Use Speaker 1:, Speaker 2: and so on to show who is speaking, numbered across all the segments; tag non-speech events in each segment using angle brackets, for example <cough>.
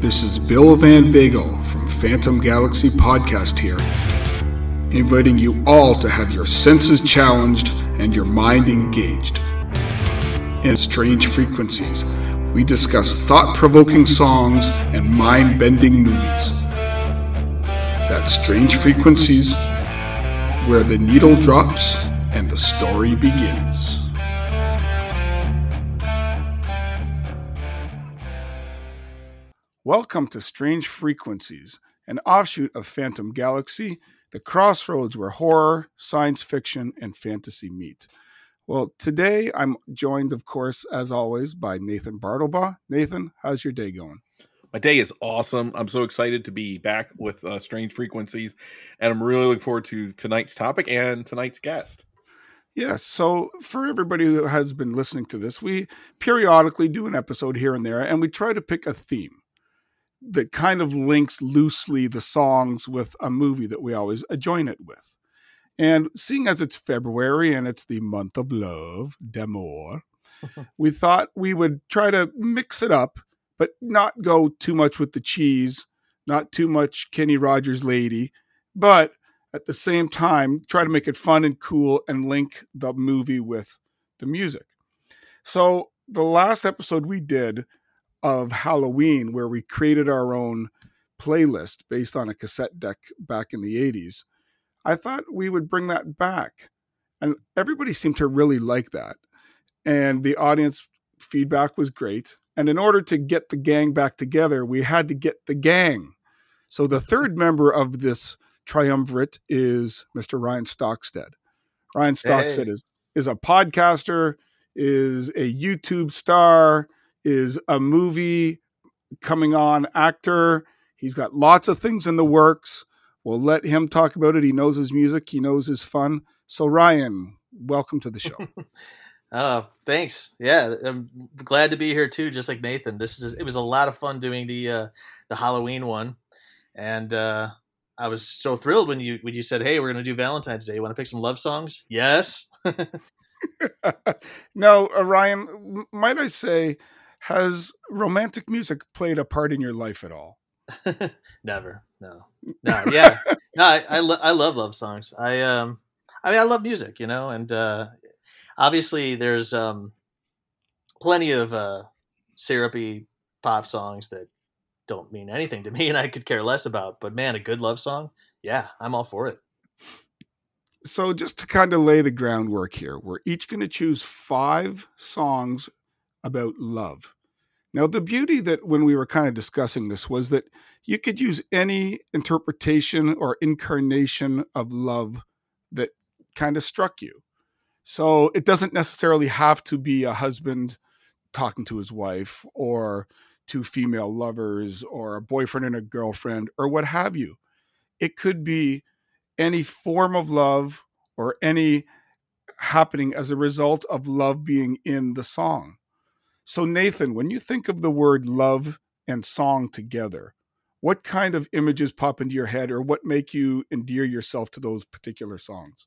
Speaker 1: This is Bill Van Vagel from Phantom Galaxy Podcast here, inviting you all to have your senses challenged and your mind engaged. In Strange Frequencies, we discuss thought provoking songs and mind bending movies. That's Strange Frequencies, where the needle drops and the story begins. Welcome to Strange Frequencies, an offshoot of Phantom Galaxy, the crossroads where horror, science fiction, and fantasy meet. Well, today I'm joined, of course, as always, by Nathan Bartlebaugh. Nathan, how's your day going?
Speaker 2: My day is awesome. I'm so excited to be back with uh, Strange Frequencies, and I'm really looking forward to tonight's topic and tonight's guest.
Speaker 1: Yes. Yeah, so, for everybody who has been listening to this, we periodically do an episode here and there, and we try to pick a theme that kind of links loosely the songs with a movie that we always join it with. And seeing as it's February and it's the month of love, d'amour, <laughs> we thought we would try to mix it up, but not go too much with the cheese, not too much Kenny Rogers lady, but at the same time try to make it fun and cool and link the movie with the music. So the last episode we did of Halloween where we created our own playlist based on a cassette deck back in the 80s. I thought we would bring that back. And everybody seemed to really like that. And the audience feedback was great. And in order to get the gang back together, we had to get the gang. So the third member of this triumvirate is Mr. Ryan Stockstead. Ryan Stockstead hey. is is a podcaster, is a YouTube star, is a movie coming on actor. He's got lots of things in the works. We'll let him talk about it. He knows his music, he knows his fun. So, Ryan, welcome to the show.
Speaker 3: oh, <laughs> thanks. Yeah, I'm glad to be here too. Just like Nathan, this is it was a lot of fun doing the uh, the Halloween one, and uh, I was so thrilled when you when you said, "Hey, we're going to do Valentine's Day. You want to pick some love songs?" Yes. <laughs> <laughs>
Speaker 1: no, uh, Ryan, might I say, has romantic music played a part in your life at all? <laughs>
Speaker 3: Never. No. No. Yeah. <laughs> no. I I, lo- I, love love songs. I um. I mean, I love music, you know, and uh, obviously there's um, plenty of uh, syrupy pop songs that don't mean anything to me, and I could care less about. But man, a good love song, yeah, I'm all for it.
Speaker 1: So, just to kind of lay the groundwork here, we're each going to choose five songs about love. Now, the beauty that when we were kind of discussing this was that you could use any interpretation or incarnation of love that kind of struck you. So it doesn't necessarily have to be a husband talking to his wife or two female lovers or a boyfriend and a girlfriend or what have you. It could be any form of love or any happening as a result of love being in the song. So, Nathan, when you think of the word love and song together, what kind of images pop into your head or what make you endear yourself to those particular songs?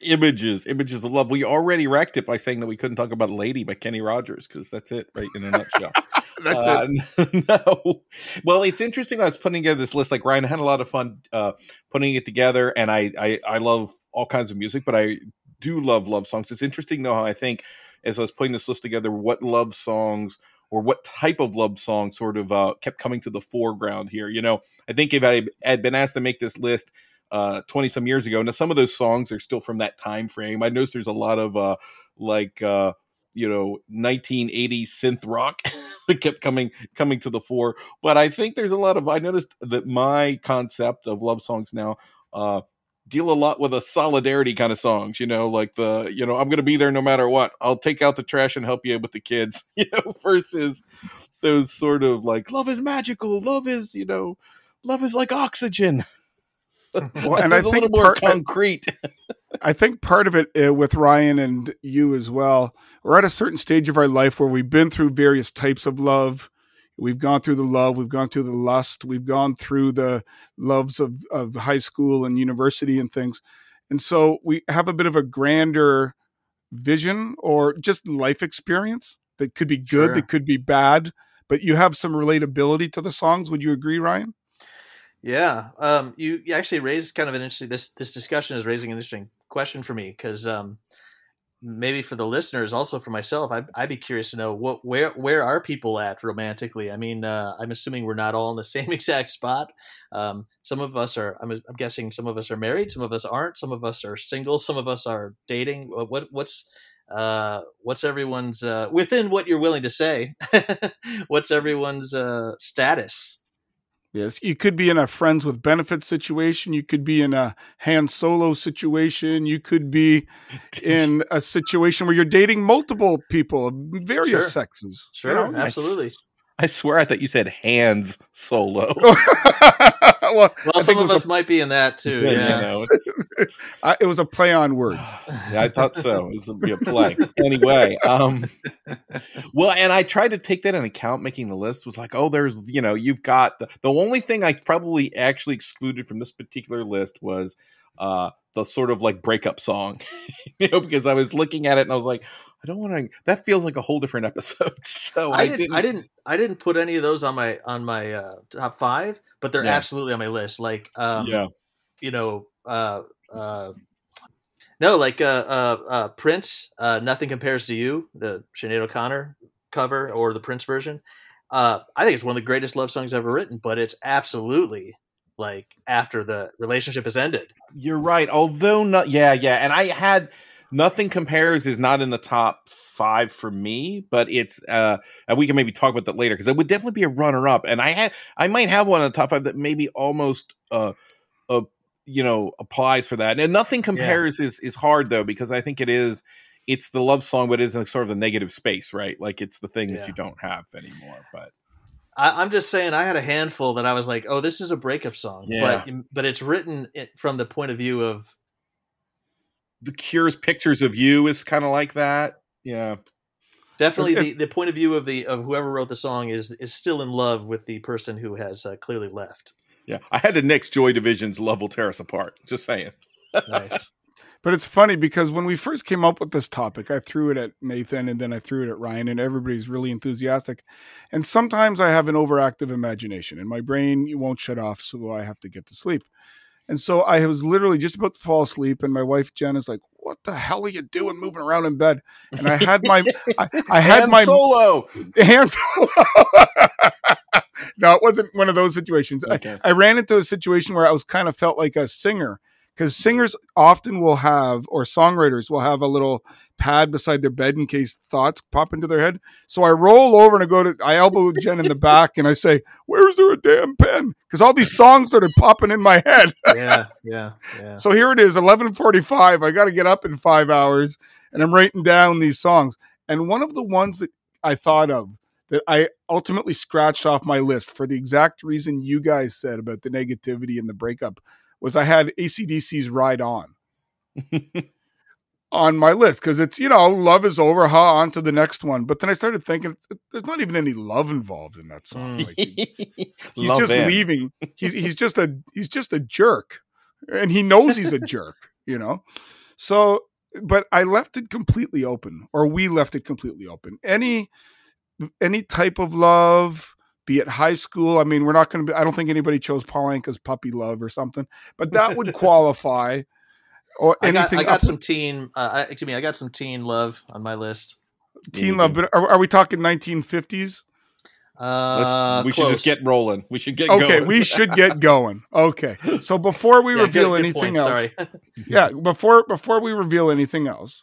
Speaker 2: Images, images of love. We already wrecked it by saying that we couldn't talk about Lady by Kenny Rogers because that's it, right in a nutshell. <laughs>
Speaker 1: that's uh,
Speaker 2: it. <laughs> no. Well, it's interesting. I was putting together this list. Like Ryan I had a lot of fun uh, putting it together, and I, I I love all kinds of music, but I do love love songs. It's interesting though how I think as I was putting this list together, what love songs or what type of love song sort of uh, kept coming to the foreground here. You know, I think if I had been asked to make this list uh, 20 some years ago, now some of those songs are still from that time frame. I noticed there's a lot of uh, like, uh, you know 1980s synth rock <laughs> kept coming coming to the fore but i think there's a lot of i noticed that my concept of love songs now uh deal a lot with a solidarity kind of songs, you know, like the, you know, I'm going to be there no matter what. I'll take out the trash and help you with the kids, <laughs> you know, versus those sort of like love is magical, love is, you know, love is like oxygen. <laughs>
Speaker 1: Well, <laughs> and I think a little more part,
Speaker 2: concrete.
Speaker 1: I think part of it uh, with Ryan and you as well, we're at a certain stage of our life where we've been through various types of love We've gone through the love, we've gone through the lust, we've gone through the loves of, of high school and university and things. And so we have a bit of a grander vision or just life experience that could be good, sure. that could be bad, but you have some relatability to the songs. Would you agree, Ryan?
Speaker 3: Yeah, um, you, you actually raised kind of an interesting. This this discussion is raising an interesting question for me because um, maybe for the listeners, also for myself, I'd, I'd, be curious to know what where where are people at romantically? I mean, uh, I'm assuming we're not all in the <laughs> same exact spot. Um, some of us are. I'm, I'm, guessing some of us are married, some of us aren't. Some of us are single. Some of us are dating. What what's uh, what's everyone's uh, within what you're willing to say? <laughs> what's everyone's uh, status?
Speaker 1: Yes, you could be in a friends with benefits situation. You could be in a hand Solo situation. You could be <laughs> in a situation where you're dating multiple people, of various sure. sexes.
Speaker 3: Sure, you know? absolutely.
Speaker 2: I swear I thought you said hands solo. <laughs> <laughs> <laughs>
Speaker 3: well, well some of us a, might be in that too. Yeah,
Speaker 1: yeah. <laughs> it was a play on words. <sighs>
Speaker 2: yeah, I thought so. It was a, be a play. anyway, um, well, and I tried to take that in account making the list. Was like, oh, there's you know, you've got the, the only thing I probably actually excluded from this particular list was uh the sort of like breakup song <laughs> you know because i was looking at it and i was like I don't want to. That feels like a whole different episode. <laughs> So I,
Speaker 3: I didn't, I didn't. I didn't put any of those on my on my uh, top five, but they're yeah. absolutely on my list. Like, um, yeah, you know, uh, uh, no, like uh, uh, uh, Prince. Uh, Nothing compares to you, the Sinead O'Connor cover or the Prince version. Uh, I think it's one of the greatest love songs ever written, but it's absolutely like after the relationship has ended.
Speaker 2: You're right. Although not, yeah, yeah. And I had Nothing compares is not in the top five for me, but it's uh, and we can maybe talk about that later because it would definitely be a runner up. And I had I might have one in the top five that maybe almost uh, uh you know applies for that. And nothing compares yeah. is is hard though because I think it is it's the love song, but it's in sort of the negative space, right? Like it's the thing yeah. that you don't have anymore. But
Speaker 3: I, am just saying, I had a handful that I was like, "Oh, this is a breakup song," yeah. but but it's written from the point of view of
Speaker 2: the Cure's pictures of you is kind of like that. Yeah.
Speaker 3: Definitely, the, the point of view of the of whoever wrote the song is is still in love with the person who has uh, clearly left.
Speaker 2: Yeah, I had to next Joy Division's "Love Will Tear Us Apart." Just saying.
Speaker 3: nice. <laughs>
Speaker 1: But it's funny because when we first came up with this topic, I threw it at Nathan and then I threw it at Ryan, and everybody's really enthusiastic. And sometimes I have an overactive imagination, and my brain won't shut off, so I have to get to sleep. And so I was literally just about to fall asleep, and my wife Jen is like, "What the hell are you doing, moving around in bed?" And I had my, I, I had
Speaker 2: hand
Speaker 1: my
Speaker 2: solo,
Speaker 1: hand solo. <laughs> no, it wasn't one of those situations. Okay. I, I ran into a situation where I was kind of felt like a singer because singers often will have or songwriters will have a little pad beside their bed in case thoughts pop into their head. So i roll over and i go to i elbow jen in the back and i say where's there a damn pen? Because all these songs that are popping in my head. <laughs>
Speaker 3: Yeah yeah yeah.
Speaker 1: So here it is 11.45 i got to get up in five hours and i'm writing down these songs. And one of the ones that i thought of that i ultimately scratched off my list for the exact reason you guys said about the negativity and the breakup was I had AC/DC's Ride On <laughs> on my list because it's, you know, love is over, ha, on to the next one. But then I started thinking there's not even any love involved in that song. Mm. Like, he, <laughs> he's just him. leaving. <laughs> He's, he's just a, he's just a jerk and he knows he's a jerk, you know? So, but I left it completely open or we left it completely open. Any, any type of love, be it high school. I mean, we're not going to be, I don't think anybody chose Paul Anka's Puppy Love or something, but that would <laughs> qualify. Or anything.
Speaker 3: I got, I got some teen, uh, excuse me, I got some teen love on my list.
Speaker 1: Teen love, but are, are we talking 1950s?
Speaker 3: Uh,
Speaker 2: we
Speaker 3: close.
Speaker 2: should just get rolling. We should get
Speaker 1: okay.
Speaker 2: Going.
Speaker 1: we should get going. Okay. So <laughs> before we yeah, reveal anything point, else, <laughs> yeah, before before we reveal anything else,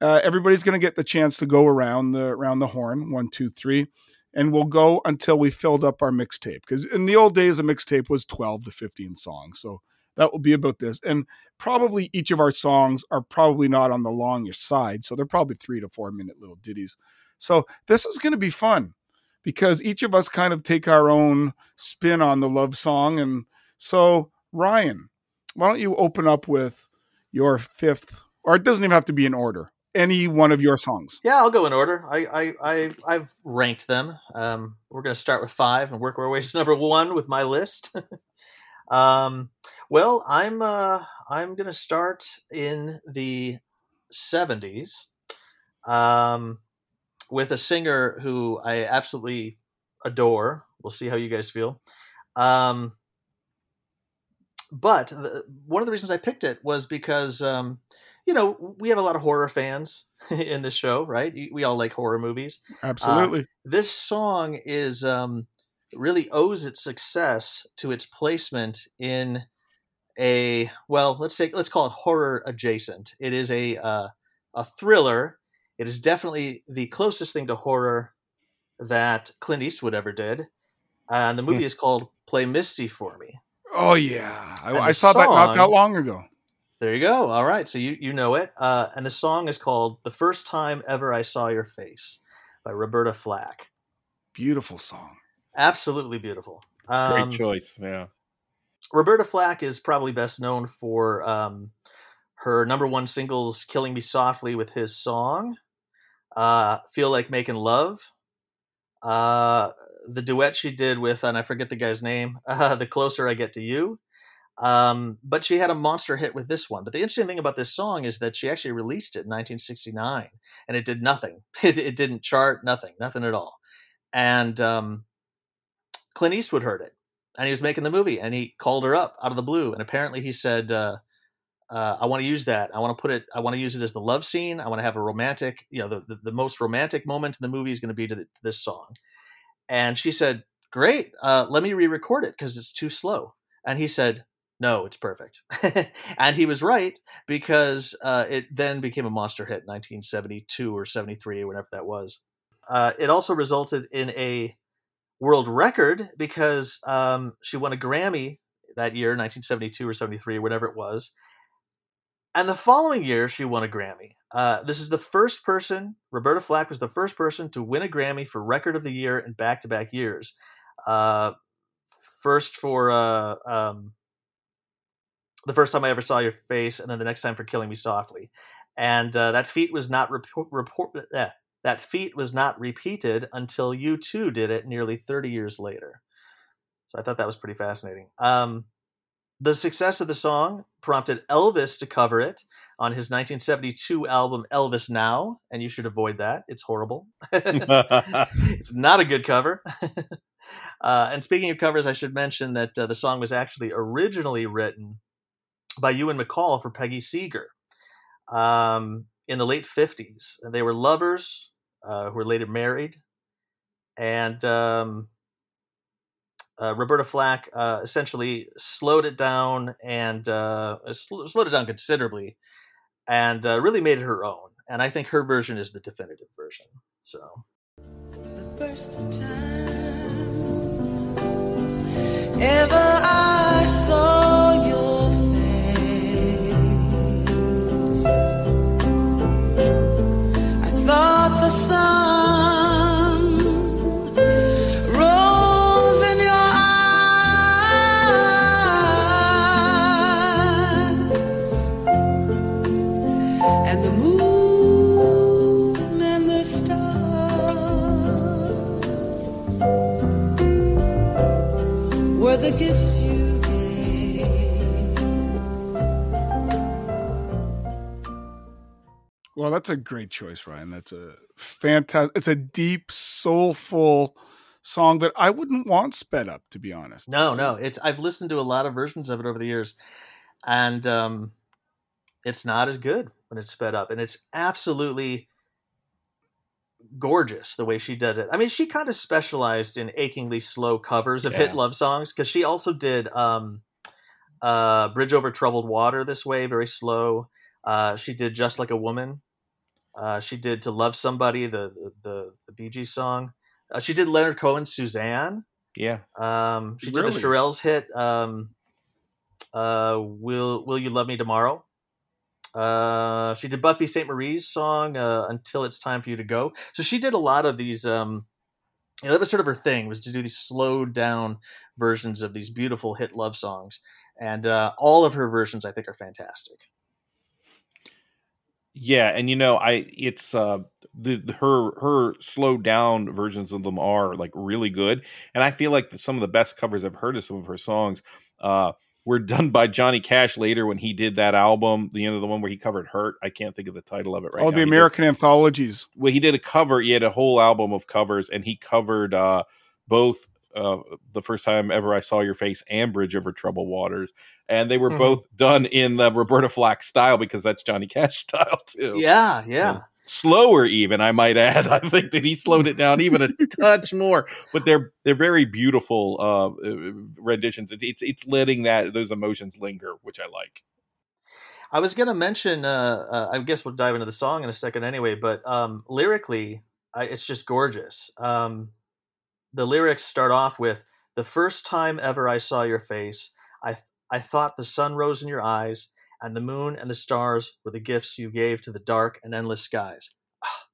Speaker 1: uh, everybody's going to get the chance to go around the around the horn. One, two, three and we'll go until we filled up our mixtape. Because in the old days, a mixtape was 12 to 15 songs. So that will be about this. And probably each of our songs are probably not on the longest side. So they're probably three to four minute little ditties. So this is going to be fun because each of us kind of take our own spin on the love song. And so, Ryan, why don't you open up with your fifth, or it doesn't even have to be in order any one of your songs.
Speaker 3: Yeah, I'll go in order. I I, I I've ranked them. Um, we're going to start with five and work our way to number one with my list. <laughs> um, well, I'm uh, I'm going to start in the '70s um, with a singer who I absolutely adore. We'll see how you guys feel. Um, but the, one of the reasons I picked it was because um, you know we have a lot of horror fans <laughs> in this show, right? We all like horror movies.
Speaker 1: Absolutely.
Speaker 3: Uh, this song is um, really owes its success to its placement in a well, let's say let's call it horror adjacent. It is a uh, a thriller. It is definitely the closest thing to horror that Clint Eastwood ever did. And the movie mm. is called Play Misty for Me.
Speaker 1: Oh yeah, I, I saw song, that not that long ago.
Speaker 3: There you go. All right, so you you know it. Uh, and the song is called "The First Time Ever I Saw Your Face" by Roberta Flack.
Speaker 1: Beautiful song.
Speaker 3: Absolutely beautiful.
Speaker 2: Um, Great choice. Yeah.
Speaker 3: Roberta Flack is probably best known for um, her number one singles "Killing Me Softly" with his song, uh, "Feel Like Making Love," uh, the duet she did with, and I forget the guy's name, uh, <laughs> "The Closer I Get to You." Um, but she had a monster hit with this one. But the interesting thing about this song is that she actually released it in 1969, and it did nothing. <laughs> It, it didn't chart, nothing, nothing at all. And um, Clint Eastwood heard it, and he was making the movie, and he called her up out of the blue, and apparently he said, uh, uh, "I want to use that. I want to put it. I want to use it as the love scene. I want to have a romantic. You know, the the, the most romantic moment in the movie is going to be to, the, to, this song." And she said, "Great. Uh, let me re-record it because it's too slow." And he said, no, it's perfect. <laughs> and he was right because uh, it then became a monster hit in 1972 or 73 or whenever that was. Uh, it also resulted in a world record because um, she won a Grammy that year, 1972 or 73, whatever it was. And the following year, she won a Grammy. Uh, this is the first person, Roberta Flack was the first person to win a Grammy for Record of the Year in back to back years. Uh, first for uh, um, the first time I ever saw your face, and then the next time for Killing Me Softly. And uh, that feat was not report, report eh, that feat was not repeated until U2 did it nearly 30 years later. So I thought that was pretty fascinating. Um, the success of the song prompted Elvis to cover it on his 1972 album Elvis Now, and you should avoid that. It's horrible. <laughs> it's not a good cover. <laughs> uh, and speaking of covers, I should mention that uh, the song was actually originally written by Ewan MacColl for Peggy Seeger um, in the late 50s. And they were lovers uh, who were later married. And um, uh, Roberta Flack uh, essentially slowed it down and uh, sl- slowed it down considerably and uh, really made it her own. And I think her version is the definitive version. So. The first time ever
Speaker 1: Well, that's a great choice, Ryan. That's a fantastic. It's a deep, soulful song that I wouldn't want sped up, to be honest.
Speaker 3: No, no. It's I've listened to a lot of versions of it over the years, and um, it's not as good when it's sped up, and it's absolutely gorgeous the way she does it. I mean, she kind of specialized in achingly slow covers of yeah. hit love songs because she also did um, uh, "Bridge Over Troubled Water" this way, very slow. Uh, she did "Just Like a Woman." Uh, she did "To Love Somebody," the the, the, the Bee Gees song. Uh, she did Leonard Cohen's "Suzanne."
Speaker 2: Yeah.
Speaker 3: Um, she really? did the Shirelles hit um, uh, "Will Will You Love Me Tomorrow." Uh, she did Buffy Sainte-Marie's song uh, "Until It's Time for You to Go." So she did a lot of these. Um, you know, that was sort of her thing was to do these slowed down versions of these beautiful hit love songs, and uh, all of her versions I think are fantastic.
Speaker 2: Yeah, and you know, I it's uh the her her slowed down versions of them are like really good, and I feel like some of the best covers I've heard of some of her songs. Uh, were <laughs> done by Johnny Cash later when he did that album, the end of the one where he covered "Hurt." I can't think of the title of it right now.
Speaker 1: oh,
Speaker 2: now.
Speaker 1: the American
Speaker 2: did,
Speaker 1: anthologies.
Speaker 2: Well, he did a cover. He had a whole album of covers, and he covered uh, both uh, the first time ever I saw your face and Bridge Over Troubled Waters, and they were
Speaker 3: Mhm.
Speaker 2: both done in the Roberta Flack style because that's Johnny Cash <laughs> style too.
Speaker 3: Yeah, yeah.
Speaker 2: slower even I might add. <laughs> I think that he slowed it down even a <laughs> touch more, but they're they're very beautiful uh, uh, renditions. It's it's letting that those emotions linger, which I like.
Speaker 3: I was gonna mention. Uh, uh, I guess we'll dive into the song in a second anyway. But um, lyrically, I, it's just gorgeous. Um, the lyrics start off with the first time ever I saw your face, I th- I thought the sun rose in your eyes, and the moon and the stars were the gifts you gave to the dark and endless skies. Ah,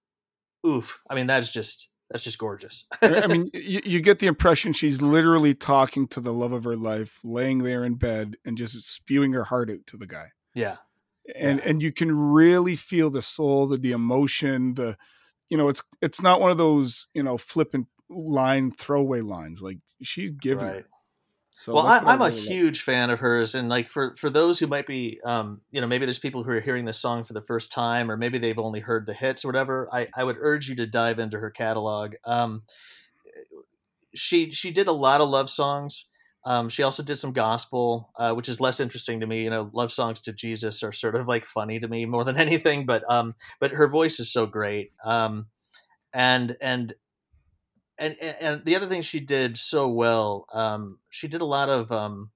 Speaker 3: oof! I mean, that's just that's just gorgeous.
Speaker 1: I mean, <laughs> you, you get the impression she's literally talking to the love of her life, laying there in bed and just spewing her heart out to the guy.
Speaker 3: yeah,
Speaker 1: And
Speaker 3: Yeah.
Speaker 1: and you can really feel the soul, the, the emotion, the you know, it's it's not one of those, you know, flippant line throwaway lines. Like she's giving
Speaker 3: right.
Speaker 1: So
Speaker 3: well, I, i'm a
Speaker 1: really like.
Speaker 3: huge fan of hers, and like for for those who might be, um, you know, maybe there's people who are hearing this song for the first time, or maybe they've only heard the hits or whatever. I I would urge you to dive into her catalog. Um, she she did a lot of love songs. Um, she also did some gospel, uh, which is less interesting to me. You know, love songs to Jesus are sort of like funny to me more than <laughs> anything. But um, but her voice is so great. Um, and and and and the other thing she did so well, um, she did a lot of um,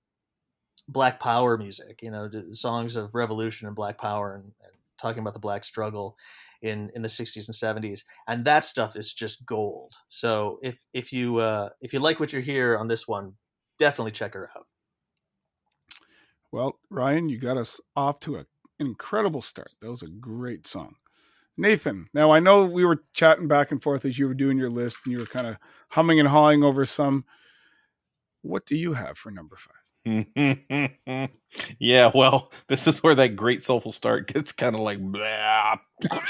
Speaker 3: Black Power music. You know, songs of revolution and Black Power, and, and talking about the Black struggle in in the 60s and 70s, and that stuff is just gold. So if if you uh, if you like what you hear on this one, definitely check her out.
Speaker 1: Well, Ryan, you got us off to an incredible start. That was a great song. Nathan, now I know we were chatting back and forth as you were doing your list and you were kind of humming and hawing over some. What do you have for number five? <laughs>
Speaker 2: yeah, well, this is where that great soulful start gets kind of like blah,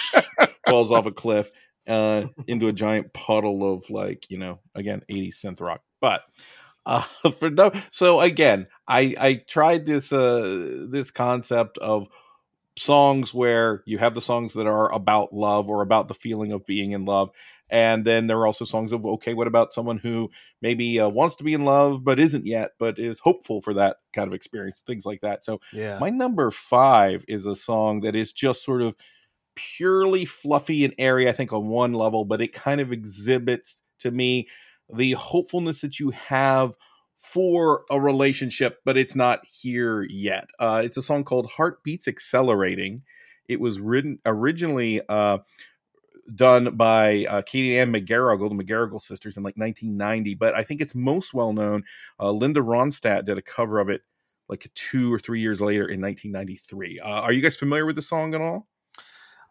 Speaker 2: <laughs> falls off a cliff uh, into a giant puddle of like you know again 80 synth rock. But uh, <laughs> for no, so again, I I tried this uh this concept of songs where you have the songs that are about love or about the feeling of being in love and then there are also songs of okay what about someone who maybe uh, wants to be in love but isn't yet but is hopeful for that kind of experience things like that. So
Speaker 3: Yeah,
Speaker 2: my number five is a song that is just sort of purely fluffy and airy i think on one level but it kind of exhibits to me the hopefulness that you have for a relationship, but it's not here yet. Uh, it's a song called Heartbeats Accelerating. It was written originally uh, done by uh, Katie Ann McGarrigle, the McGarrigle sisters, in like 1990. But I think it's most well known. Uh, Linda Ronstadt did a cover of it like two or three years later in 1993. Uh, are you guys familiar with the song at all?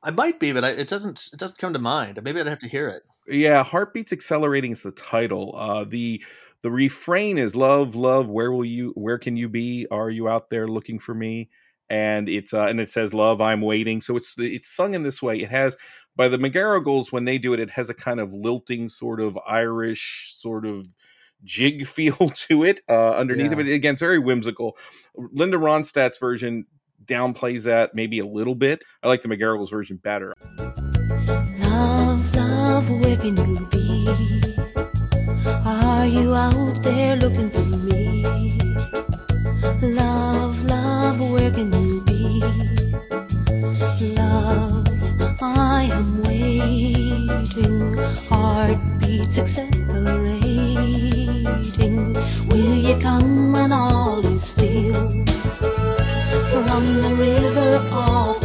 Speaker 3: I might be, but I, it doesn't it doesn't come to mind. Maybe I'd have to hear it.
Speaker 2: Yeah, Heartbeats Accelerating is the title. Uh, the the refrain is love, love, where will you where can you be? Are you out there looking for me? And it's uh, and it says love, I'm waiting. So it's it's sung in this way. It has by the McGarrigles when they do it, it has a kind of lilting sort of Irish sort of jig <laughs> feel to it uh, underneath of
Speaker 3: Yeah.
Speaker 2: it. Again, it's very whimsical. Linda Ronstadt's version downplays that maybe a little bit. I like the McGarrigles version better.
Speaker 4: Love, love, where can you be? Are you out there looking for me? Love, love, where can you be? Love, I am waiting. Heartbeats accelerating. Will you come when all is still? From the river off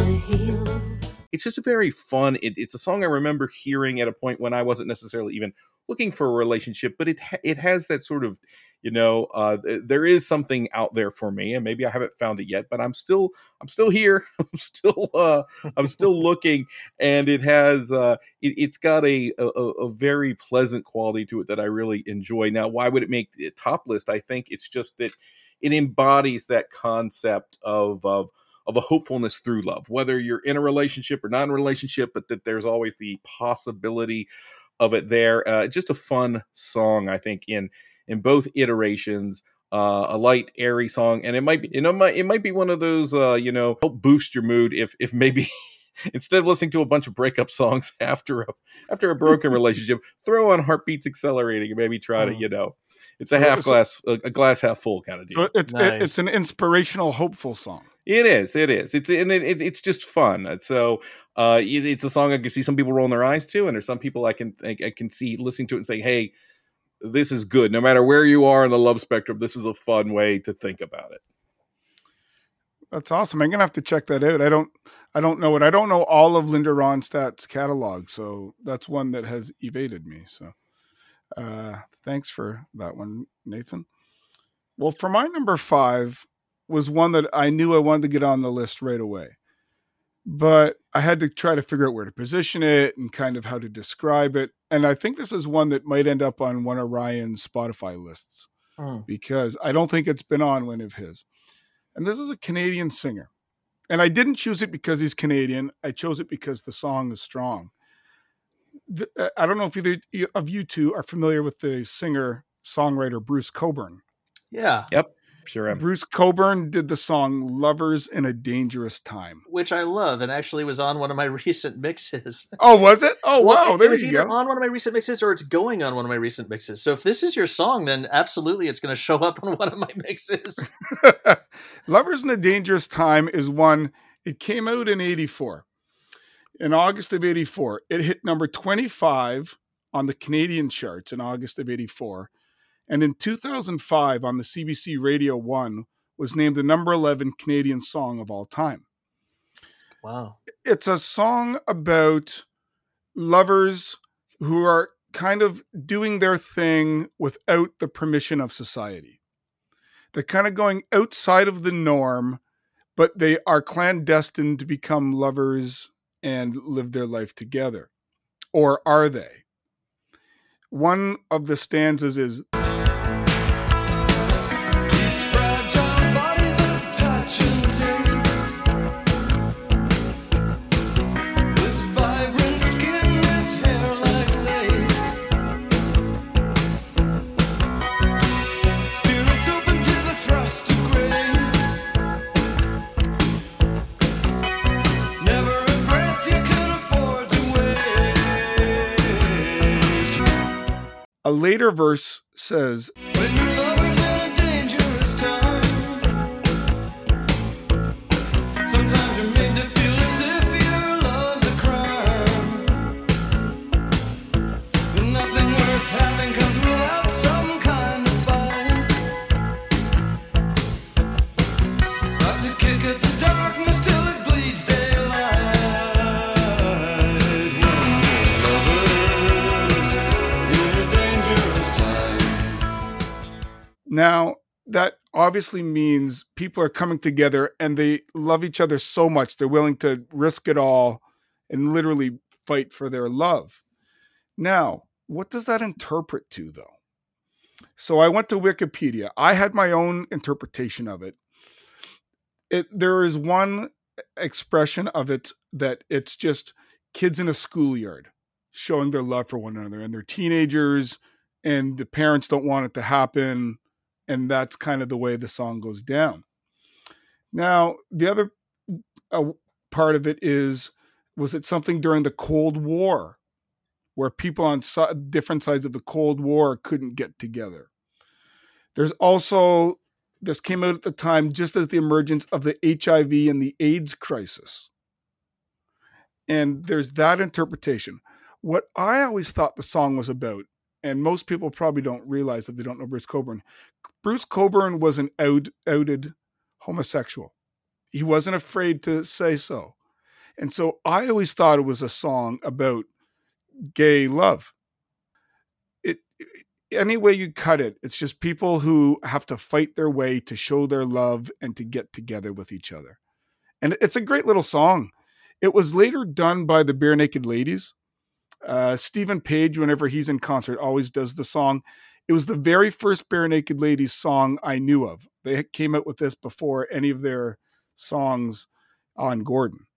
Speaker 2: just a very fun it, it's a song i remember hearing at a point when i wasn't necessarily even looking for a relationship but it ha- it has that sort of you know uh th- there is something out there for me and maybe i haven't found it yet but i'm still i'm still here. <laughs> I'm still uh i'm still <laughs> looking and it has uh it, it's got a, a a very pleasant quality to it that i really enjoy. Now why would it make the top list? I think it's just that it embodies that concept of of of a hopefulness through love, whether you're in a relationship or not in a relationship, but that there's always the possibility of it there. Uh, just a fun song, I think, in in both iterations. Uh, a light, airy song, and it might be, you know, might, it might be one of those, uh, you know, help boost your mood if if maybe <laughs> instead of listening to a bunch of breakup songs <laughs> after a after a broken <laughs> relationship, throw on Heartbeats Accelerating and maybe try to,
Speaker 3: Mm.
Speaker 2: you know, it's a half glass, a, a glass half full kind of deal.
Speaker 1: So it's
Speaker 3: Nice.
Speaker 1: it's an inspirational, hopeful song.
Speaker 2: It is. It is. It's and it, it, it's just fun. So uh, it- it's a song I can see some people rolling their eyes to, and there's some people I can I, I can see listening to it and saying, "Hey, this is good." No matter where you are in the love spectrum, this is a fun way to think about it.
Speaker 1: That's awesome. I'm gonna have to check that out. I don't I don't know it. I don't know all of Linda Ronstadt's catalog, so that's one that has evaded me. So uh thanks for that one, Nathan. Well, for my number five was one that I knew I wanted to get on the list right away. But I had to try to figure out where to position it and kind of how to describe it. And I think this is one that might end up on one of Ryan's Spotify lists
Speaker 3: Hmm.
Speaker 1: because I don't think it's been on one of his. And this is a Canadian singer. And I didn't choose it because he's Canadian. I chose it because the song is strong. The, uh, I don't know if either of you two are familiar with the singer songwriter Bruce Cockburn.
Speaker 3: Yeah,
Speaker 2: Sure am.
Speaker 1: Bruce Cockburn did the song Lovers in a Dangerous Time.
Speaker 3: which I love, and actually was on one of my <laughs> recent mixes.
Speaker 1: Oh, was it? Oh,
Speaker 3: Well,
Speaker 1: wow.
Speaker 3: it was
Speaker 1: you
Speaker 3: either
Speaker 1: go.
Speaker 3: on one of my recent mixes or it's going on one of my recent mixes. So if this is your song, then absolutely it's going to show up on <laughs> one of my mixes. <laughs>
Speaker 1: Lovers in a Dangerous Time is one, it came out in 84. In August of 84, it hit number 25 on the Canadian charts in August of 84. And in 2005, on the CBC Radio 1, was named the number 11 Canadian song of all time.
Speaker 3: wow.
Speaker 1: It's a song about lovers who are kind of doing their thing without the permission of society. They're kind of going outside of the norm, but they are clandestine to become lovers and live their life together. Or are they? One of the stanzas is
Speaker 5: a
Speaker 1: later verse says, Now, that obviously means people are coming together and they love each other so much they're willing to risk it all and literally fight for their love. Now, what does that interpret to, though? So I went to Wikipedia. I had my own interpretation of it. It there is one expression of it that it's just kids in a schoolyard showing their love for one another and they're teenagers and the parents don't want it to happen and that's kind of the way the song goes down. Now, the other uh, part of it is was it something during the Cold War where people on si- different sides of the Cold War couldn't get together? There's also this came out at the time just as the emergence of the HIV and the AIDS crisis. And there's that interpretation. What I always thought the song was about, and most people probably don't realize that they don't know Bruce Cockburn. Bruce Cockburn was an out, outed homosexual. He wasn't afraid to say so. And so I always thought it was a song about gay love. It, any way you cut it, it's just people who have to fight their way to show their love and to get together with each other. And it's a great little song. It was later done by the Barenaked Ladies. Uh, Steven Page, whenever he's in concert, always does the song. It was the very first Barenaked Ladies song I knew of. They came out with this before any of their songs on Gordon.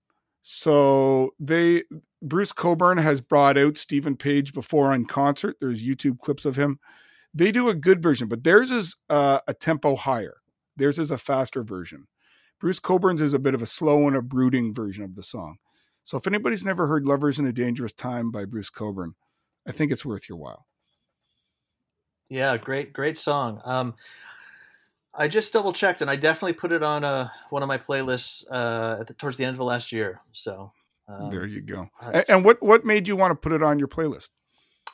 Speaker 1: So they Bruce Cockburn has brought out Steven Page before on concert. There's YouTube clips of him. They do a good version, but theirs is uh, a tempo higher. Theirs is a faster version. Bruce Cockburn's is a bit of a slow and a brooding version of the song. So if anybody's never heard "Lovers in a Dangerous Time" by Bruce Cockburn, I think it's worth your while.
Speaker 3: Yeah, great, great song. Um, I just double checked, and I definitely put it on uh, one of my playlists uh, at the, towards the end of the last year. So um,
Speaker 1: there you go. A-
Speaker 3: that's-
Speaker 1: And what what made you want to put it on your playlist?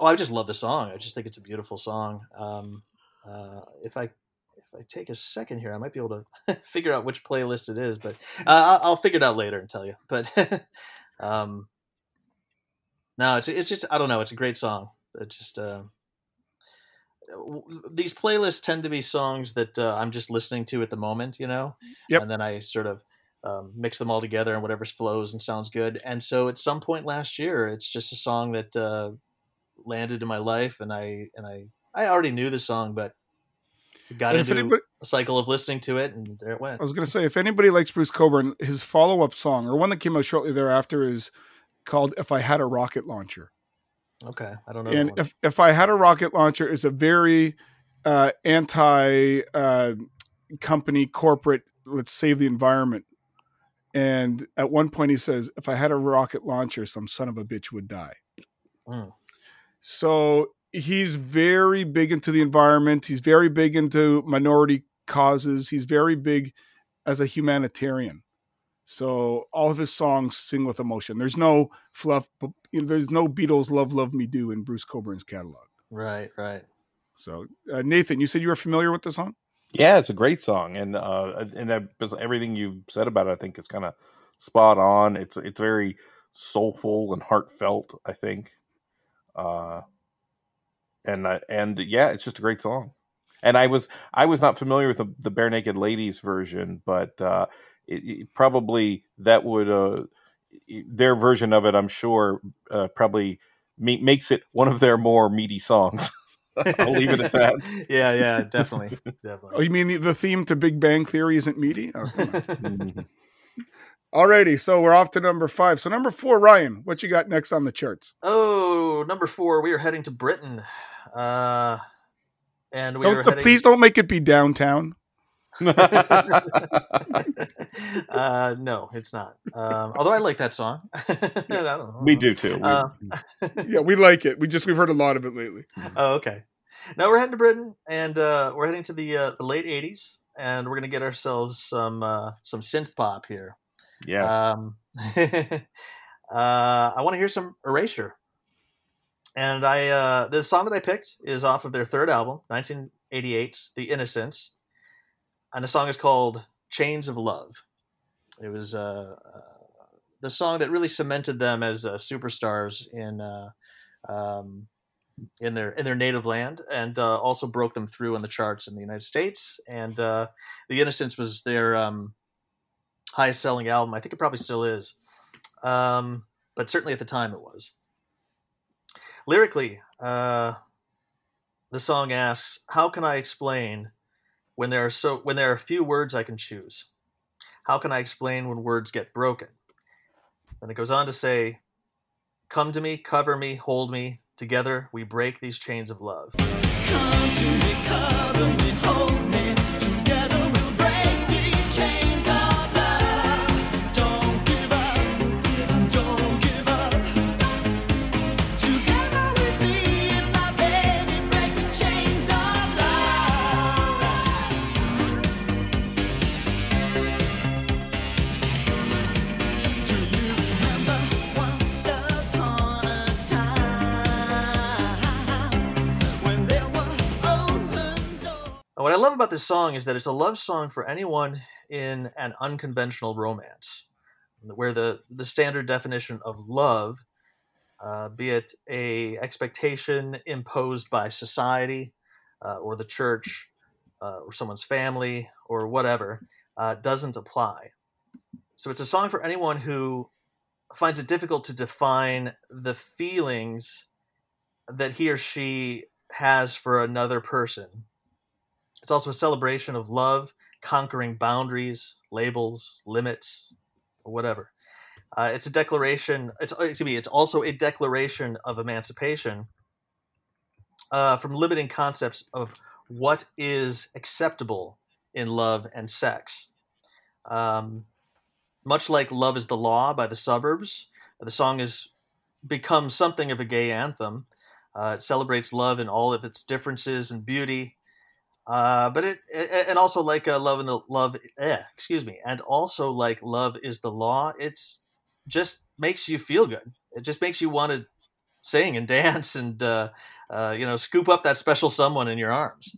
Speaker 3: Oh, I just love the song. I just think it's a beautiful song. Um, uh, if I if I take a second here, I might be able to <laughs> figure out which playlist it is, but uh, I'll, I'll figure it out later and tell you. But <laughs> um, no, it's it's just I don't know. It's a great song. It just uh, these playlists tend to be songs that uh, I'm just listening to at the moment, you know,
Speaker 1: Yep.
Speaker 3: and then I sort of. Um, mix them all together and whatever flows and sounds good. And so at some point last year, it's just a song that uh, landed in my life and I and I I already knew the song but got
Speaker 1: And
Speaker 3: into
Speaker 1: anybody,
Speaker 3: a cycle of listening to it and there it went.
Speaker 1: I was going to say, if anybody likes Bruce Cockburn, his follow up song or one that came out shortly thereafter is called "If I Had a Rocket Launcher."
Speaker 3: Okay, I don't know.
Speaker 1: and if if I had a rocket launcher is a very uh, anti uh, company corporate. Let's save the environment. And at one point, he says, "If I had a rocket launcher, some son of a bitch would die."
Speaker 3: Mm.
Speaker 1: So he's very big into the environment. He's very big into minority causes. He's very big as a humanitarian. So all of his songs sing with emotion. There's no fluff. you know, There's no Beatles "Love Love Me Do" in Bruce Cockburn's catalog.
Speaker 3: right, right.
Speaker 1: So uh, Nathan, you said you were familiar with the song.
Speaker 2: Yeah, it's a great song, and uh, and that everything you said about it, I think, is kind of spot on. It's it's very soulful and heartfelt. I think, uh, and uh, and yeah, it's just a great song. And I was I was not familiar with the, the Barenaked Ladies version, but uh, it, it probably that would uh, their version of it, I'm sure, uh, probably ma- makes it one of their more meaty songs. <laughs> I'll leave it at that. <laughs>
Speaker 3: yeah, yeah, definitely,
Speaker 1: Oh,
Speaker 3: definitely.
Speaker 1: you mean the- the theme to Big Bang Theory isn't meaty? Oh, come on. <laughs>
Speaker 2: Mhm.
Speaker 1: Alrighty, so we're off to number five. So number four, Ryan, what you got next on the charts?
Speaker 3: oh, number four, we are heading to Britain, uh, and we are
Speaker 1: Don't,
Speaker 3: heading.
Speaker 1: please don't make it be downtown. <laughs>
Speaker 3: uh, no, it's not. Um, although I like that song. <laughs> I don't know.
Speaker 2: we do too.
Speaker 3: Uh, <laughs>
Speaker 1: Yeah, we like it. We just we've heard a lot of it lately.
Speaker 3: Oh, okay. Now we're heading to Britain, and uh, we're heading to the uh, the late '80s, and we're gonna get ourselves some uh, some synth pop here.
Speaker 2: yes.
Speaker 3: Um, uh, I want to hear some Erasure, and I uh, the song that I picked is off of their third album, 1988's "The Innocents," and the song is called "Chains of Love." It was uh, uh, the song that really cemented them as uh, superstars in. Uh, um, in their in their native land, and also broke them through on the charts in the United States. And "The Innocents" was their um, highest selling album. I think it probably still is, um, but certainly at the time it was. Lyrically, uh, the song asks, "How can I explain when there are so when there are few words I can choose? How can I explain when words get broken?" Then it goes on to say, "Come to me, cover me, hold me. Together we break these chains of love." About this song is that it's a love song for anyone in an unconventional romance, where the the standard definition of love, uh, be it a expectation imposed by society, uh, or the church, uh, or someone's family, or whatever, uh, doesn't apply. So it's a song for anyone who finds it difficult to define the feelings that he or she has for another person it's also a celebration of love, conquering boundaries, labels, limits, or whatever. Uh, it's a declaration. It's to me. It's also a declaration of emancipation uh, from limiting concepts of what is acceptable in love and sex. Um, much like "Love Is the Law" by the Suburbs, The song has become something of a gay anthem. Uh, it celebrates love in all of its differences and beauty. Uh, but it, and also like uh, love in the love eh, excuse me and also like love is the law it's just makes you feel good. It just makes you want to sing and <laughs> dance and uh, uh, you know scoop up that special someone in your arms.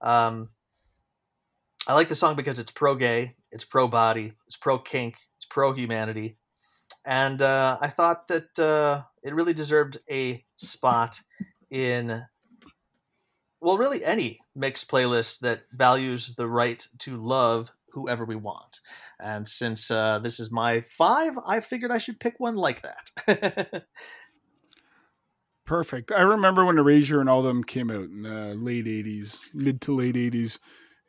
Speaker 3: Um, i like the song because it's pro gay it's pro body it's pro kink it's pro humanity and uh, i thought that uh, it really deserved a spot in well, really any mixed playlist that values the right to love whoever we want. And since uh, this is my five, I figured I should pick one like that. <laughs>
Speaker 1: Perfect. I remember when Erasure and all them came out in the late 80s, mid to late 80s.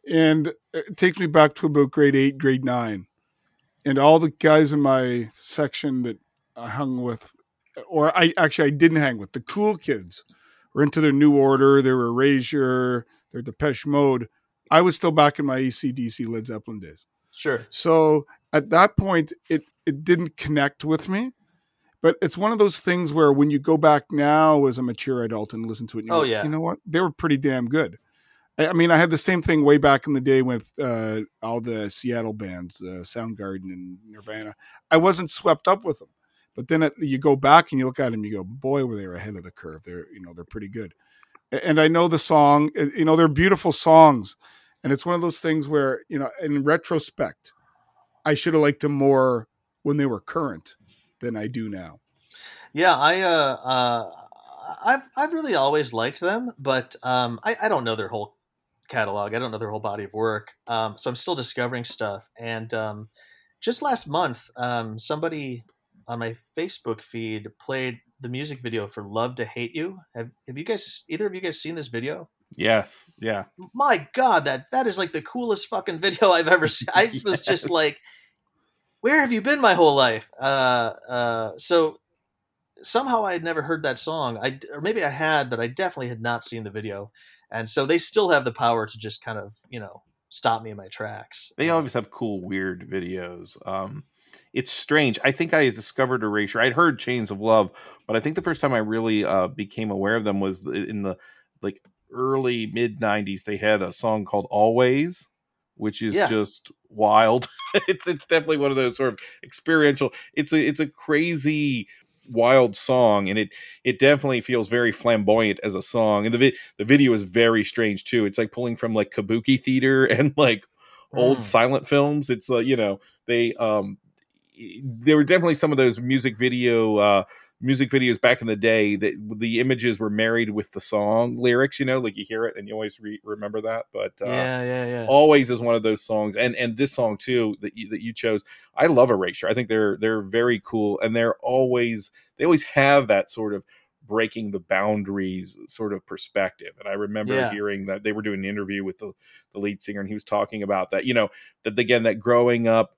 Speaker 1: And it takes me back to about grade eight, grade nine. And all the guys in my section that I hung with, or I actually I didn't hang with, the cool kids were into their New Order, their Erasure, their Depeche Mode. I was still back in my AC/DC Led Zeppelin days.
Speaker 3: sure.
Speaker 1: So at that point, it it didn't connect with me. But it's one of those things where when you go back now as a mature adult and listen to it,
Speaker 3: Oh,
Speaker 1: go,
Speaker 3: yeah.
Speaker 1: you know what? They were pretty damn good. I, I mean, I had the same thing way back in the day with uh, all the Seattle bands, uh, Soundgarden and Nirvana. I wasn't swept up with them, but then it, you go back and you look at them, you go, boy, were they ahead of the curve. They're you know they're pretty good. And I know the song, uh, you know, they're beautiful songs, and it's one of those things where you know, in retrospect, I should have liked them more when they were current than I do now.
Speaker 3: Yeah, I uh, uh, I've I've really always liked them, but um, I, I don't know their whole catalog. I don't know their whole body of work. Um, so I'm still discovering stuff. And um, just last month, um, somebody on my Facebook feed played the music video for "Love to Hate You." Have Have you guys either of you guys seen this video?
Speaker 2: Yes, yeah.
Speaker 3: my god that that is like the coolest fucking <laughs> video i've ever seen i <laughs> was just like where have you been my whole life uh uh so somehow i had never heard that song i or maybe i had but i definitely had not seen the video and so they still have the power to just kind of you know stop me in my tracks
Speaker 2: They always have cool, weird videos. Um, it's strange. I think I discovered Erasure. I'd heard Chains of Love, but I think the first time I really uh, became aware of them was in the like early mid '90s. They had a song called "Always," which is
Speaker 3: Yeah.
Speaker 2: just wild. <laughs> it's it's definitely one of those sort of experiential. It's a it's a crazy wild song and it it definitely feels very flamboyant as a song and the vi- the video is very strange too it's like pulling from like kabuki theater <laughs> and like old
Speaker 3: Mm.
Speaker 2: silent films it's uh, you know they um there were definitely some of those music video uh music videos back in the day that the images were married with the song lyrics you know like you hear it and you always re- remember that. But uh
Speaker 3: yeah yeah yeah.
Speaker 2: Always is one of those songs. And and this song too that you, that you chose i love erasure. I think they're they're very cool and they're always they always have that sort of breaking the boundaries sort of perspective. And i remember
Speaker 3: Yeah.
Speaker 2: hearing that they were doing an interview with the, the lead singer and he was talking about that you know that again that growing up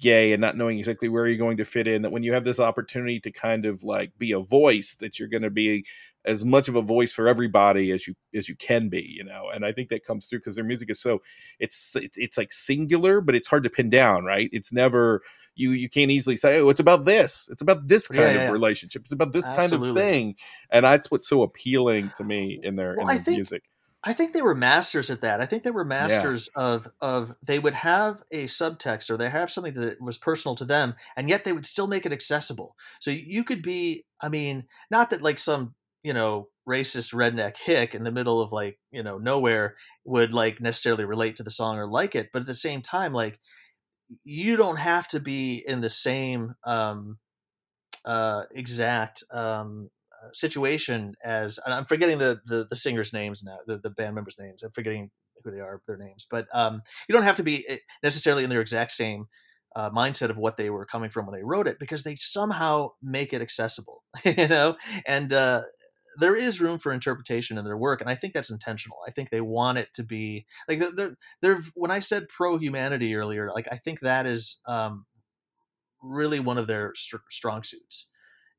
Speaker 2: gay and not knowing exactly where you're going to fit in that when you have this opportunity to kind of like be a voice that you're going to be as much of a voice for everybody as you as you can be you know? And i think that comes through because their music is so it's, it's it's like singular but it's hard to pin down right? It's never you you can't easily say oh it's about this. It's about this kind
Speaker 3: yeah,
Speaker 2: of
Speaker 3: yeah.
Speaker 2: relationship. It's about this kind of thing. And that's what's so appealing to me uh, in their
Speaker 3: Well,
Speaker 2: in their
Speaker 3: think-
Speaker 2: music
Speaker 3: I think they were masters at that. I think they were masters of of they would have a subtext or they have something that was personal to them, and yet they would still make it accessible. So you could be, I mean, not that like some you know racist redneck hick in the middle of like you know nowhere would like necessarily relate to the song or like it, but at the same time, like you don't have to be in the same um, uh, exact um, situation as I'm forgetting the, the the singers' names now, the, the band members' names. I'm forgetting who they are, their names, but um, you don't have to be eh, necessarily in their exact same uh, mindset of what they were coming from when they wrote it because they somehow make it accessible, <laughs> you know, and uh, there is room for interpretation in their work, and I think that's intentional. I think they want it to be like they're they're, when I said pro humanity earlier, like I think that is um, really one of their str- strong suits.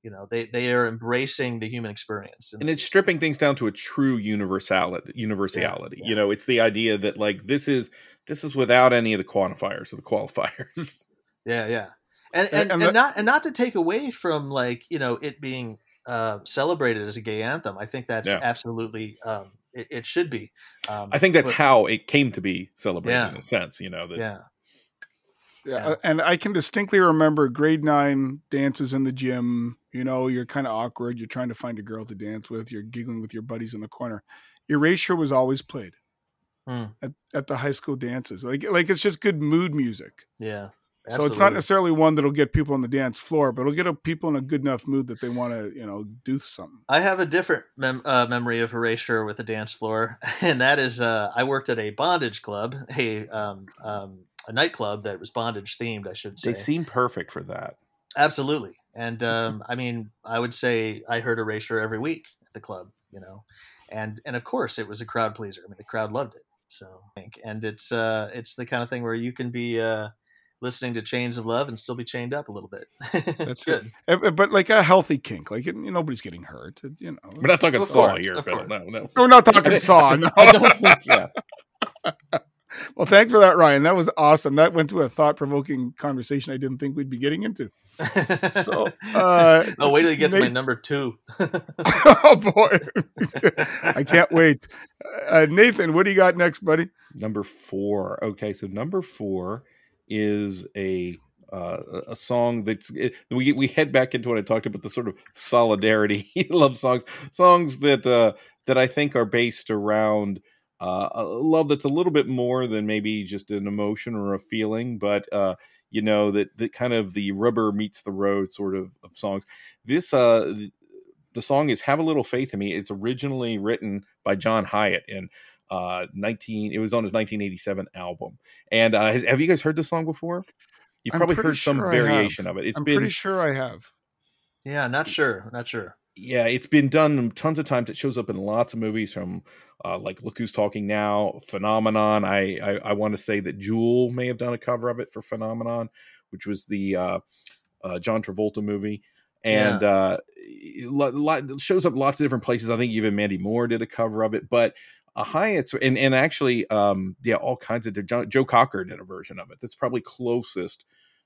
Speaker 3: You know, they they are embracing the human experience,
Speaker 2: and it's stripping things down to a true universality universality
Speaker 3: yeah.
Speaker 2: you know it's the idea that like this is this is without any of the quantifiers or the qualifiers <laughs>
Speaker 3: Yeah, yeah. and and,
Speaker 1: And-
Speaker 3: and,
Speaker 1: and
Speaker 3: not and not to take away from like you know it being uh, celebrated as a gay anthem. I think that's
Speaker 2: Yeah.
Speaker 3: absolutely um, it, it should be. Um,
Speaker 2: I think that's
Speaker 3: but-
Speaker 2: how it came to be celebrated
Speaker 3: Yeah.
Speaker 2: in a sense. You know that
Speaker 3: Yeah,
Speaker 1: Yeah,
Speaker 3: Yeah.
Speaker 1: and I can distinctly remember grade nine dances in the gym. You know, you're kind of awkward. You're trying to find a girl to dance with. You're giggling with your buddies in the corner. Erasure was always played
Speaker 3: Hmm.
Speaker 1: at, at the high school dances. Like, like it's just good mood music.
Speaker 3: yeah.
Speaker 1: So it's not necessarily one that'll get people on the dance floor, but it'll get people in a good enough mood that they want to, you know, do something.
Speaker 3: I have a different mem- uh, memory of erasure with a dance floor, <laughs> and that is uh, I worked at a bondage club, a um, um, a nightclub that was bondage themed. I should say.
Speaker 2: they seem perfect for that.
Speaker 3: Absolutely. And <laughs> um, I mean, I would say I heard Erasure every week at the club, you know, and and of course it was a crowd pleaser. I mean, the crowd loved it. So, I and it's uh, it's the kind of thing where you can be uh, listening to Chains of Love and still be chained up a little bit. <laughs>
Speaker 1: That's
Speaker 3: good.
Speaker 1: But like a healthy kink, like it, nobody's getting hurt. you know,
Speaker 2: We're not talking
Speaker 3: Of
Speaker 2: Saw
Speaker 3: course,
Speaker 2: here, Bill. No, no.
Speaker 1: we're not talking <laughs> Saw. No.
Speaker 2: I don't think. Yeah,
Speaker 1: Well, thanks for that, Ryan. That was awesome. That went to a thought-provoking conversation I didn't think we'd be getting into. So, <laughs> uh,
Speaker 3: oh, wait till you gets to my number two. <laughs> <laughs>
Speaker 1: oh boy, I can't wait. Uh, Nathan, what do you got next, buddy?
Speaker 2: number four. Okay, so number four is a uh, a song that's it, we we head back into what I talked about the sort of solidarity love songs, songs that uh, that I think are based around uh, a love that's a little bit more than maybe just an emotion or a feeling, but uh, you know that that kind of the rubber meets the road sort of, of songs. This uh, the song is "Have a Little Faith in Me." It's originally written by John Hiatt in uh 19 it was on his 1987 album and uh has- have you guys heard this song before you've probably
Speaker 1: pretty
Speaker 2: heard some
Speaker 1: sure I have.
Speaker 2: variation of it It's
Speaker 1: I'm
Speaker 2: been
Speaker 1: pretty sure I have.
Speaker 3: yeah, not sure, not sure.
Speaker 2: Yeah it's been done tons of times. It shows up in lots of movies from uh like look who's talking now phenomenon. I i, I want to say that jewel may have done a cover of it for phenomenon which was the uh, uh john travolta movie. And uh lo- lo- shows up lots of different places. I think even mandy moore did a cover of it but uh, Hiatt's and and actually um yeah all kinds of Joe, Joe Cocker did a version of it that's probably closest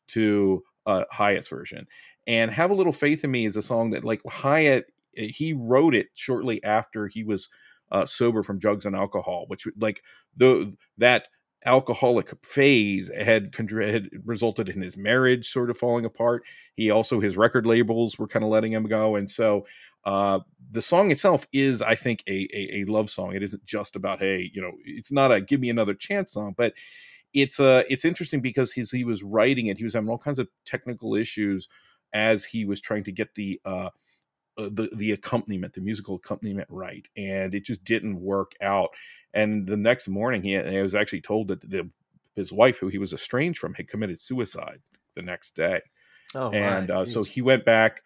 Speaker 2: to uh Hiatt's version and have a little faith in me is a song that like Hiatt eh, he wrote it shortly after he was uh sober from drugs and alcohol which like the that alcoholic phase had, had resulted in his marriage sort of falling apart. He also his record labels were kind of letting him go. And so uh the song itself is i think a, a a love song. It isn't just about hey you know it's not a give me another chance song but it's uh it's interesting because he's he was writing it. He was having all kinds of technical issues as he was trying to get the uh uh, the the accompaniment the musical accompaniment right and it just didn't work out. And the next morning he, he was actually told that the his wife who he was estranged from had committed suicide the next day.
Speaker 3: Oh,
Speaker 2: and uh, so he went back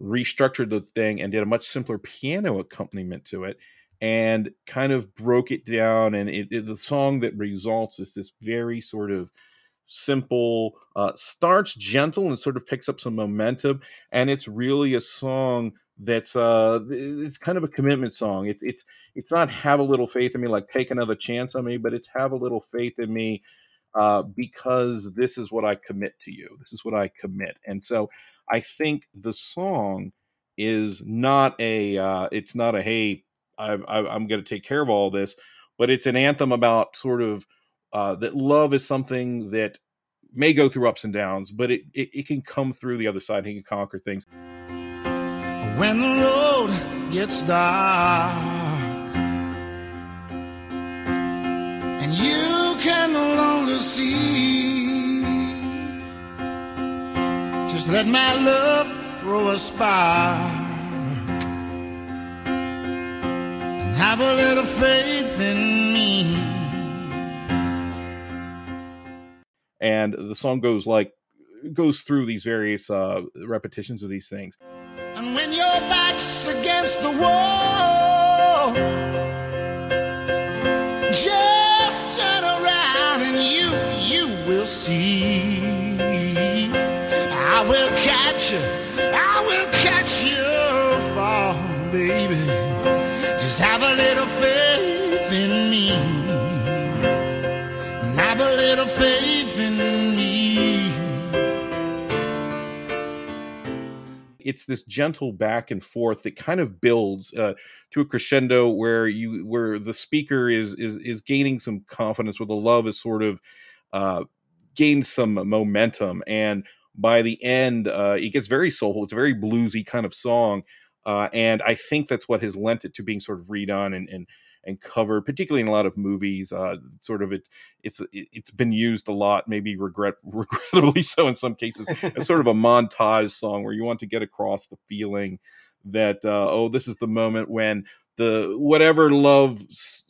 Speaker 2: restructured the thing and did a much simpler piano accompaniment to it and kind of broke it down and it, it- the song that results is this very sort of simple uh starts gentle and sort of picks up some momentum and it's really a song that's uh it's kind of a commitment song. It's it's it's not have a little faith in me like take another chance on me but it's have a little faith in me uh because this is what i commit to you. This is what i commit. And so i think the song is not a uh it's not a hey I, I, i'm going to take care of all this but it's an anthem about sort of uh that love is something that may go through ups and downs but it it, it can come through the other side it can conquer things
Speaker 5: When the road gets dark and you can no longer see, just let my love throw a spark and have a little faith in me.
Speaker 2: And the song goes like goes through these various uh repetitions of these things
Speaker 5: And when your back's against the wall, just turn around and you, you will see. I will catch you, I will catch you fall, baby. Just have a little faith in me. Have a little faith in me.
Speaker 2: It's this gentle back and forth that kind of builds uh, to a crescendo where you where the speaker is is is gaining some confidence, where the love is sort of uh, gained some momentum, and by the end, uh, it gets very soulful. It's a very bluesy kind of song, uh, and I think that's what has lent it to being sort of redone and and and cover, particularly in a lot of movies. Uh, sort of it, it's it's been used a lot, maybe regret <laughs> regrettably so in some cases, as sort of a montage song where you want to get across the feeling that uh, oh, this is the moment when the whatever love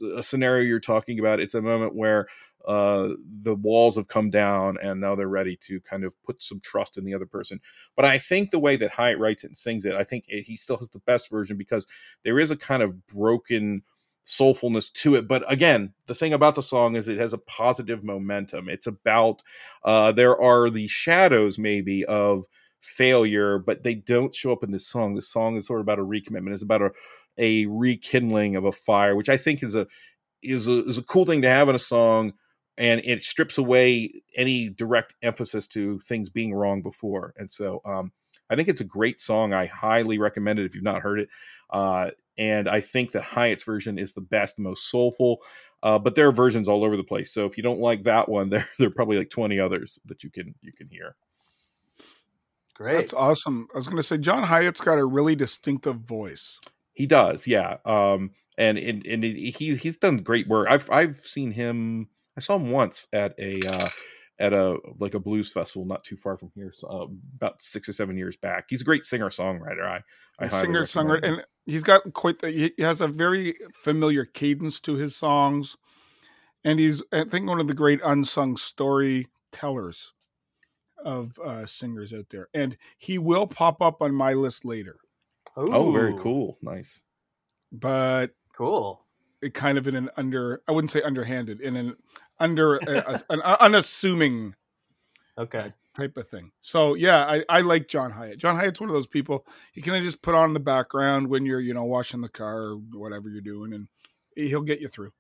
Speaker 2: uh, scenario you're talking about, it's a moment where uh, the walls have come down and now they're ready to kind of put some trust in the other person. But I think the way that Hiatt writes it and sings it, I think it, he still has the best version because there is a kind of broken soulfulness to it. But again the thing about the song is it has a positive momentum. It's about uh there are the shadows maybe of failure but they don't show up in this song. This song is sort of about a recommitment. It's about a a rekindling of a fire which i think is a is a is a cool thing to have in a song and it strips away any direct emphasis to things being wrong before. And so um I think it's a great song. I highly recommend it if you've not heard it. Uh, and I think that Hiatt's version is the best, most soulful. Uh, but there are versions all over the place. So if you don't like that one, <laughs> there there are probably like twenty others that you can you can hear.
Speaker 3: Great.
Speaker 1: That's awesome. I was going to say John Hiatt's got a really distinctive voice.
Speaker 2: He does, yeah. Um, and and and he he's done great work. I've I've seen him. I saw him once at a uh, at a like a blues festival not too far from here, so, uh, about six or seven years back. He's a great singer songwriter. I, I
Speaker 1: singer songwriter, and he's got quite the. He has a very familiar cadence to his songs, and he's I think one of the great unsung storytellers of uh, singers out there. And he will pop up on my list later.
Speaker 2: Ooh. Oh, very cool, nice.
Speaker 1: But
Speaker 3: Cool.
Speaker 1: it kind of in an under I wouldn't say underhanded in an under a, a- an unassuming
Speaker 3: Okay.
Speaker 1: type of thing. So yeah, I, I like John Hiatt. John Hiatt's one of those people you can just put on in the background when you're you know washing the car or whatever you're doing, and he'll get you through.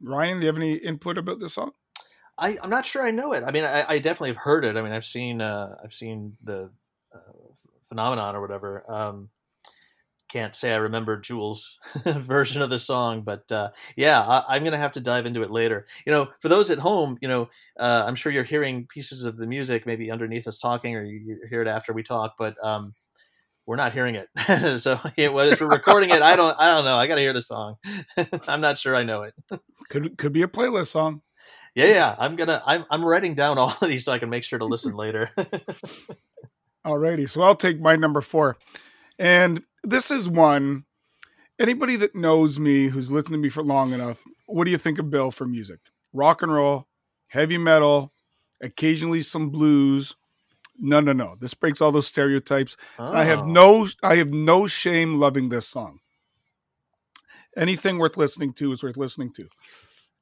Speaker 1: Ryan, do you have any input about this song?
Speaker 3: I, I'm not sure I know it. I mean, I, I definitely have heard it. I mean, I've seen uh, I've seen the uh, phenomenon or whatever. Um, can't say I remember Jules' <laughs> version of the song, but uh, yeah, I, I'm gonna have to dive into it later. You know, for those at home, you know, uh, I'm sure you're hearing pieces of the music maybe underneath us talking, or you, hear it after we talk, but um, we're not hearing it. <laughs> so <laughs> yeah, well, if we're recording it, I don't, I don't know. I got to hear the song. I'm not sure I know it.
Speaker 1: Could could be a playlist song.
Speaker 3: Yeah, yeah. I'm gonna. I'm I'm writing down all of these so I can make sure to listen later.
Speaker 1: Alrighty, so I'll take my number four, and this is one. Anybody that knows me, who's listened to me for long enough, what do you think of Bill for music? Rock and roll, heavy metal, occasionally some blues. No, no, no. This breaks all those stereotypes. I have
Speaker 3: Oh.
Speaker 1: no, I have no shame loving this song. Anything worth listening to is worth listening to,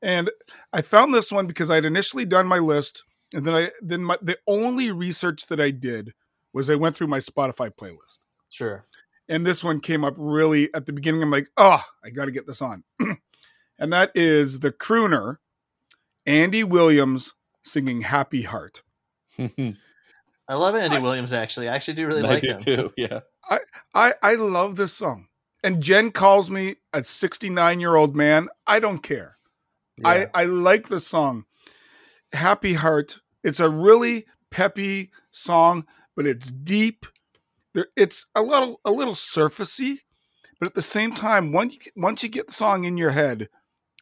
Speaker 1: and I found this one because I'd initially done my list, and then I then my, the only research that I did was I went through my Spotify playlist,
Speaker 3: Sure.
Speaker 1: And this one came up really at the beginning. I'm like, oh, I got to get this on, <clears throat> and that is the crooner Andy Williams singing "Happy Heart." <laughs>
Speaker 3: I love Andy
Speaker 1: I-
Speaker 3: Williams. Actually, I actually do really
Speaker 2: I
Speaker 3: like
Speaker 2: do
Speaker 3: him.
Speaker 2: too. Yeah.
Speaker 1: I I I love this song. And Jen calls me a 69 year old man. I don't care.
Speaker 3: Yeah.
Speaker 1: I I like the song. Happy Heart. It's a really peppy song, but it's deep. It's a little a little surfacey, but at the same time, once you, once you get the song in your head,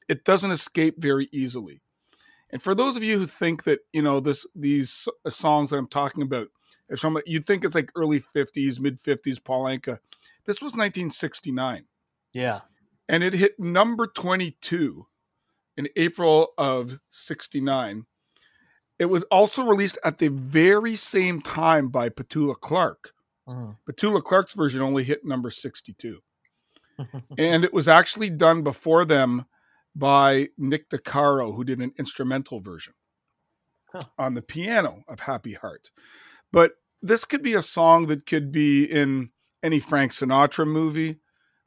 Speaker 1: it doesn't escape very easily. And for those of you who think that you know this these uh, songs that I'm talking about, if some you'd think it's like early 50s, mid 50s, Paul Anka. This was 1969
Speaker 3: yeah.
Speaker 1: and it hit number 22 in April of 69. It was also released at the very same time by Petula Clark.
Speaker 3: Mhm.
Speaker 1: Tula Clark's version only hit number 62. <laughs> and it was actually done before them by Nick DeCaro, who did an instrumental version
Speaker 3: Huh.
Speaker 1: on the piano of Happy Heart. But this could be a song that could be in any Frank Sinatra movie.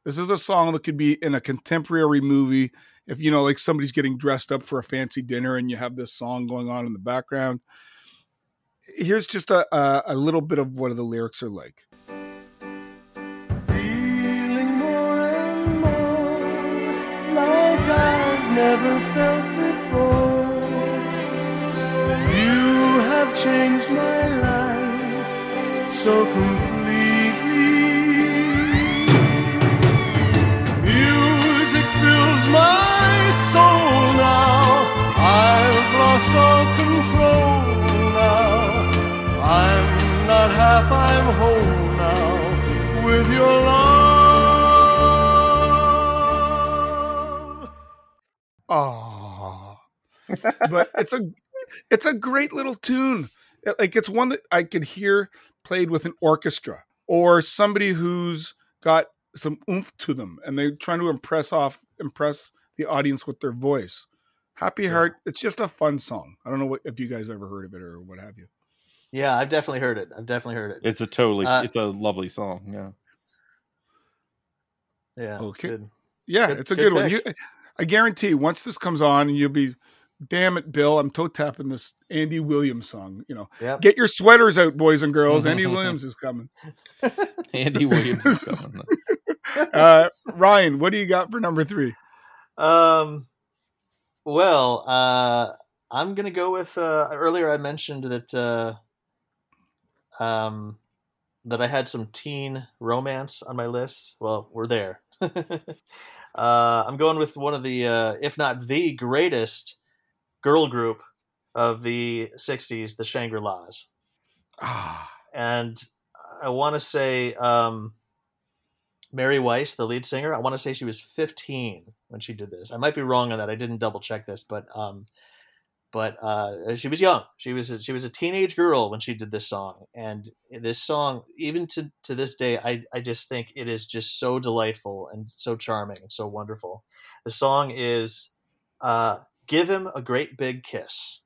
Speaker 1: This is a song that could be in a contemporary movie. If you know, like somebody's getting dressed up for a fancy dinner and you have this song going on in the background. Here's just a, a a little bit of what the lyrics are like.
Speaker 6: Feeling more and more like I've never felt before. You have changed my life so completely. Half, I'm whole now with your love.
Speaker 1: Oh, but it's a it's a great little tune. It- Like it's one that I could hear played with an orchestra or somebody who's got some oomph to them, and they're trying to impress off impress the audience with their voice. Happy Heart. It's just a fun song. I don't know what, if you guys ever heard of it or what have you.
Speaker 3: Yeah, I've definitely heard it. I've definitely heard it.
Speaker 2: It's a totally,
Speaker 3: Uh,
Speaker 2: it's a lovely song. Yeah.
Speaker 3: Yeah, it's
Speaker 1: Okay.
Speaker 3: good.
Speaker 1: Yeah,
Speaker 3: Good-
Speaker 1: it's a
Speaker 3: good
Speaker 1: good, one. You. I guarantee once this comes on, you'll be, damn it, Bill, I'm toe tapping this Andy Williams song. You know,
Speaker 3: Yep.
Speaker 1: get your sweaters out, boys and girls. Andy <laughs> Williams is coming. <laughs>
Speaker 2: Andy Williams is <laughs> coming.
Speaker 1: Uh, Ryan, what do you got for number three?
Speaker 3: Um, well, uh, I'm gonna go with. Uh, earlier, I mentioned that uh, um, that I had some teen romance on my list. Well, we're there. <laughs> uh, I'm going with one of the, uh, if not the greatest girl group of the '60s, the Shangri Las,
Speaker 1: Ah,
Speaker 3: and I want to say um, Mary Weiss, the lead singer. I want to say she was 15 when she did this. I might be wrong on that. I didn't double check this, but um, but uh, she was young. She was a, she was a teenage girl when she did this song, and this song, even to to this day, I I just think it is just so delightful and so charming and so wonderful. The song is uh, "Give Him a Great Big Kiss,"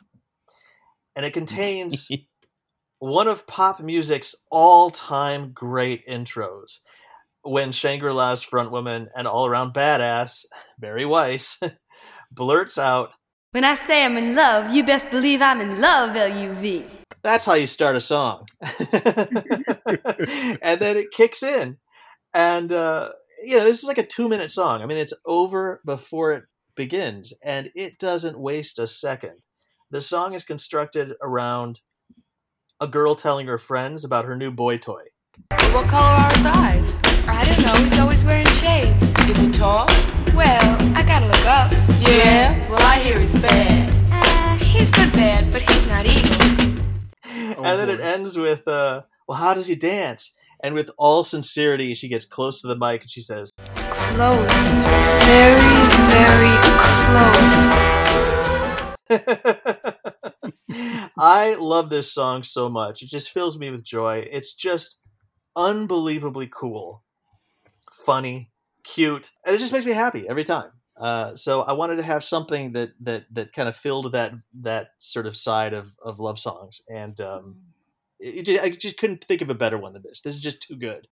Speaker 3: and it contains <laughs> one of pop music's all-time great intros when Shangri-La's frontwoman and all-around badass Barry Weiss <laughs> blurts out,
Speaker 7: When I say I'm in love, you best believe I'm in love, L-U-V.
Speaker 3: "That's how you start a song," <laughs> and then it kicks in, and uh, you know this is like a two-minute song. I mean, it's over before it begins, and it doesn't waste a second. The song is constructed around a girl telling her friends about her new boy toy.
Speaker 8: What color are his eyes? I don't know. He's always wearing shades. Is he tall? Well, I gotta look up. Yeah? Well, I hear he's bad. Uh, he's good bad, but he's not evil.
Speaker 3: and then it ends with, uh, "Well, how does he dance?" And with all sincerity, she gets close to the mic and she says,
Speaker 8: Close. Very, very close. <laughs>
Speaker 3: I love this song so much. It just fills me with joy. It's just unbelievably cool, funny, cute, and it just makes me happy every time. Uh, so I wanted to have something that that that kind of filled that that sort of side of, of love songs, and um, it, it I just couldn't think of a better one than this. This is just too good.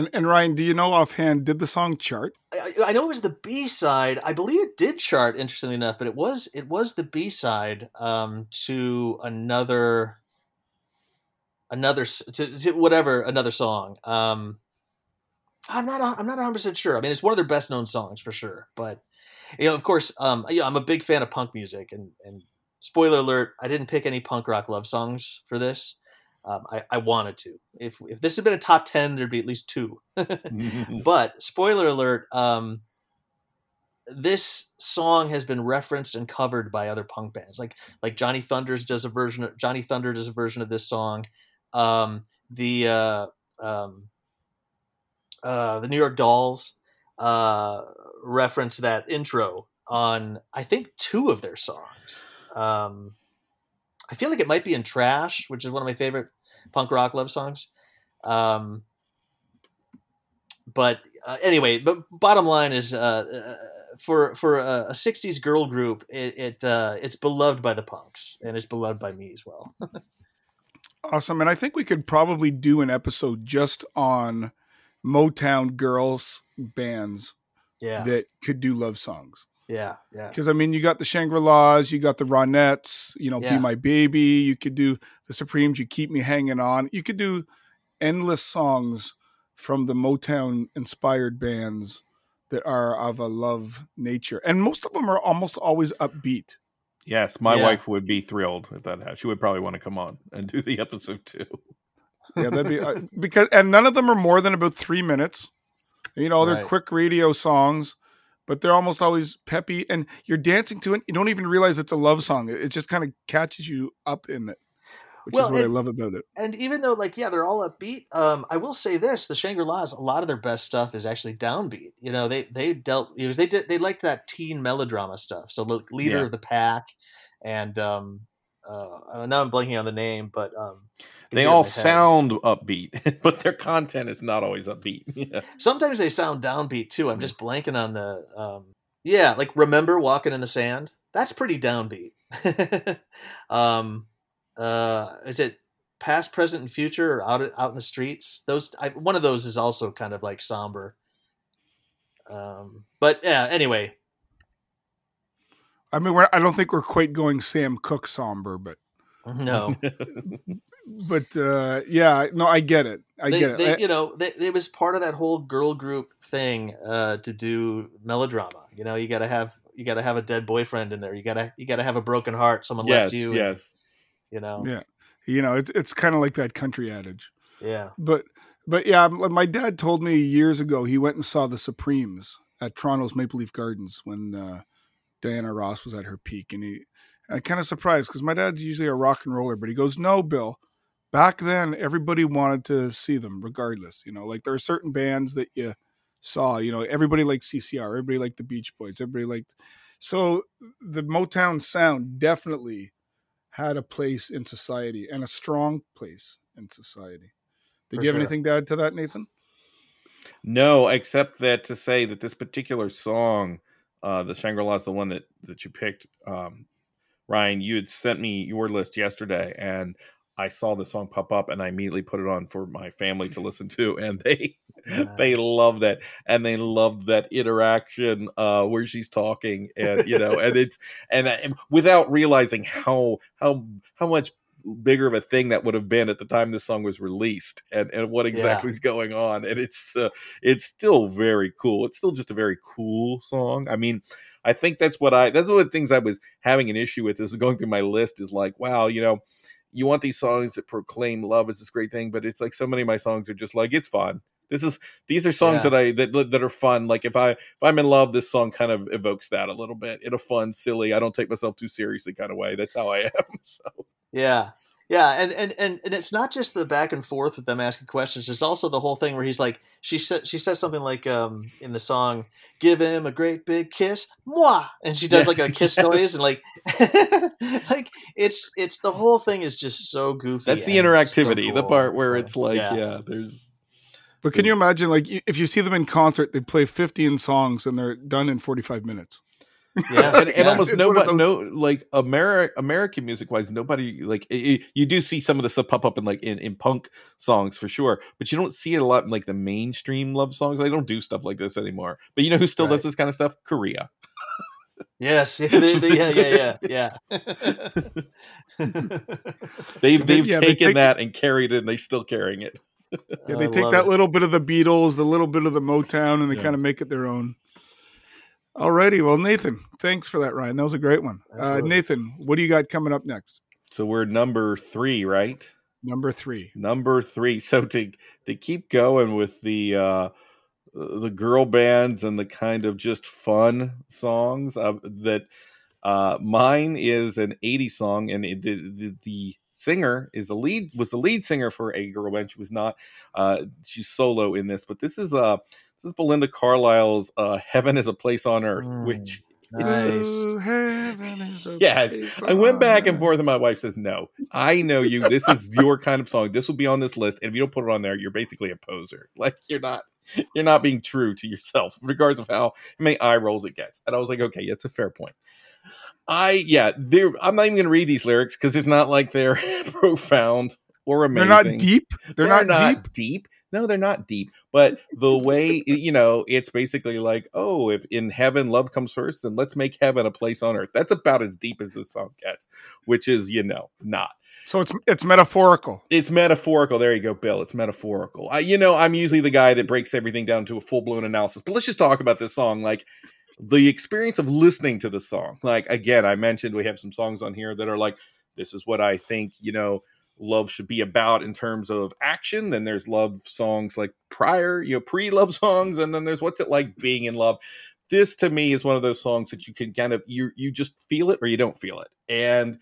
Speaker 7: And, and
Speaker 1: Ryan, do you know offhand, did the song chart?
Speaker 3: I, I know it was the B side. I believe it did chart, interestingly enough, but it was it was the B side um, to another another to, to whatever another song. Um, I'm not I'm not 100 percent sure. I mean, it's one of their best known songs for sure. But you know, of course, um, you know, I'm a big fan of punk music, and and spoiler alert, I didn't pick any punk rock love songs for this. Um, I, I wanted to. If if this had been a top ten, there'd be at least two. <laughs> <laughs> but spoiler alert um this song has been referenced and covered by other punk bands like like johnny thunders does a version of johnny thunder does a version of this song um the uh um uh the new york dolls uh reference that intro on i think two of their songs um i feel like it might be in trash which is one of my favorite punk rock love songs um but uh, anyway, but bottom line is, uh, uh, for for a, a '60s girl group, it, it uh, it's beloved by the punks and it's beloved by me as well. <laughs>
Speaker 1: Awesome. And I think we could probably do an episode just on Motown girls bands
Speaker 3: yeah,
Speaker 1: that could do love songs.
Speaker 3: Yeah, yeah,
Speaker 1: Because I mean, you got the Shangri La's, you got the Ronettes, you know,
Speaker 3: Yeah.
Speaker 1: "Be My Baby." You could do the Supremes. You keep me hanging on. You could do endless songs from the Motown inspired bands that are of a love nature, and most of them are almost always upbeat.
Speaker 2: Yes, my
Speaker 3: Yeah.
Speaker 2: wife would be thrilled if that happened. She would probably want to come on and do the <laughs> episode too.
Speaker 1: Yeah, that'd be uh, because, and none of them are more than about three minutes. You know, they're
Speaker 3: Right.
Speaker 1: quick radio songs, but they're almost always peppy, and you're dancing to it. You don't even realize it's a love song. It just kind of catches you up in it, which
Speaker 3: Well,
Speaker 1: is what I love about it.
Speaker 3: and even though like yeah they're all upbeat um i will say this the shangri-las a lot of their best stuff is actually downbeat you know they they dealt because they did they liked that teen melodrama stuff so like leader
Speaker 2: Yeah.
Speaker 3: of the pack and um uh now i'm blanking on the name but um
Speaker 2: They
Speaker 3: hear it in
Speaker 2: all
Speaker 3: my head.
Speaker 2: sound upbeat, <laughs> but their content is not always upbeat. <laughs> Yeah.
Speaker 3: sometimes they sound downbeat too. I'm just blanking on the um yeah like remember walking in the sand that's pretty downbeat. <laughs> Um uh is it past present and future or out out in the streets? Those I, one of those is also kind of like somber. Um but yeah anyway.
Speaker 1: I mean, we're, I don't think we're quite going Sam Cooke somber, but
Speaker 3: no <laughs>
Speaker 1: but uh, yeah, no, I get it. I
Speaker 3: they,
Speaker 1: get it.
Speaker 3: they,
Speaker 1: I-
Speaker 3: you know they, it was part of that whole girl group thing uh to do melodrama you know you gotta have you gotta have a dead boyfriend in there you gotta you gotta have a broken heart someone
Speaker 2: yes,
Speaker 3: left you and,
Speaker 2: yes.
Speaker 3: you know
Speaker 1: yeah, you know, it's it's kind of like that country adage.
Speaker 3: yeah
Speaker 1: But but yeah, my dad told me years ago he went and saw the Supremes at Toronto's Maple Leaf Gardens when uh, Diana Ross was at her peak, and he I kind of surprised because my dad's usually a rock and roller, but he goes, "No, Bill." Back then, everybody wanted to see them, regardless. You know, like there are certain bands that you saw. You know, everybody liked CCR, everybody liked the Beach Boys, everybody liked. So the Motown sound definitely had a place in society and a strong place in society. Did
Speaker 3: For
Speaker 1: you have
Speaker 3: sure.
Speaker 1: anything to add to that, Nathan?
Speaker 2: No, except that to say that this particular song, uh, the Shangri La's the one that that you picked. Um, Ryan, you had sent me your list yesterday, and I saw the song pop up, and I immediately put it on for my family to listen to, <laughs> and they they
Speaker 3: Nice.
Speaker 2: love that, and they love that interaction uh, where she's talking, and you know, and it's and, uh, and without realizing how how how much bigger of a thing that would have been at the time this song was released and and what exactly is going on. And it's uh, it's still very cool. It's still just a very cool song. I mean i think that's what i that's one of the things i was having an issue with is going through my list is like wow you know you want these songs that proclaim love is this great thing but it's like so many of my songs are just like it's fun. This is these are songs
Speaker 3: Yeah.
Speaker 2: that i that, that are fun. Like if i if i'm in love this song kind of evokes that a little bit in a fun silly i don't take myself too seriously kind of way. That's how i am. <laughs> So
Speaker 3: Yeah. Yeah, and, and and and it's not just the back and forth with them asking questions. It's also the whole thing where he's like, she said, she says something like, um, in the song, "Give him a great big kiss, moi," and she does
Speaker 2: Yeah,
Speaker 3: like a kiss <laughs>
Speaker 2: yes.
Speaker 3: noise, and like, <laughs> like it's it's the whole thing is just so goofy.
Speaker 2: That's the
Speaker 3: and so
Speaker 2: interactivity, the part where it's like, yeah, there's
Speaker 1: But can you imagine, like, if you see them in concert, they play 15 songs and they're done in 45 minutes.
Speaker 3: Yeah, <laughs>
Speaker 2: and, and
Speaker 3: yeah.
Speaker 2: almost
Speaker 1: It's one of
Speaker 2: nobody,
Speaker 1: those-
Speaker 2: no, like Ameri- American music wise, nobody like i- i- you do see some of the stuff pop up in like in, in punk songs for sure, but you don't see it a lot in like the mainstream love songs. They don't do stuff like this anymore. But you know who still
Speaker 3: Right.
Speaker 2: does this kind of stuff? Korea.
Speaker 3: yes, yeah, they- they- yeah, yeah, yeah, <laughs>
Speaker 2: They've they've
Speaker 1: yeah, they
Speaker 2: taken
Speaker 1: take-
Speaker 2: that and carried it, and they're still carrying it.
Speaker 1: Yeah, they
Speaker 3: I
Speaker 1: take that
Speaker 3: it.
Speaker 1: little bit of the Beatles, the little bit of the Motown, and they
Speaker 2: Yeah.
Speaker 1: kind of make it their own. Alrighty, well, Nathan, thanks for that, Ryan. That was a great one. Uh, Nathan, what do you got coming up next?
Speaker 2: So we're number three, right?
Speaker 1: Number three.
Speaker 2: number three so to to keep going with the uh the girl bands and the kind of just fun songs uh, that uh mine is an 80s song and it, the, the the singer is the lead was the lead singer for a girl band she was not uh she's solo in this but this is uh this is belinda carlisle's uh heaven is a place on earth
Speaker 3: Mm.
Speaker 2: which
Speaker 3: Nice.
Speaker 1: Is a
Speaker 2: Yes, I went back and forth, and my wife says, "No, I know you. This is your kind of song. This will be on this list, and if you don't put it on there, you're basically a poser. <laughs> Like you're not, you're not being true to yourself, <laughs> regardless of how many eye rolls it gets." And I was like, "Okay, yeah, that's a fair point." I yeah, there. I'm not even going to read these lyrics because it's not like they're <laughs> profound or amazing.
Speaker 1: They're not deep. They're, not, deep.
Speaker 2: deep. No, they're not deep. But the way you know, it's basically like, oh, if in heaven love comes first, then let's make heaven a place on earth. That's about as deep as this song gets, which is, you know, not.
Speaker 1: So it's it's metaphorical.
Speaker 2: It's metaphorical. There you go, Bill. It's metaphorical. I, you know, I'm usually the guy that breaks everything down to a full blown analysis. But let's just talk about this song. Like the experience of listening to the song. Like again, I mentioned we have some songs on here that are like, this is what I think, you know, love should be about in terms of action. Then there's love songs like prior, you know, pre love <laughs> songs, and then there's what's it like being in love. This to me is one of those songs that you can kind of you you just feel it or you don't feel it, and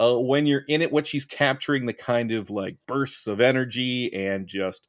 Speaker 2: uh, when you're in it, what she's capturing the kind of like bursts of energy and just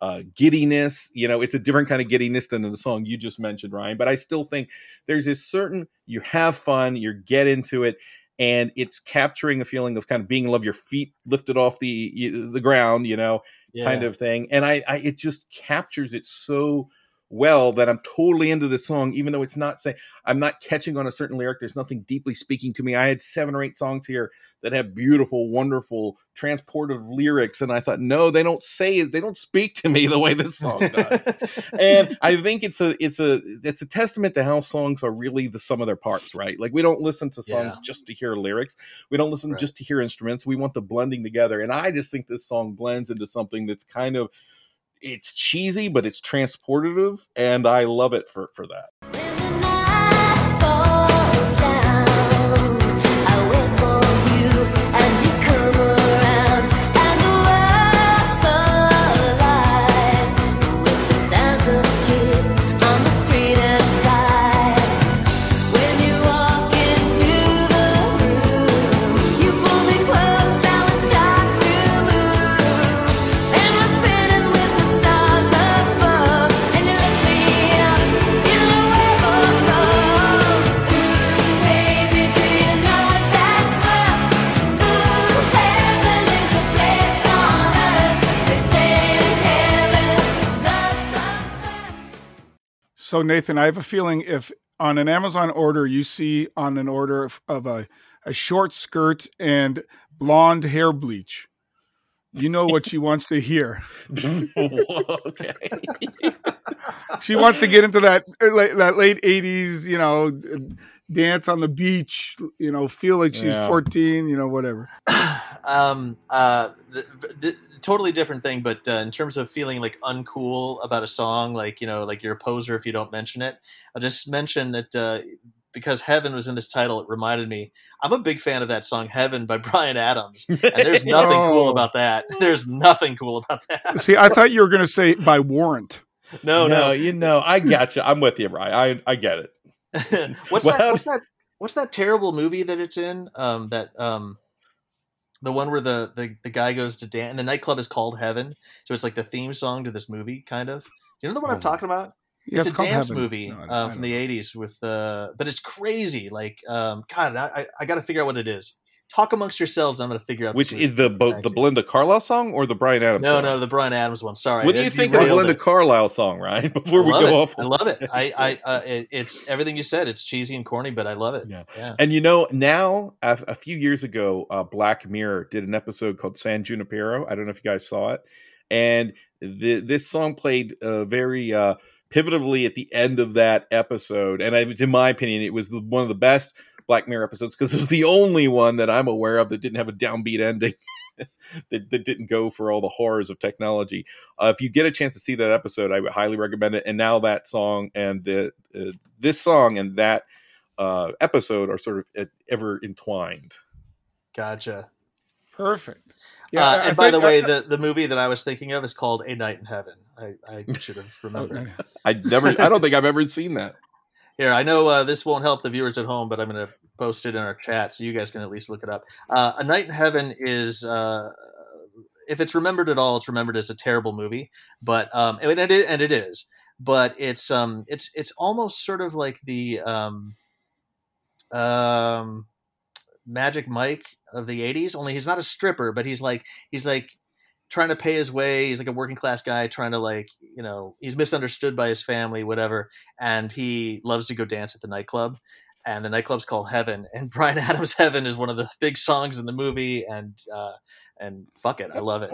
Speaker 2: uh, giddiness. You know, it's a different kind of giddiness than in the song you just mentioned, Ryan. But I still think there's this certain you have fun, you get into it, and it's capturing a feeling of kind of being in love, your feet lifted off the the ground, you know, kind of thing. And I, I it just captures it so well that I'm totally into the song, even though it's not saying I'm not catching on a certain lyric. There's nothing deeply speaking to me. I had seven or eight songs here that have beautiful, wonderful, transportive lyrics, and I thought, no, they don't say. They don't speak to me the way this song does. <laughs> and I think it's a it's a it's a testament to how songs are really the sum of their parts, right? Like we don't listen to songs
Speaker 3: Yeah.
Speaker 2: just to hear lyrics. We don't listen
Speaker 3: Right.
Speaker 2: just to hear instruments. We want the blending together. And I just think this song blends into something that's kind of it's cheesy, but it's transportative, and I love it for for that.
Speaker 1: So Nathan, I have a feeling if on an Amazon order you see on an order of, of a a short skirt and blonde hair bleach, you know what she wants to hear. <laughs>
Speaker 2: okay.
Speaker 1: She wants to get into that uh, that late '80s, you know, dance on the beach, you know, feel like she's
Speaker 2: Yeah.
Speaker 1: 14, you know, whatever. <clears throat>
Speaker 3: um uh the, the, totally different thing but uh, in terms of feeling like uncool about a song like you know like you're a poser if you don't mention it i'll just mention that uh because heaven was in this title it reminded me i'm a big fan of that song heaven by <laughs> bryan adams and there's <laughs> nothing cool
Speaker 1: Oh.
Speaker 3: about that <laughs> there's nothing cool about that
Speaker 1: See, I thought you were going to say by warrant.
Speaker 3: no
Speaker 2: no,
Speaker 3: no,
Speaker 2: you know, I got you. I'm with you, Ryan. I I get it. <laughs>
Speaker 3: what's
Speaker 2: Well,
Speaker 3: that what's that what's that terrible movie that it's in? Um that um the one where the, the the guy goes to dance and the nightclub is called heaven. So it's like the theme song to this movie kind of. You know the one i'm
Speaker 2: Oh.
Speaker 3: talking about?
Speaker 1: Yeah,
Speaker 3: it's, a dance
Speaker 1: Heaven.
Speaker 3: movie
Speaker 1: No,
Speaker 3: uh, from the 80s with uh but it's crazy like um god i i, I gotta figure out what it is talk amongst yourselves i'm gonna figure out
Speaker 2: Which is the bo- the Belinda Carlisle song or the Bryan Adams?
Speaker 3: no
Speaker 2: song?
Speaker 3: no the bryan adams one sorry
Speaker 2: What do you think of the Belinda
Speaker 3: it.
Speaker 2: Carlisle song, Ryan? <laughs> Before we go
Speaker 3: it.
Speaker 2: off,
Speaker 3: I love it. <laughs> I, I, uh, it, it's everything you said. It's cheesy and corny, but I love it.
Speaker 2: Yeah.
Speaker 3: yeah.
Speaker 2: And you know, now a, a few years ago, uh, Black Mirror did an episode called San Junipero. I don't know if you guys saw it. And the, this song played uh, very uh, pivotally at the end of that episode. And I, in my opinion, it was the, one of the best Black Mirror episodes because it was the only one that I'm aware of that didn't have a downbeat ending. <laughs> that, that didn't go for all the horrors of technology. Uh, if you get a chance to see that episode, I would highly recommend it. And now that song and the uh, this song and that uh, episode are sort of uh, ever entwined.
Speaker 3: Gotcha.
Speaker 1: Perfect.
Speaker 3: uh, and by the
Speaker 1: think-
Speaker 3: way,
Speaker 1: I-
Speaker 3: the, the movie that I was thinking of is called A Night in Heaven. I, I should have <laughs> remembered.
Speaker 2: I never, I don't think I've ever seen that.
Speaker 3: Here, I know uh, this won't help the viewers at home, but I'm going to post it in our chat so you guys can at least look it up. Uh, a Night in Heaven is, uh, if it's remembered at all, it's remembered as a terrible movie, but um, and it is, and it is, but it's um, it's it's almost sort of like the um, um, Magic Mike of the '80s. Only he's not a stripper, but he's like he's like trying to pay his way. He's like a working class guy trying to like you know he's misunderstood by his family, whatever, and he loves to go dance at the nightclub. And the nightclub's called Heaven, <laughs> and Bryan Adams' Heaven is one of the big songs in the movie, and uh, and fuck it, I love it.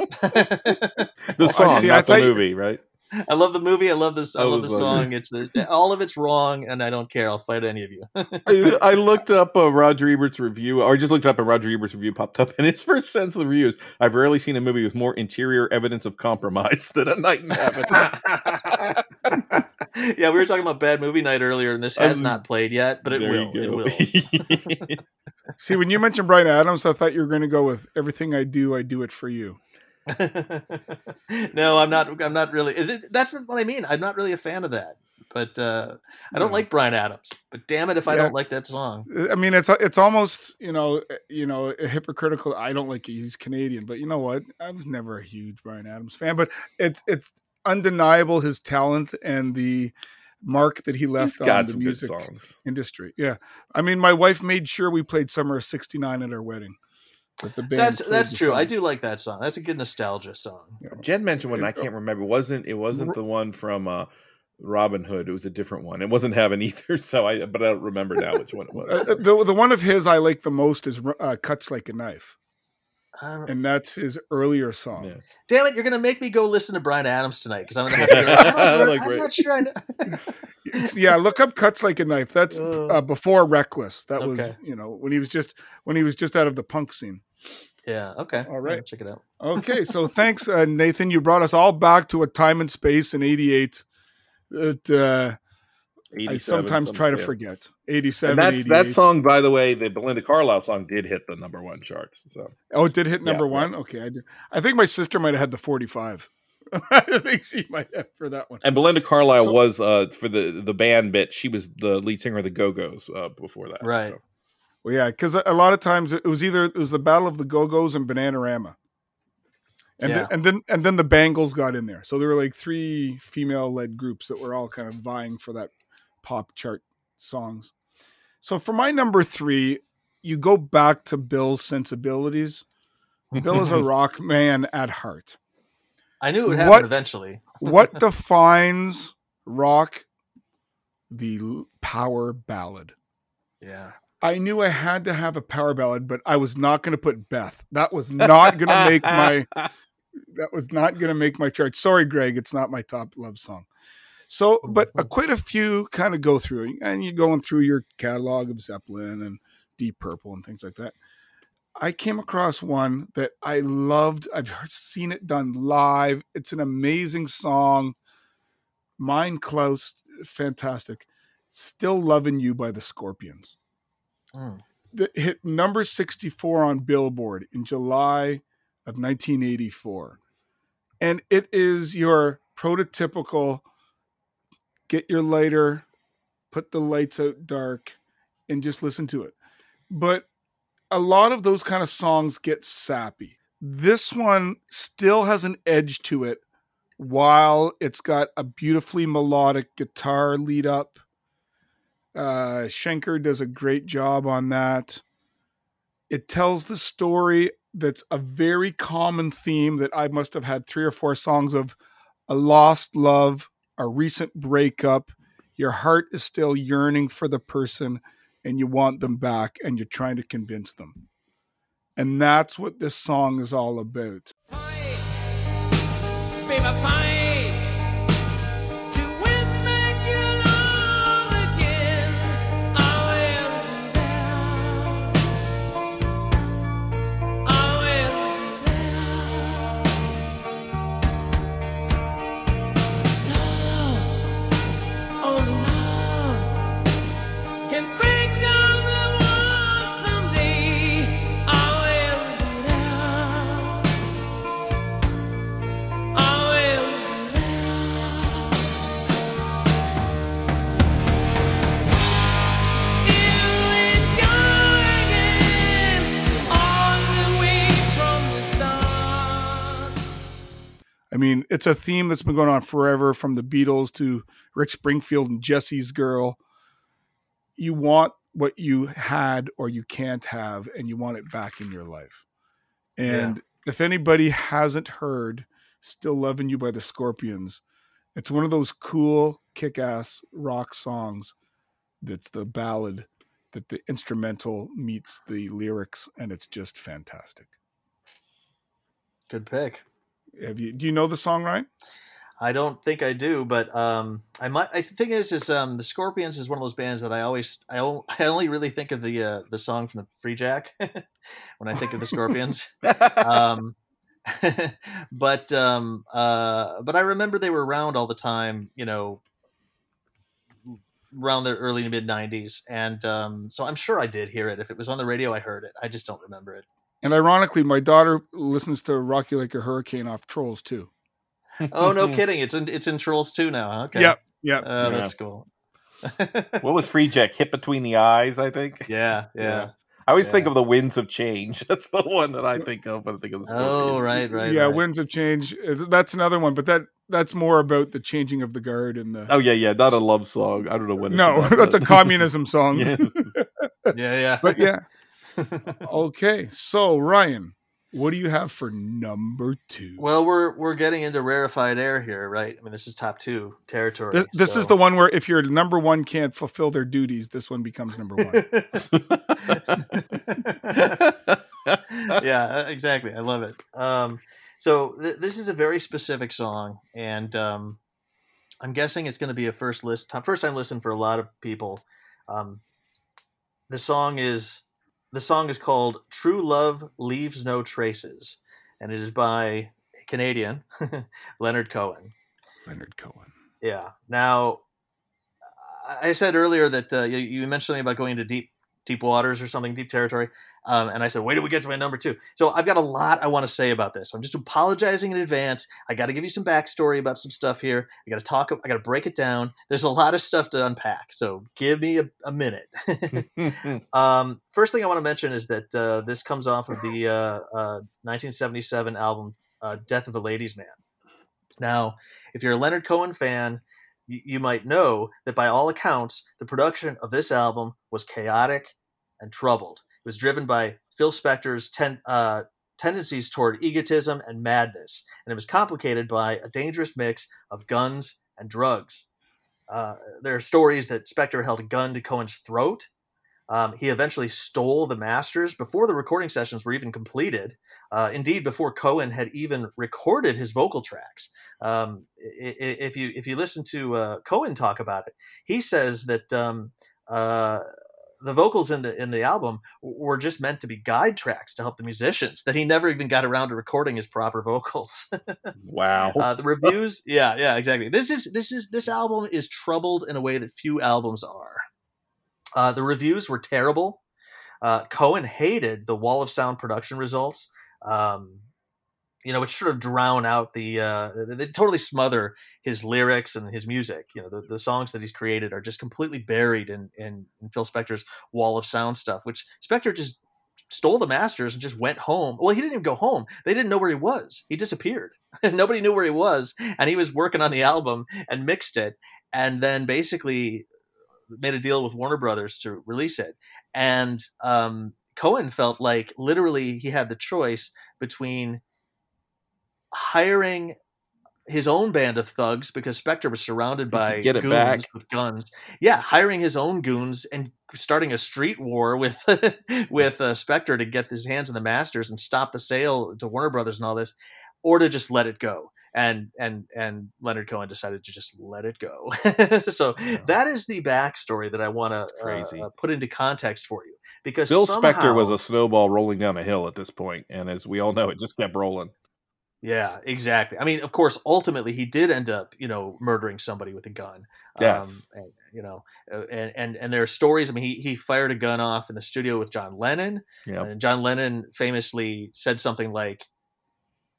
Speaker 2: The <laughs> song,
Speaker 1: see, I
Speaker 2: not the
Speaker 1: thought you-
Speaker 2: movie, right?
Speaker 3: I love the movie. I love this. I
Speaker 2: I
Speaker 3: love the song.
Speaker 2: like-
Speaker 3: It's the, all of it's wrong, and I don't care. I'll fight any of you. <laughs>
Speaker 2: I, I looked up uh, Roger Ebert's review, or just looked up and Roger Ebert's review popped up, <laughs> and his first sentence of the review is, "I've rarely seen a movie with more interior evidence of compromise <laughs> than A Night in Heaven."
Speaker 3: yeah, we were talking about Bad Movie Night earlier, and this has
Speaker 2: Um,
Speaker 3: not played yet, but it will. It will.
Speaker 1: See, when you mentioned Bryan Adams, I thought you were going to go with everything I do, I do it for you. <laughs>
Speaker 3: no, I'm not. I'm not really. Is it, that's not what I mean. I'm not really a fan of that. But uh, I don't
Speaker 1: No.
Speaker 3: like Bryan Adams. But damn it, if I
Speaker 1: Yeah.
Speaker 3: don't like that song.
Speaker 1: I mean, it's it's almost you know you know hypocritical. I don't like he's Canadian, but you know what? I was never a huge Bryan Adams fan, but it's it's undeniable his talent and the mark that he
Speaker 2: He's
Speaker 1: left on
Speaker 2: got
Speaker 1: the music
Speaker 2: songs.
Speaker 1: industry. Yeah, I mean, my wife made sure we played "Summer of '69" at our wedding. That the band
Speaker 3: That's that's
Speaker 1: the
Speaker 3: true. I do like that song. That's a good nostalgia song.
Speaker 2: Jen mentioned one I can't remember. It wasn't it wasn't the one from uh, Robin Hood? It was a different one. It wasn't Heaven <laughs> either. So I but I don't remember now which one it was.
Speaker 1: Uh, the the one of his I like the most is uh, "Cuts Like a Knife," and that's his earlier song.
Speaker 2: Yeah.
Speaker 3: damn it, you're gonna make me go listen to Bryan Adams tonight because I'm gonna have to. Be like, "I don't know,
Speaker 2: Like,
Speaker 3: I'm not sure. I know. <laughs>
Speaker 1: Yeah, look up "Cuts Like a Knife." That's
Speaker 3: Uh,
Speaker 1: uh, before "Reckless." That was
Speaker 3: okay.
Speaker 1: you know when he was just when he was just out of the punk scene.
Speaker 3: yeah. Okay.
Speaker 1: All right.
Speaker 3: Check it out.
Speaker 1: Okay, so <laughs> thanks, uh, Nathan. You brought us all back to a time and space in '88 that uh, I sometimes try to
Speaker 2: yeah.
Speaker 1: forget. '87,
Speaker 2: And that's that song, by the way, the Belinda Carlisle song did hit the number one charts. So
Speaker 1: Oh, it did hit number
Speaker 2: Yeah, yeah.
Speaker 1: one. Okay, I did. I think my sister might have had the 45. <laughs> I think she might have for that one.
Speaker 2: and Belinda Carlisle
Speaker 1: So-
Speaker 2: was uh for the the band bit. She was the lead singer of the Go Go's uh, before that.
Speaker 3: Right.
Speaker 2: so.
Speaker 1: Well, yeah, because a lot of times it was either it was the Battle of the Go Go's and Bananarama, and
Speaker 3: Yeah.
Speaker 1: then, and then and then the Bangles got in there. So there were like three female led groups that were all kind of vying for that pop chart songs. So for my number three, you go back to Bill's sensibilities. Bill is a <laughs> rock man at heart.
Speaker 3: I knew it would happen
Speaker 1: What-
Speaker 3: eventually. <laughs>
Speaker 1: What defines rock? The power ballad.
Speaker 3: Yeah.
Speaker 1: I knew I had to have a power ballad, but I was not going to put Beth. That was not going to make my <laughs> that was not going to make my chart. Sorry, Greg, it's not my top love song. So, but uh, quite a few kind of go through, and you're going through your catalog of Zeppelin and Deep Purple and things like that. I came across one that I loved. I've seen it done live. It's an amazing song. Mine Klaus, fantastic. Still Loving You by the Scorpions
Speaker 3: Mm.
Speaker 1: that hit number 64 on Billboard in July of 1984. And it is your prototypical get your lighter, put the lights out dark, and just listen to it. But a lot of those kind of songs get sappy. This one still has an edge to it while it's got a beautifully melodic guitar lead up. Uh, Schenker does a great job on that. It tells the story that's a very common theme that I must have had three or four songs of a lost love, a recent breakup. Your heart is still yearning for the person and you want them back and you're trying to convince them. And that's what this song is all about.
Speaker 9: Baby, fight I
Speaker 1: mean, it's a theme that's been going on forever from the Beatles to Rick Springfield and Jesse's Girl. You want what you had or you can't have and you want it back in your life. And if anybody hasn't heard Still Loving You by the Scorpions, it's one of those cool kick ass rock songs that's the ballad that the instrumental meets the lyrics and it's just fantastic.
Speaker 3: Good pick.
Speaker 1: Have you do you know the song right?
Speaker 3: I don't think I do, but um, I might. I, the thing is, is um, the Scorpions is one of those bands that I always, I, o- <laughs> I only really think of the uh, the song from the Freejack <laughs> when I think of the Scorpions. <laughs> um, but um, uh, but I remember they were around all the time, you know, around the early to mid '90s, and um, so I'm sure I did hear it. If it was on the radio, I heard it. I just don't remember it.
Speaker 1: And ironically, my daughter listens to Rocky Like a Hurricane off Trolls too.
Speaker 3: Oh no, <laughs> kidding! It's in it's in Trolls too now. Okay.
Speaker 1: Yep, yep.
Speaker 3: Uh,
Speaker 2: Yeah.
Speaker 3: That's cool. <laughs>
Speaker 2: what was Freejack? Hit between the eyes, I think.
Speaker 3: Yeah, yeah.
Speaker 2: Yeah. I always think of the winds of change. <laughs> That's the one that I think of when I think of the
Speaker 3: Oh, right, right.
Speaker 1: yeah,
Speaker 3: right.
Speaker 1: winds of change. uh, That's another one, but that that's more about the changing of the guard and the.
Speaker 2: Oh yeah, yeah, not a love song. I don't know what. it's
Speaker 1: no,
Speaker 2: about,
Speaker 1: that's a communism song.
Speaker 2: Yeah.
Speaker 3: Yeah, yeah.
Speaker 1: But yeah. Okay, so Ryan, what do you have for number two?
Speaker 3: Well, we're we're getting into rarefied air here, right? I mean, this is top two territory.
Speaker 1: This, this is the one where if your number one can't fulfill their duties, this one becomes number one. <laughs> <laughs>
Speaker 3: yeah, uh, exactly. I love it. Um, so th- this is a very specific song, and um, I'm guessing it's going to be a first list time, first time listen for a lot of people. Um, the song is the song is called "True Love Leaves No Traces," and it is by a Canadian, <laughs> Leonard Cohen.
Speaker 1: Leonard Cohen.
Speaker 3: Yeah. Now, I said earlier that uh, you, you mentioned something about going into deep, deep waters or something, deep territory. Um, and I said, wait till we get to my number two. So I've got a lot I want to say about this. I'm just apologizing in advance. I got to give you some backstory about some stuff here. I got to talk. I got to break it down. There's a lot of stuff to unpack. So give me a, a minute. <laughs> <laughs> um, first thing I want to mention is that uh, this comes off of the uh, uh, 1977 album uh, "Death of a Ladies' Man." Now, if you're a Leonard Cohen fan, you, you might know that by all accounts, the production of this album was chaotic and troubled. It was driven by Phil Spector's ten, uh, tendencies toward egotism and madness, and it was complicated by a dangerous mix of guns and drugs. Uh, there are stories that Spector held a gun to Cohen's throat. Um, he eventually stole the masters before the recording sessions were even completed. Uh, indeed, before Cohen had even recorded his vocal tracks. Um, if you if you listen to uh, Cohen talk about it, he says that um, uh, the vocals in the in the album were just meant to be guide tracks to help the musicians. That he never even got around to recording his proper vocals. <laughs>
Speaker 2: wow.
Speaker 3: uh, the reviews, yeah, yeah, exactly. This is this is this album is troubled in a way that few albums are. Uh, the reviews were terrible. Uh, Cohen hated the Wall of Sound production results. Um, you know, which sort of drown out the, uh, they totally smother his lyrics and his music. You know, the, the songs that he's created are just completely buried in, in, in Phil Spector's Wall of Sound stuff, which Spector just stole the masters and just went home. Well, he didn't even go home. They didn't know where he was. He disappeared. <laughs> Nobody knew where he was, and he was working on the album and mixed it, and then basically made a deal with Warner Brothers to release it. And um, Cohen felt like literally he had the choice between hiring his own band of thugs because Spector was surrounded by
Speaker 2: get it
Speaker 3: goons
Speaker 2: back.
Speaker 3: with guns. Yeah, hiring his own goons and starting a street war with <laughs> with uh, Spector to get his hands on the masters and stop the sale to Warner Brothers and all this, or to just let it go. And and and Leonard Cohen decided to just let it go. <laughs> so that is the backstory that I want to uh, put into context for you because
Speaker 2: Bill
Speaker 3: somehow,
Speaker 2: Spector was a snowball rolling down a hill at this point, and as we all know, it just kept rolling.
Speaker 3: Yeah, exactly. I mean, of course, ultimately he did end up, you know, murdering somebody with a gun.
Speaker 2: Yes.
Speaker 3: Um, and, you know, uh, and, and and there are stories. I mean, he he fired a gun off in the studio with John Lennon,
Speaker 2: Yeah.
Speaker 3: and John Lennon famously said something like,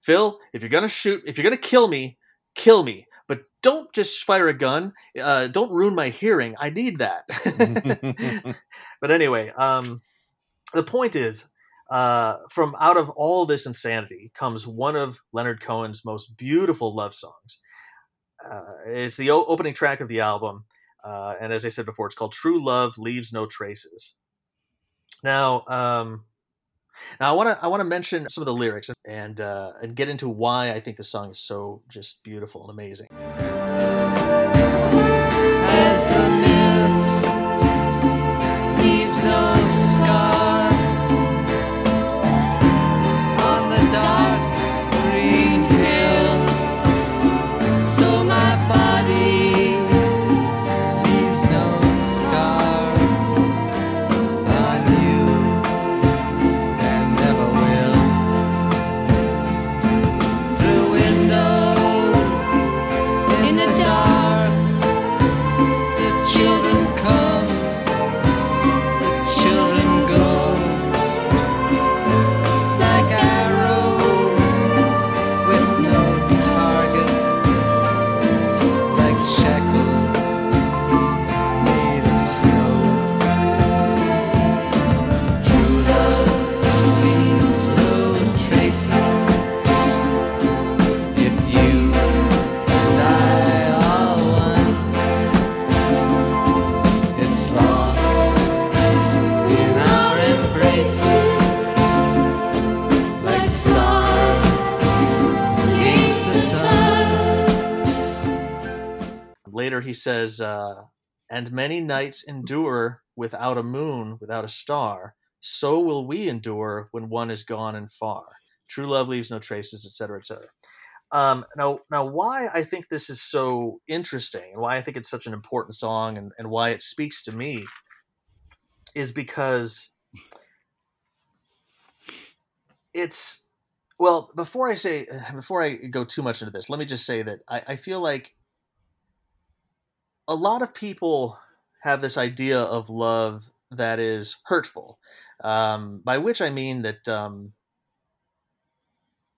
Speaker 3: "Phil, if you're gonna shoot, if you're gonna kill me, kill me, but don't just fire a gun. Uh, don't ruin my hearing. I need that." <laughs> <laughs> but anyway, um, the point is, uh, from out of all this insanity comes one of Leonard Cohen's most beautiful love songs. Uh, it's the o- opening track of the album. Uh, and as I said before, it's called "True Love Leaves No Traces." Now, um, now I want to I want to mention some of the lyrics and uh, and get into why I think the song is so just beautiful and amazing.
Speaker 9: As the mist leaves no
Speaker 3: Later, he says, uh, "And many nights endure without a moon, without a star. So will we endure when one is gone and far. True love leaves no traces, etc., etc." Um, now, now, why I think this is so interesting, and why I think it's such an important song, and, and why it speaks to me, is because it's well. Before I say, before I go too much into this, let me just say that I, I feel like a lot of people have this idea of love that is hurtful, um, by which I mean that um,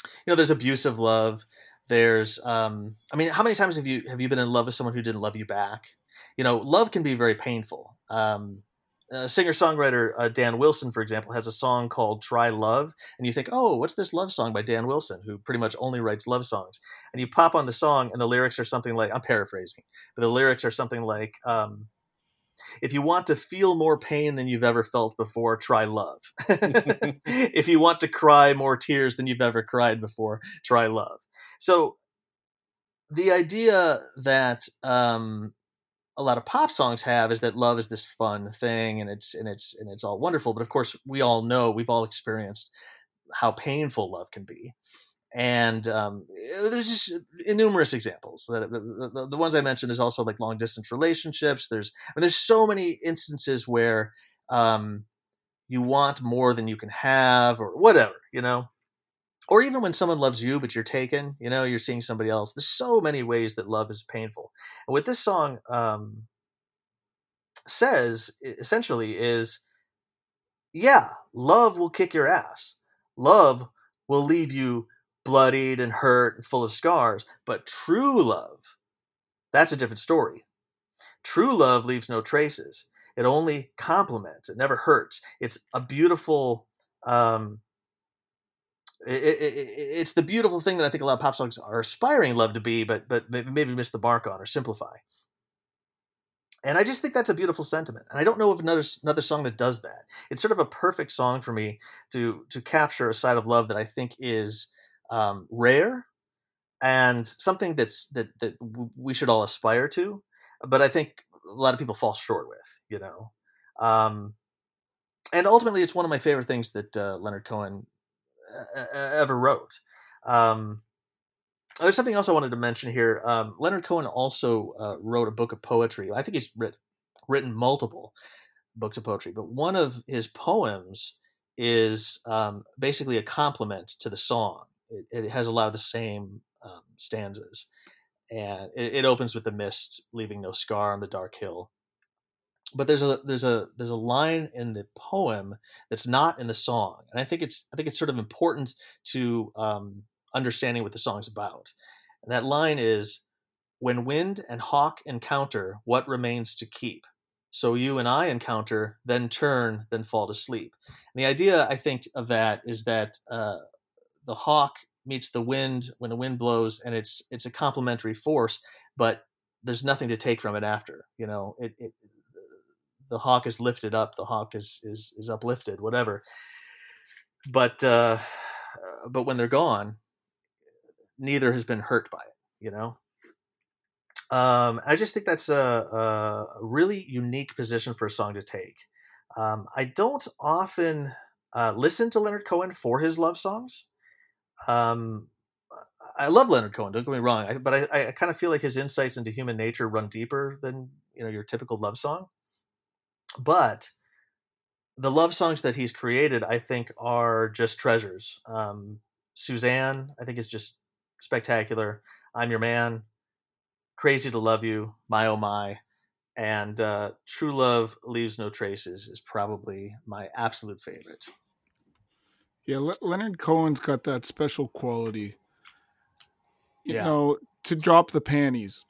Speaker 3: you know there's abusive love. There's, um, I mean, how many times have you have you been in love with someone who didn't love you back? You know, love can be very painful. Um, uh, singer songwriter uh, Dan Wilson, for example, has a song called "Try Love," and you think, "Oh, what's this love song by Dan Wilson, who pretty much only writes love songs?" And you pop on the song, and the lyrics are something like, "I'm paraphrasing," but the lyrics are something like, um, "If you want to feel more pain than you've ever felt before, try love. <laughs> if you want to cry more tears than you've ever cried before, try love." So, the idea that um, a lot of pop songs have is that love is this fun thing and it's and it's and it's all wonderful but of course we all know we've all experienced how painful love can be. And um, there's just numerous examples that the, the, the ones i mentioned is also like long distance relationships there's I mean, there's so many instances where um, you want more than you can have or whatever you know or even when someone loves you but you're taken you know you're seeing somebody else there's so many ways that love is painful. And what this song um, says essentially is yeah love will kick your ass. Love will leave you bloodied and hurt and full of scars but true love that's a different story true love leaves no traces. It only complements it never hurts. It's a beautiful um, it, it, it, it's the beautiful thing that I think a lot of pop songs are aspiring love to be, but but maybe miss the mark on or simplify. And I just think that's a beautiful sentiment. And I don't know of another another song that does that. It's sort of a perfect song for me to to capture a side of love that I think is um, rare and something that's that that we should all aspire to. But I think a lot of people fall short with. You know. Um, and ultimately, it's one of my favorite things that uh, Leonard Cohen ever wrote. Um, there's something else I wanted to mention here. Um, Leonard Cohen also uh, wrote a book of poetry. I think he's writ- written multiple books of poetry, but one of his poems is um, basically a compliment to the song. It, it has a lot of the same um, stanzas, and it, it opens with the mist leaving no scar on the dark hill. But there's a there's a there's a line in the poem that's not in the song, and I think it's I think it's sort of important to um, understanding what the song's about. And that line is, "When wind and hawk encounter, what remains to keep? So you and I encounter, then turn, then fall to sleep." And the idea I think of that is that uh, the hawk meets the wind when the wind blows, and it's it's a complementary force, but there's nothing to take from it after. You know, it, it the hawk is lifted up, the hawk is is is uplifted, whatever. But uh, but when they're gone, neither has been hurt by it. You know. Um, I just think that's a, a really unique position for a song to take. Um, I don't often uh, listen to Leonard Cohen for his love songs. Um, I love Leonard Cohen. Don't get me wrong, I, but I, I kind of feel like his insights into human nature run deeper than you know your typical love song. But the love songs that he's created, I think, are just treasures. Um, Suzanne, I think, is just spectacular. I'm your man. Crazy to love you. My oh my. And uh, True Love Leaves No Traces is probably my absolute favorite.
Speaker 1: Yeah, Le- Leonard Cohen's got that special quality. You
Speaker 3: Yeah.
Speaker 1: know, to drop the panties.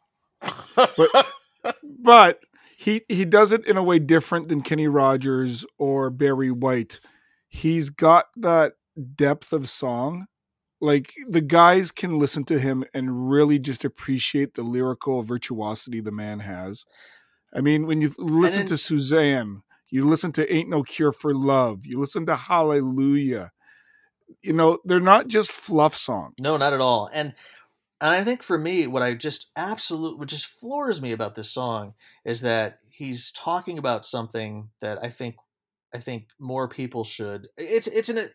Speaker 1: But <laughs> but he he does it in a way different than Kenny Rogers or Barry White. He's got that depth of song. Like the guys can listen to him and really just appreciate the lyrical virtuosity the man has. I mean, when you listen to Suzanne, you listen to Ain't No Cure for Love, you listen to Hallelujah. You know, they're not just fluff songs.
Speaker 3: No, not at all. And and I think for me, what I just absolutely, what just floors me about this song is that he's talking about something that I think, I think more people should. It's it's an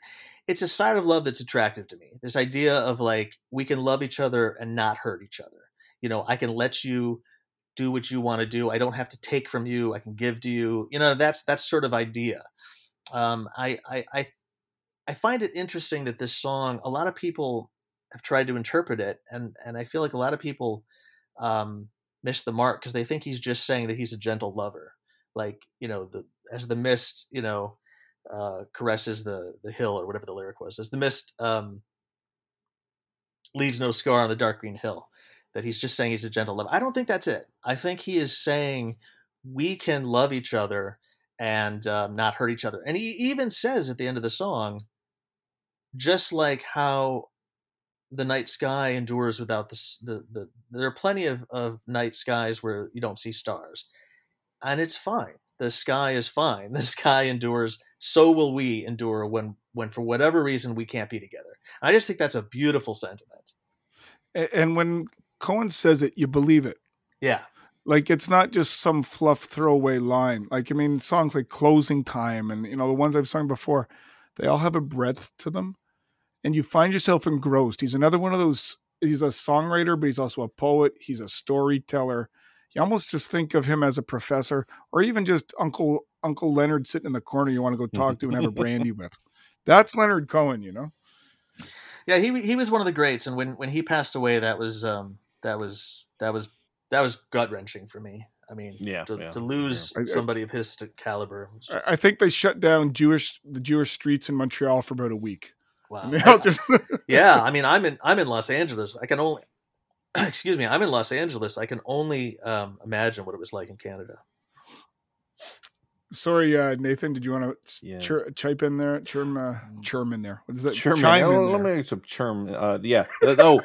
Speaker 3: it's a side of love that's attractive to me. This idea of like we can love each other and not hurt each other. You know, I can let you do what you want to do. I don't have to take from you. I can give to you. You know, that's that's sort of idea. Um, I I I I find it interesting that this song, a lot of people have tried to interpret it, and and I feel like a lot of people um, miss the mark because they think he's just saying that he's a gentle lover, like you know, the as the mist, you know, uh, caresses the the hill or whatever the lyric was, as the mist um, leaves no scar on the dark green hill, that he's just saying he's a gentle lover. I don't think that's it. I think he is saying we can love each other and um, not hurt each other. And he even says at the end of the song, just like how the night sky endures without the, the, the there are plenty of, of night skies where you don't see stars and it's fine. The sky is fine. <laughs> The sky endures so will we endure when when for whatever reason we can't be together. I just think that's a beautiful sentiment.
Speaker 1: And when Cohen says it, you believe it.
Speaker 3: yeah.
Speaker 1: Like it's not just some fluff throwaway line. Like I mean, songs like "Closing Time" and you know the ones I've sung before, they all have a breadth to them, and you find yourself engrossed. He's another one of those. He's a songwriter, but he's also a poet. He's a storyteller. You almost just think of him as a professor, or even just Uncle Uncle Leonard sitting in the corner you want to go talk to and have a brandy <laughs> with. That's Leonard Cohen, you know.
Speaker 3: yeah he he was one of the greats and when when he passed away that was um that was that was that was gut wrenching for me i mean
Speaker 2: Yeah,
Speaker 3: to,
Speaker 2: yeah,
Speaker 3: to lose
Speaker 1: yeah. I- I-
Speaker 3: somebody of his caliber just-
Speaker 1: I- I think they shut down Jewish the Jewish streets in Montreal for about a week.
Speaker 3: Wow <laughs>
Speaker 1: And
Speaker 3: I-
Speaker 1: just <laughs>
Speaker 3: yeah i mean i'm in i'm in los angeles i can only <clears throat> excuse me i'm in los angeles i can only um, imagine what it was like in canada
Speaker 1: Sorry, uh, Nathan. Did you want to
Speaker 2: Yeah.
Speaker 1: chir- chipe in there? Chirm, uh, chirm in there. What is that?
Speaker 2: Chirm in.
Speaker 1: Chime
Speaker 2: Oh, let me make some chirm. Uh, yeah. Uh, Oh,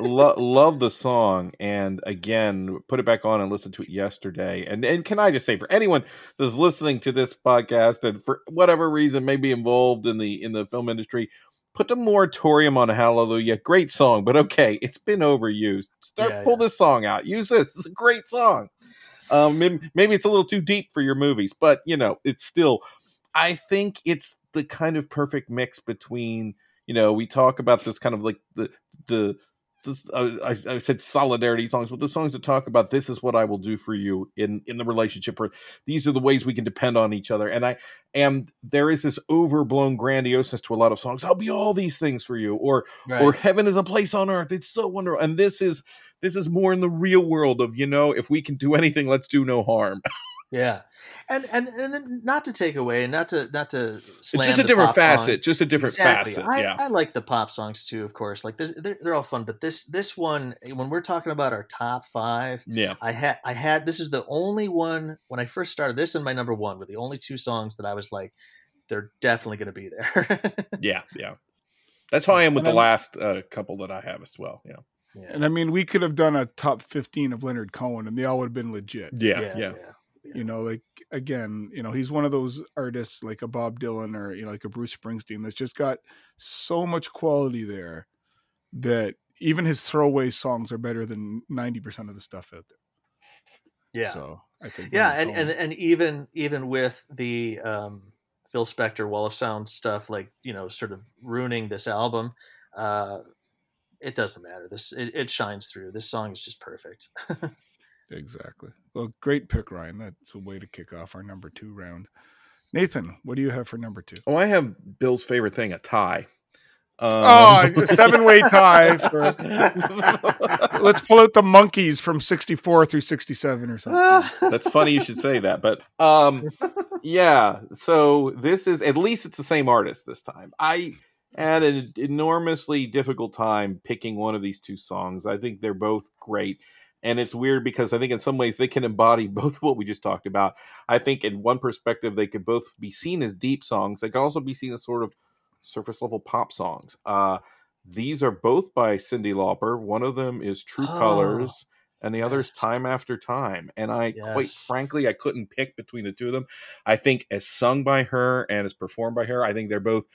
Speaker 2: lo- love the song, and again, put it back on and listen to it yesterday. And and can I just say, for anyone that's listening to this podcast and for whatever reason may be involved in the in the film industry, put a moratorium on Hallelujah. Great song, but okay, it's been overused. Start
Speaker 3: Yeah,
Speaker 2: pull
Speaker 3: yeah.
Speaker 2: this song out. Use this. It's a great song. Um, maybe, maybe it's a little too deep for your movies, but you know, it's still. I think it's the kind of perfect mix between you know we talk about this kind of like the the, Uh, I, I said solidarity songs, but the songs that talk about this is what I will do for you in in the relationship, or these are the ways we can depend on each other. And I and there is this overblown grandioseness to a lot of songs. I'll be all these things for you, or or heaven is a place on earth. It's so wonderful. And this is this is more in the real world of you know if we can do anything, let's do no harm. <laughs>
Speaker 3: Yeah, and and and then not to take away, not to not to
Speaker 2: It's just a
Speaker 3: the
Speaker 2: different
Speaker 3: pop song.
Speaker 2: facet, just a different
Speaker 3: exactly.
Speaker 2: facet.
Speaker 3: I,
Speaker 2: yeah.
Speaker 3: I like the pop songs too, of course. Like they're, they're all fun, but this this one, when we're talking about our top five,
Speaker 2: yeah.
Speaker 3: I had I had this is the only one when I first started. This and my number one were the only two songs that I was like, they're definitely going to be there. <laughs>
Speaker 2: Yeah, yeah. That's how I am with
Speaker 1: And
Speaker 2: the
Speaker 1: I'm-
Speaker 2: last uh, couple that I have as well. Yeah.
Speaker 3: Yeah.
Speaker 1: And I mean, we could have done a top 15 of Leonard Cohen and they all would have been legit.
Speaker 2: Yeah,
Speaker 3: yeah,
Speaker 2: yeah.
Speaker 3: yeah.
Speaker 1: You know, like again, you know, he's one of those artists like a Bob Dylan or, you know, like a Bruce Springsteen that's just got so much quality there that even his throwaway songs are better than 90% of the stuff out there.
Speaker 3: Yeah.
Speaker 1: So I think,
Speaker 3: yeah and, and and even even with the um phil spector wall of sound stuff like you know sort of ruining this album uh it doesn't matter this it, it shines through this song is just perfect <laughs>
Speaker 1: exactly. Well, great pick, Ryan. That's a way to kick off our number two round. Nathan, what do you have for number two?
Speaker 2: Oh, I have Bill's favorite thing, a tie. Um,
Speaker 1: Oh, a seven-way tie <laughs> for- Let's pull out the Monkees from 64 through 67 or something. <laughs>
Speaker 2: That's funny you should say that, but um, yeah. So this is at least it's the same artist this time. I had an enormously difficult time picking one of these two songs. I think they're both great, and it's weird because I think in some ways they can embody <laughs> both what we just talked about. I think in one perspective they could both be seen as deep songs. They could also be seen as sort of surface level pop songs. Uh, these are both by Cyndi Lauper. One of them is True
Speaker 3: Oh,
Speaker 2: Colors, and the other is. Time After Time. And I, quite frankly, I couldn't pick between the two of them. I think as sung by her and as performed by her, I think they're both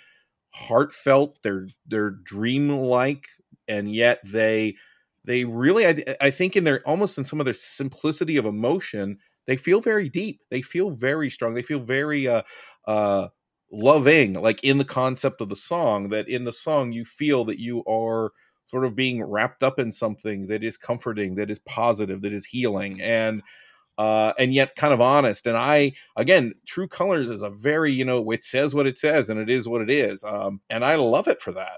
Speaker 2: heartfelt. They're they're dreamlike, and yet they they really, I, I think, in their almost in some of their simplicity of emotion, they feel very deep. They feel very strong. They feel very uh uh loving like in the concept of the song that in the song you feel that you are sort of being wrapped up in something that is comforting that is positive that is healing and uh and yet kind of honest and i again true colors is a very you know it says what it says and it is what it is um and i love it for that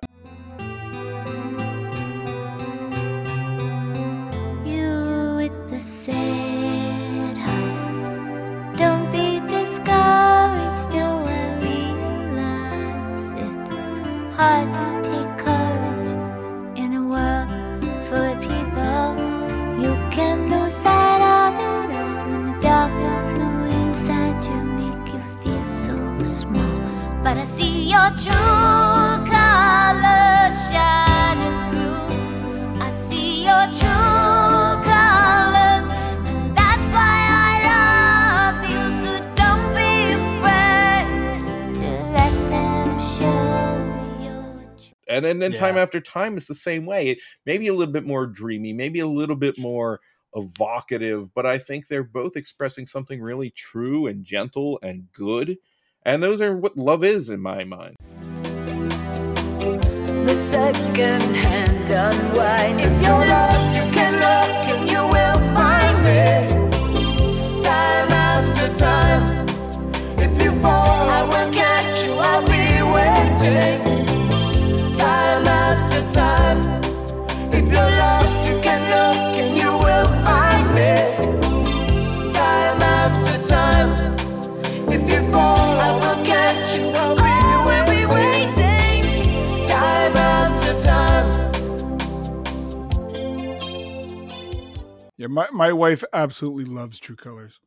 Speaker 4: hard to take courage in a world full of people? You can lose sight of it all in the darkness. No inside you make you feel so small. But I see your true and
Speaker 2: then, then time after time it's the same way it maybe a little bit more dreamy maybe a little bit more evocative but i think they're both expressing something really true and gentle and good and those are what love is in my mind
Speaker 9: The second hand unwind. If you're lost, you can look and you will find me. Time after time. If you fall, I will catch you. I'll be waiting.
Speaker 1: Yeah, my, my wife absolutely loves True Colors.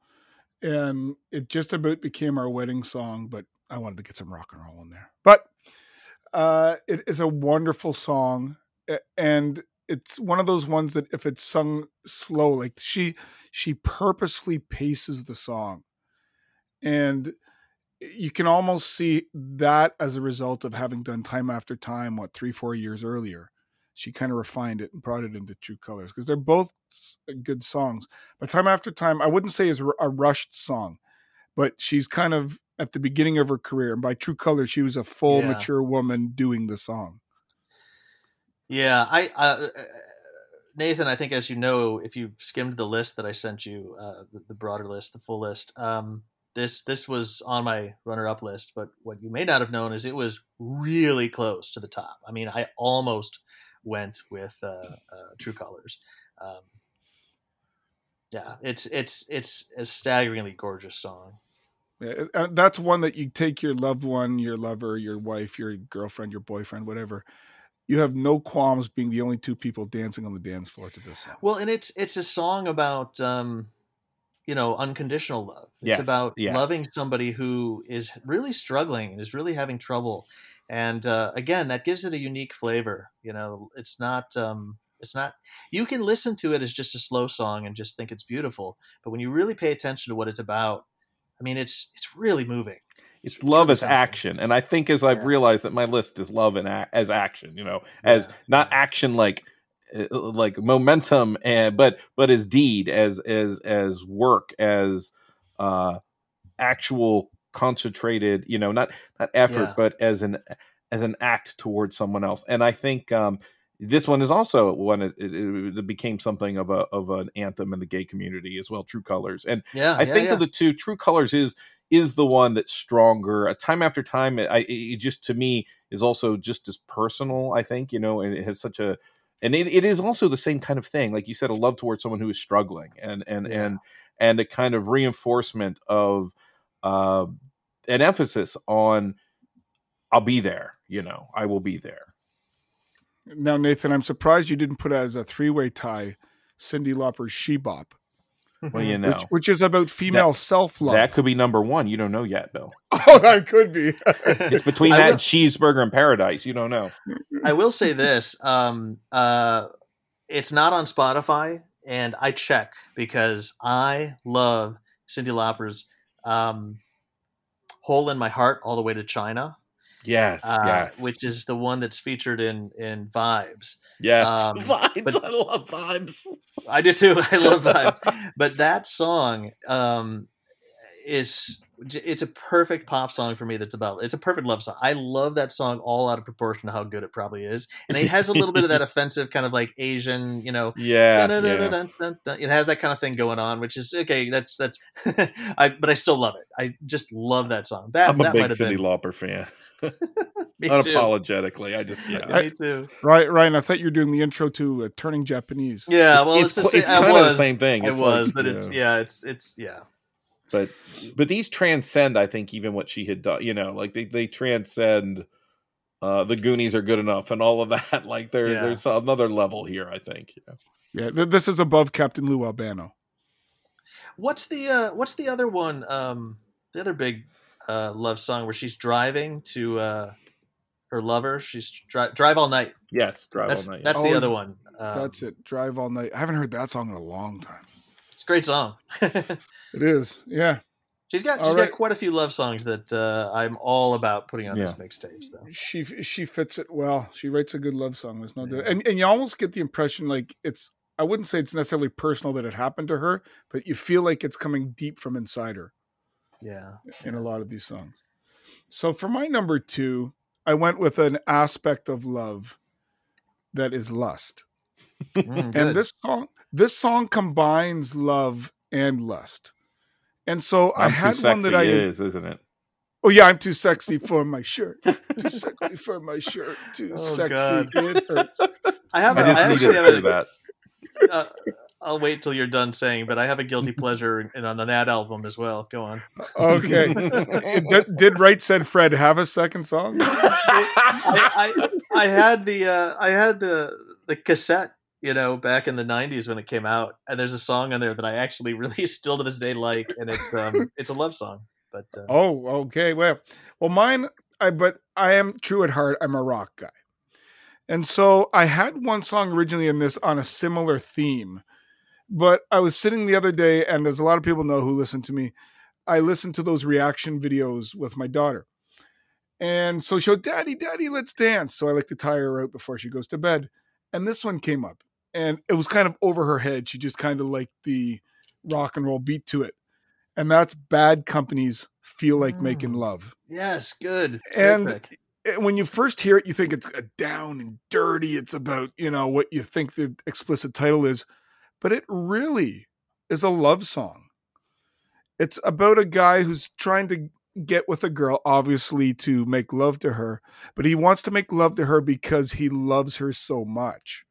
Speaker 1: And it just about became our wedding song, but I wanted to get some rock and roll in there. But uh, it is a wonderful song. And it's one of those ones that if it's sung slow, like she she purposefully paces the song. And you can almost see that as a result of having done time after time, what, three, four years earlier she kind of refined it and brought it into true colors because they're both good songs. But time after time, I wouldn't say is a rushed song, but she's kind of at the beginning of her career, and by true colors, she was a full
Speaker 3: Yeah.
Speaker 1: mature woman doing the song.
Speaker 3: Yeah, I uh, Nathan, I think as you know, if you skimmed the list that I sent you, uh, the, the broader list, the full list, um, this this was on my runner-up list. But what you may not have known is it was really close to the top. I mean, I almost went with uh, uh, True Colors. Um, yeah, it's it's it's a staggeringly gorgeous song.
Speaker 1: Yeah, uh, that's one that you take your loved one, your lover, your wife, your girlfriend, your boyfriend, whatever. You have no qualms being the only two people dancing on the dance floor to this song.
Speaker 3: Well, and it's it's a song about um, you know unconditional love. It's
Speaker 2: Yes,
Speaker 3: about
Speaker 2: yes.
Speaker 3: loving somebody who is really struggling and is really having trouble. And uh, again, that gives it a unique flavor. You know, it's not um, It's not. You can listen to it as just a slow song and just think it's beautiful, but when you really pay attention to what it's about, I mean, it's it's really moving.
Speaker 2: it's love as action and i think as i've
Speaker 3: Yeah.
Speaker 2: realized that my list is love and a- as action you know as
Speaker 3: Yeah.
Speaker 2: not action like uh, like momentum and but but as deed as as as work as uh actual concentrated you know not not effort
Speaker 3: Yeah.
Speaker 2: but as an as an act towards someone else and i think um this one is also one it, it, it became something of a of an anthem in the gay community as well true colors and
Speaker 3: Yeah,
Speaker 2: I
Speaker 3: yeah,
Speaker 2: think
Speaker 3: yeah.
Speaker 2: of the two, True Colors is is the one that's stronger. Uh, time after time, it, I, it just to me is also just as personal. I think you know, and it has such a, and it, it is also the same kind of thing, like you said, a love towards someone who is struggling, and and
Speaker 3: Yeah.
Speaker 2: and and a kind of reinforcement of uh, an emphasis on, I'll be there. You know, I will be there.
Speaker 1: Now, Nathan, I'm surprised you didn't put as a three way tie Cyndi Lauper's She Bop,
Speaker 2: Well, you know,
Speaker 1: which, which is about female self love.
Speaker 2: that could be number one. You don't know yet, Bill. <laughs>
Speaker 1: oh, that could be. <laughs>
Speaker 2: It's between that
Speaker 3: will-
Speaker 2: and Cheeseburger in Paradise. You don't know.
Speaker 3: I will say this: um, uh, it's not on Spotify, and I check because I love Cyndi Lauper's um, "Hole in My Heart" all the way to China,
Speaker 2: Yes,
Speaker 3: uh,
Speaker 2: yes,
Speaker 3: which is the one that's featured in in Vibes.
Speaker 2: yes. <laughs>
Speaker 3: um,
Speaker 2: vibes.
Speaker 3: but-
Speaker 2: I love vibes.
Speaker 3: I do too. <laughs> I love Vibes, <laughs> but that song um, is it's a perfect pop song for me. That's about it's a perfect love song. I love that song all out of proportion to how good it probably is, and it has a little bit of that <laughs> offensive kind of like Asian, you know.
Speaker 2: Yeah, yeah.
Speaker 3: It has that kind of thing going on, which is okay. That's that's, <laughs> I but I still love it. I just love that song. That
Speaker 2: I'm a
Speaker 3: that
Speaker 2: big
Speaker 3: might have
Speaker 2: Cyndi
Speaker 3: been
Speaker 2: Lauper fan. <laughs>
Speaker 3: me too.
Speaker 2: Unapologetically, I just yeah.
Speaker 3: Me too.
Speaker 1: right, Ryan, I thought you were doing the intro to uh, Turning Japanese.
Speaker 3: Yeah, well,
Speaker 2: it's,
Speaker 3: it's, the
Speaker 2: it's,
Speaker 3: same-
Speaker 2: kind of the same thing.
Speaker 3: It was,
Speaker 2: like,
Speaker 3: but it's
Speaker 2: yeah.
Speaker 3: yeah, it's it's yeah.
Speaker 2: But but these transcend. I think even what she had done. You know, like they they transcend. Uh, the Goonies are good enough, and all of that. <laughs> Like there,
Speaker 3: Yeah.
Speaker 2: there's another level here. I think. Yeah.
Speaker 1: Yeah, th- this is above Captain Lou Albano.
Speaker 3: What's the uh what's the other one? Um the other big uh love song where she's driving to uh her lover. She's dri- drive all night.
Speaker 2: Yes, drive
Speaker 3: That's
Speaker 2: all night.
Speaker 3: that's
Speaker 1: Oh,
Speaker 3: the other one. Um,
Speaker 1: That's it. Drive all night. I haven't heard that song in a long time.
Speaker 3: It's a great song. <laughs>
Speaker 1: It is. Yeah.
Speaker 3: she's got
Speaker 1: All
Speaker 3: she's
Speaker 1: right.
Speaker 3: got quite a few love songs that uh, I'm all about putting on this mixtapes though.
Speaker 1: She she fits it well. She writes a good love song. There's no doubt. And and you almost get the impression like it's I wouldn't say it's necessarily personal that it happened to her, but you feel like it's coming deep from inside her
Speaker 3: Yeah.
Speaker 1: in a lot of these songs. So for my number 2, I went with an aspect of love that is lust.
Speaker 3: Mm,
Speaker 1: and this song this song combines love and lust. And so I
Speaker 2: I'm too
Speaker 1: had one that I
Speaker 2: it is, isn't it?
Speaker 1: Oh yeah, I'm too sexy for my shirt. Too <laughs> sexy for my shirt. Too
Speaker 3: Oh,
Speaker 1: sexy.
Speaker 3: God.
Speaker 1: It hurts.
Speaker 3: I have
Speaker 2: I
Speaker 3: a,
Speaker 2: just
Speaker 3: I actually
Speaker 2: to
Speaker 3: have
Speaker 2: hear
Speaker 3: a,
Speaker 2: that.
Speaker 3: uh, I'll wait till you're done saying, but I have a guilty <laughs> pleasure in, on that album as well. Go on.
Speaker 1: Okay. Did, did Right Said Fred have a second song? <laughs>
Speaker 3: I, I I had the uh, I had the the cassette, you know, back in the '90s when it came out, and there's a song on there that I actually <laughs> really still to this day like, and it's um it's a love song. But uh,
Speaker 1: Oh, okay. Well, well, mine. I but I am true at heart. I'm a rock guy, and so I had one song originally in this on a similar theme, but I was sitting the other day, and as a lot of people know who listen to me, I listen to those reaction videos with my daughter, and so she'll, "Daddy, Daddy, let's dance." So I like to tire her out before she goes to bed, and this one came up, and it was kind of over her head. She just kind of liked the rock and roll beat to it, and that's Bad Company's "Feel Like Making
Speaker 3: Mm.
Speaker 1: Love."
Speaker 3: yes, good.
Speaker 1: And eh, when you first hear it, you think it's uh, down and dirty. It's about, you know, what you think the explicit title is, but it really is a love song. It's about a guy who's trying to get with a girl, obviously to make love to her, but he wants to make love to her because he loves her so much.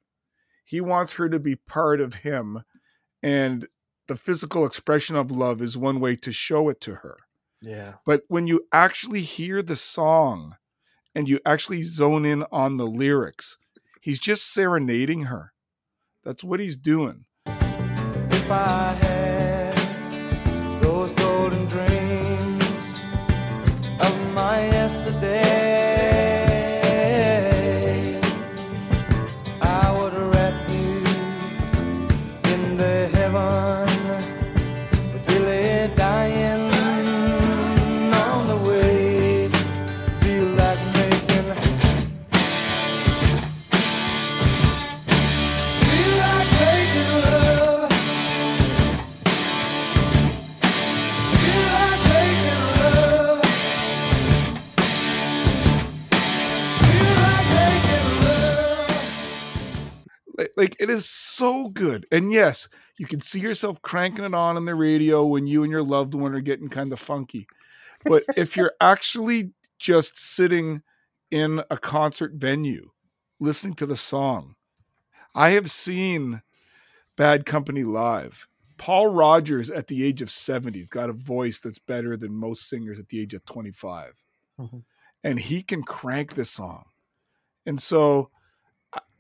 Speaker 1: He wants her to be part of him. And the physical expression of love is one way to show it to her.
Speaker 3: yeah,
Speaker 1: But when you actually hear the song and you actually zone in on the lyrics, he's just serenading her. That's what he's doing. Like it is so good. And yes, you can see yourself cranking it on in the radio when you and your loved one are getting kind of funky. But if you're actually just sitting in a concert venue listening to the song, I have seen Bad Company live. Paul Rodgers at the age of 70 has got a voice that's better than most singers at the age of 25.
Speaker 3: Mhm.
Speaker 1: And he can crank this song. And so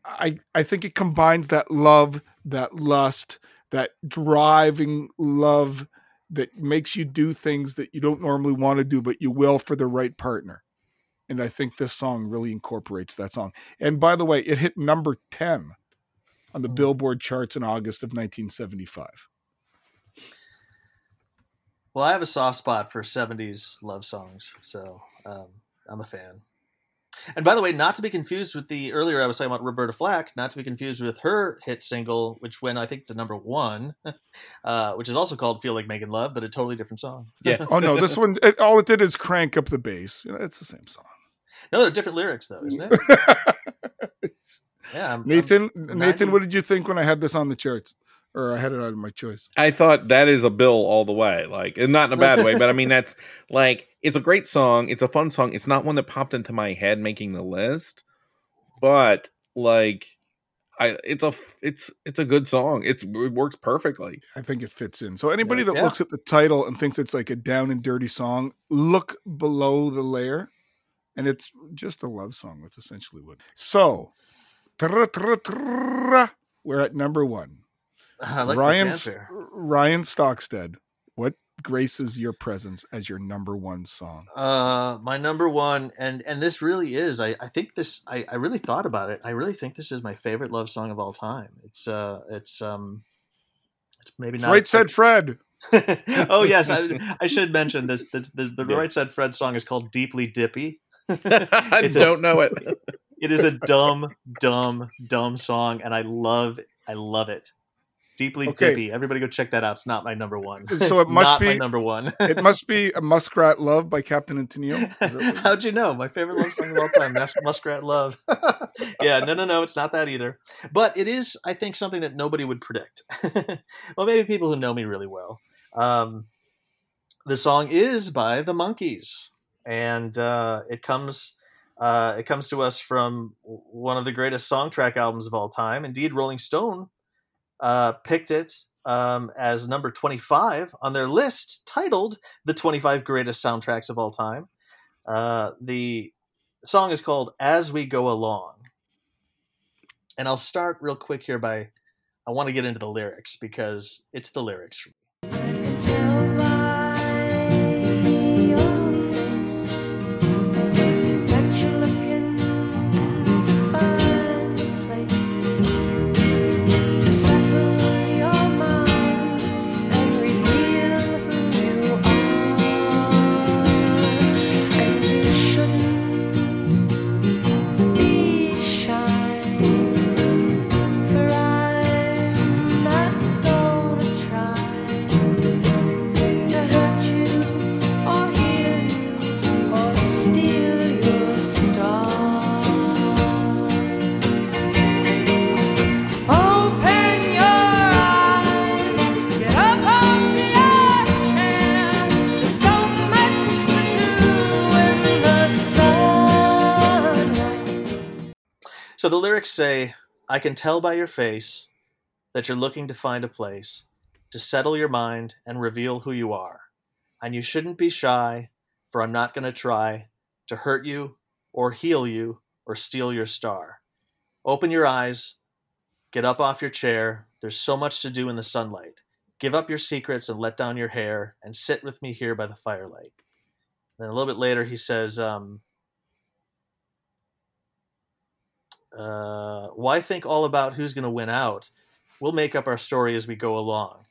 Speaker 1: I- I think it combines that love, that lust, that driving love that makes you do things that you don't normally want to do, but you will for the right partner. And I think this song really incorporates that song. And by the way, it hit number 10 on the
Speaker 3: Hmm.
Speaker 1: Billboard charts in August of 1975.
Speaker 3: Well, I have a soft spot for 70s love songs, so um, I'm a fan. And by the way, not to be confused with the earlier I was talking about Roberta Flack, not to be confused with her hit single, which went I think to number one, <laughs> uh, which is also called "Feel Like Making Love," but a totally different song.
Speaker 2: Yes. <laughs>
Speaker 1: Oh no, this one it, all it did is crank up the bass. You know, it's the same song.
Speaker 3: no, they're different lyrics though, isn't it? <laughs> Yeah, I'm, I'm-
Speaker 1: Nathan, Nathan, what did you think when I had this on the charts, or I had it out of my choice?
Speaker 2: I thought that is a bill all the way, like, and not in a bad way, but I mean <laughs> that's like it's a great song. It's a fun song. It's not one that popped into my head making the list, but like, I it's a f- it's it's a good song. It's it works perfectly.
Speaker 1: I think it fits in. So anybody that
Speaker 3: Yeah.
Speaker 1: looks at the title and thinks it's like a down and dirty song, look below the layer, and it's just a love song. That's essentially what. So, tra- tra- tra, we're at number one. <laughs> Ryan. Ryan Stockstead. What graces your presence as your number one song?
Speaker 3: Uh, my number one, and and this really is. I I think this. I I really thought about it. I really think this is my favorite love song of all time. It's uh, it's um, it's maybe not.
Speaker 1: right said Fred. <laughs>
Speaker 3: oh yes, I, <laughs> I should mention this. The, the, the
Speaker 2: Yeah.
Speaker 3: right said Fred song is called "Deeply Dippy."
Speaker 2: I don't know it.
Speaker 3: It is a dumb, dumb, dumb song, and I love, I love it. Deeply
Speaker 1: Okay.
Speaker 3: Dippy. Everybody go check that out. It's not my number one.
Speaker 1: So
Speaker 3: It's
Speaker 1: it must
Speaker 3: not my
Speaker 1: be-
Speaker 3: number one.
Speaker 1: It must be a Muskrat Love by Captain and Tennille. Is that what-
Speaker 3: How'd you know? My favorite love song of all time, Muskrat Love. <laughs> yeah, no, no, no, it's not that either. But it is, I think, something that nobody would predict. <laughs> well, maybe people who know me really well. Um, the song is by the Monkees, and uh, it comes. Uh, it comes to us from one of the greatest song track albums of all time. Indeed, Rolling Stone uh, picked it um, as number 25 on their list titled The 25 Greatest Soundtracks of All Time. Uh, the song is called As We Go Along. And I'll start real quick here by I want to get into the lyrics because it's the lyrics lyrics say, I can tell by your face that you're looking to find a place to settle your mind and reveal who you are. And you shouldn't be shy, for I'm not going to try to hurt you or heal you or steal your star. Open your eyes, get up off your chair. There's so much to do in the sunlight. Give up your secrets and let down your hair and sit with me here by the firelight. Then a little bit later, he says, um, uh, why think all about who's going to win out? We'll make up our story as we go along.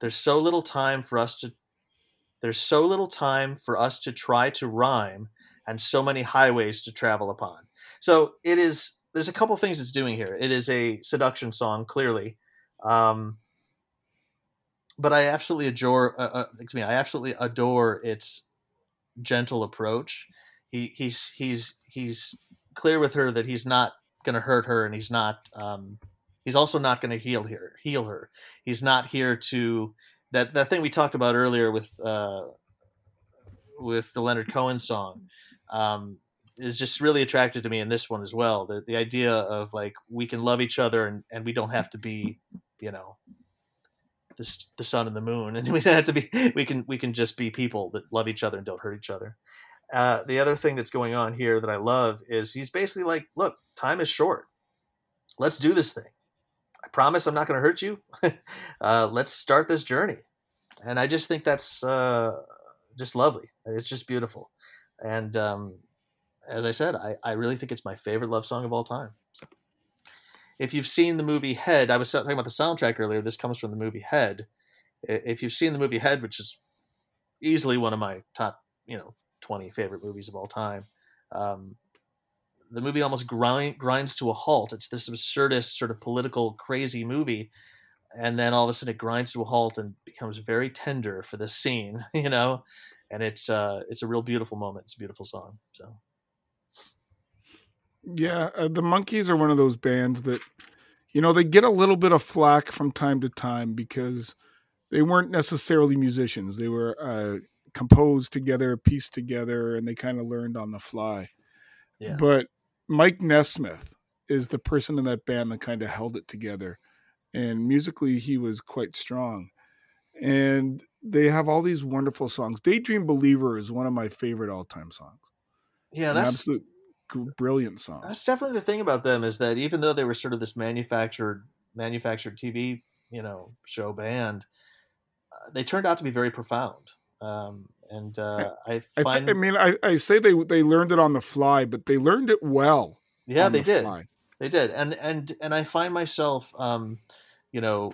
Speaker 3: There's so little time for us to there's so little time for us to try to rhyme and so many highways to travel upon. So it is there's a couple things it's doing here. It is a seduction song clearly. Um, but I absolutely adore uh, uh, excuse me, I absolutely adore its gentle approach. He he's he's he's clear with her that he's not going to hurt her and he's not um, He's also not going to heal her. Heal her. He's not here to that that thing we talked about earlier with uh, with the Leonard Cohen song. Um, is just really attracted to me in this one as well. The the idea of like we can love each other and, and we don't have to be, you know, the the sun and the moon, <laughs> and we don't have to be. We can we can just be people that love each other and don't hurt each other. Uh, the other thing that's going on here that I love is he's basically like, look, time is short. Let's do this thing. I promise I'm not going to hurt you. <laughs> uh, let's start this journey. And I just think that's uh, just lovely. It's just beautiful. And um, as I said, I, I really think it's my favorite love song of all time. If you've seen the movie Head, I was talking about the soundtrack earlier. This comes from the movie Head. If you've seen the movie Head, which is easily one of my top, you know, 20 favorite movies of all time, um, the movie almost grind, grinds to a halt. It's this absurdist, sort of political, crazy movie. And then all of a sudden it grinds to a halt and becomes very tender for this scene, <laughs> you know? And it's uh, it's a real beautiful moment. It's a beautiful song. So
Speaker 1: Yeah, uh, the Monkees are one of those bands that, you know, they get a little bit of flack from time to time because they weren't necessarily musicians. They were uh, composed together, pieced together, and they kind of learned on the fly.
Speaker 3: Yeah.
Speaker 1: But Mike Nesmith is the person in that band that kind of held it together. And musically, he was quite strong. And they have all these wonderful songs. Daydream Believer is one of my favorite all time songs.
Speaker 3: yeah,
Speaker 1: An
Speaker 3: that's
Speaker 1: absolute brilliant song.
Speaker 3: That's definitely the thing about them is that even though they were sort of this manufactured manufactured TV, you know, show band, uh, they turned out to be very profound. Um, and uh, I
Speaker 1: I, th- I mean, I, I say they they learned it on the fly, but they learned it well.
Speaker 3: yeah, they
Speaker 1: the
Speaker 3: did,
Speaker 1: fly.
Speaker 3: they did, and and and I find myself, um, you know,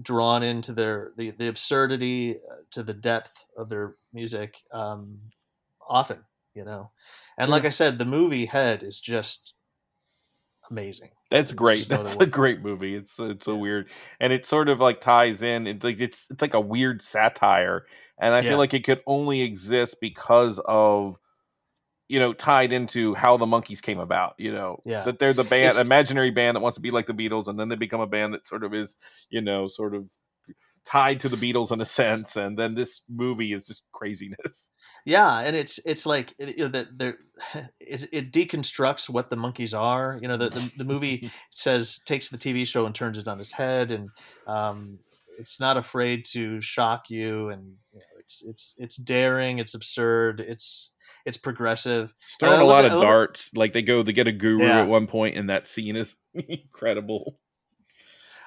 Speaker 3: drawn into their the the absurdity uh, to the depth of their music um, often, you know, and like I said, the movie Head is just amazing.
Speaker 2: That's great. <laughs> That's a great movie. It's uh, it's so weird, and it sort of like ties in. It's like it's it's like a weird satire, and I
Speaker 3: Yeah.
Speaker 2: feel like it could only exist because of you know tied into how the Monkees came about. You know,
Speaker 3: Yeah.
Speaker 2: that they're the band,
Speaker 3: It's-
Speaker 2: imaginary band that wants to be like the Beatles, and then they become a band that sort of is you know sort of tied to the Beatles in a sense, and then this movie is just craziness.
Speaker 3: Yeah, and it's it's like it, you know, that there <sighs> it, it deconstructs what the Monkees are. You know, the, the the movie <laughs> says takes the TV show and turns it on its head, and um, it's not afraid to shock you, and you know, it's it's it's daring, it's absurd, it's it's progressive.
Speaker 2: Throwing a lot of darts, like they go to get a guru
Speaker 3: Yeah.
Speaker 2: at one point, and that scene is <laughs> incredible.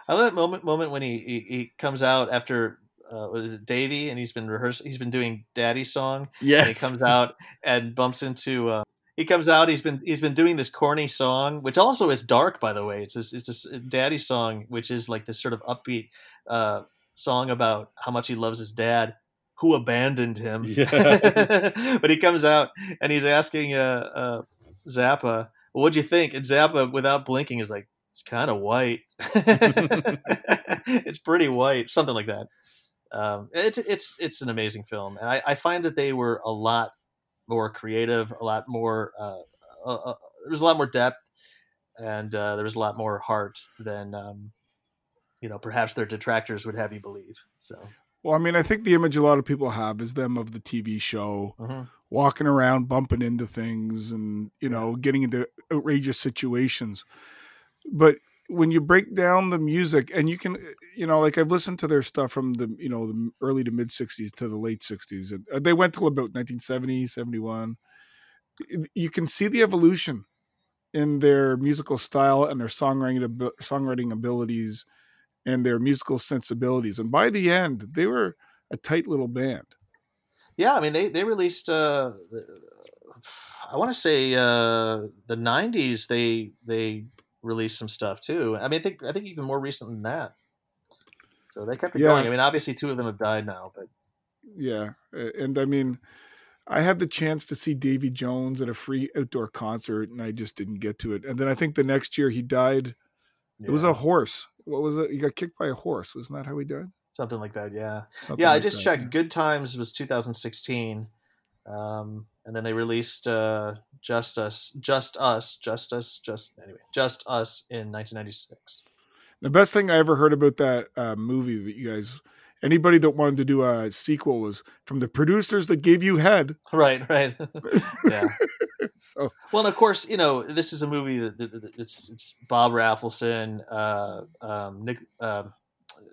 Speaker 3: I love that moment moment when he he, he comes out after. Uh, what is it Davy? And he's been rehearsing. He's been doing Daddy's song,
Speaker 2: Yes,
Speaker 3: and he comes out and bumps into uh, he comes out he's been he's been doing this corny song which also is dark by the way it's this it's this daddy song which is like this sort of upbeat uh, song about how much he loves his dad who abandoned him
Speaker 2: Yeah. <laughs>
Speaker 3: but he comes out and he's asking uh, uh, zappa well, what'd you think and zappa without blinking is like it's kind of white <laughs> <laughs> it's pretty white something like that um, it's it's it's an amazing film, and I, I find that they were a lot more creative, a lot more. Uh, uh, uh, there was a lot more depth, and uh, there was a lot more heart than um, you know perhaps their detractors would have you believe. So
Speaker 1: Well, I mean, I think the image a lot of people have is them of the TV show
Speaker 3: mhm.
Speaker 1: walking around, bumping into things, and you know, getting into outrageous situations. But when you break down the music, and you can, you know, like I've listened to their stuff from the, you know, the early to mid '60s to the late '60s, and uh, they went till about 1970, 71. You can see the evolution in their musical style and their songwriting songwriting abilities and their musical sensibilities. And by the end, they were a tight little band.
Speaker 3: yeah, I mean they they released. Uh, I want to say uh, the '90s. They they released some stuff too. I mean, I think I think even more recent than that. So they kept it
Speaker 1: Yeah.
Speaker 3: going. I mean, obviously two of them have died now, but
Speaker 1: Yeah, and I mean, I had the chance to see Davy Jones at a free outdoor concert, and I just didn't get to it. And then I think the next year he died. It was a horse. What was it? He got kicked by a horse. Wasn't that how he died?
Speaker 3: something like that. Yeah.
Speaker 1: Something
Speaker 3: yeah, I just
Speaker 1: that,
Speaker 3: checked. Good Times was 2016, um, and then they released uh, Just Us, Just Us, Just Us, Just anyway, Just Us in 1996.
Speaker 1: The best thing I ever heard about that uh, movie that you guys, anybody that wanted to do a sequel was from the producers that gave you head. <laughs>
Speaker 3: Right, right. <laughs> yeah. <laughs>
Speaker 1: So
Speaker 3: Well, and of course, you know, this is a movie that, that, that- it's it's Bob Rafelson, uh, um, Nick, um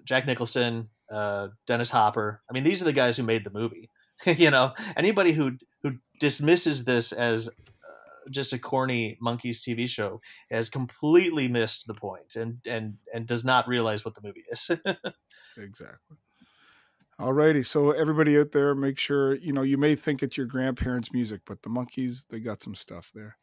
Speaker 3: Jack Nicholson, uh, Dennis Hopper. I mean, these are the guys who made the movie. <laughs> you know, anybody who who dismisses this as uh, just a corny Monkees TV show has completely missed the point and and and does not realize what the movie is. <laughs>
Speaker 1: exactly. Alrighty, so everybody out there, make sure you know you may think it's your grandparents' music, but the Monkees they got some stuff there.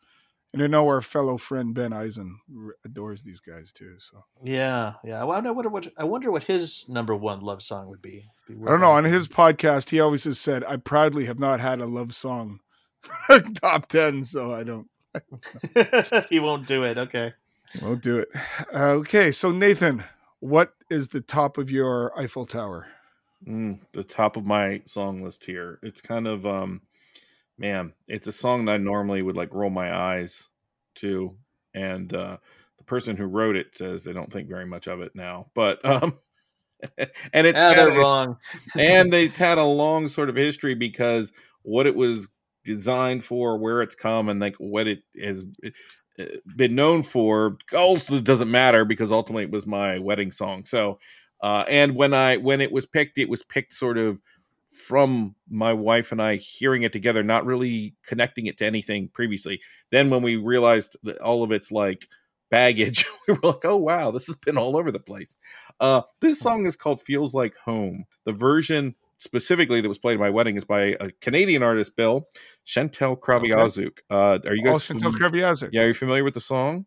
Speaker 1: And I know our fellow friend Ben Eisen adores these guys too. So
Speaker 3: yeah, yeah. Well, I wonder what I wonder what his number one love song would be. Be
Speaker 1: I don't know. On his podcast, he always has said, "I proudly have not had a love song <laughs> top ten, so I don't <laughs>
Speaker 3: he won't do it. Okay.
Speaker 1: won't do it." Uh, okay, so Nathan, what is the top of your Eiffel Tower?
Speaker 2: Mm, the top of my song list here. It's kind of um man, it's a song that I normally would like roll my eyes to and uh the person who wrote it says they don't think very much of it now. But <laughs> um and it's
Speaker 3: Ah, they're
Speaker 2: a-
Speaker 3: wrong.
Speaker 2: and it's <laughs> had a long sort of history because what it was designed for, where it's come, and like what it has uh, been known for also doesn't matter because ultimately it was my wedding song. So, uh, and when I when it was picked, it was picked sort of from my wife and I hearing it together, not really connecting it to anything previously. Then when we realized that all of its like baggage, <laughs> we were like, oh wow, this has been all over the place. Uh, this song is called "Feels Like Home." The version specifically that was played at my wedding is by a Canadian artist, Bill Chantal Kreviazuk. Uh, are you
Speaker 1: Oh,
Speaker 2: guys?
Speaker 1: Chantal
Speaker 2: fam-
Speaker 1: Kreviazuk.
Speaker 2: yeah, are you familiar with the song?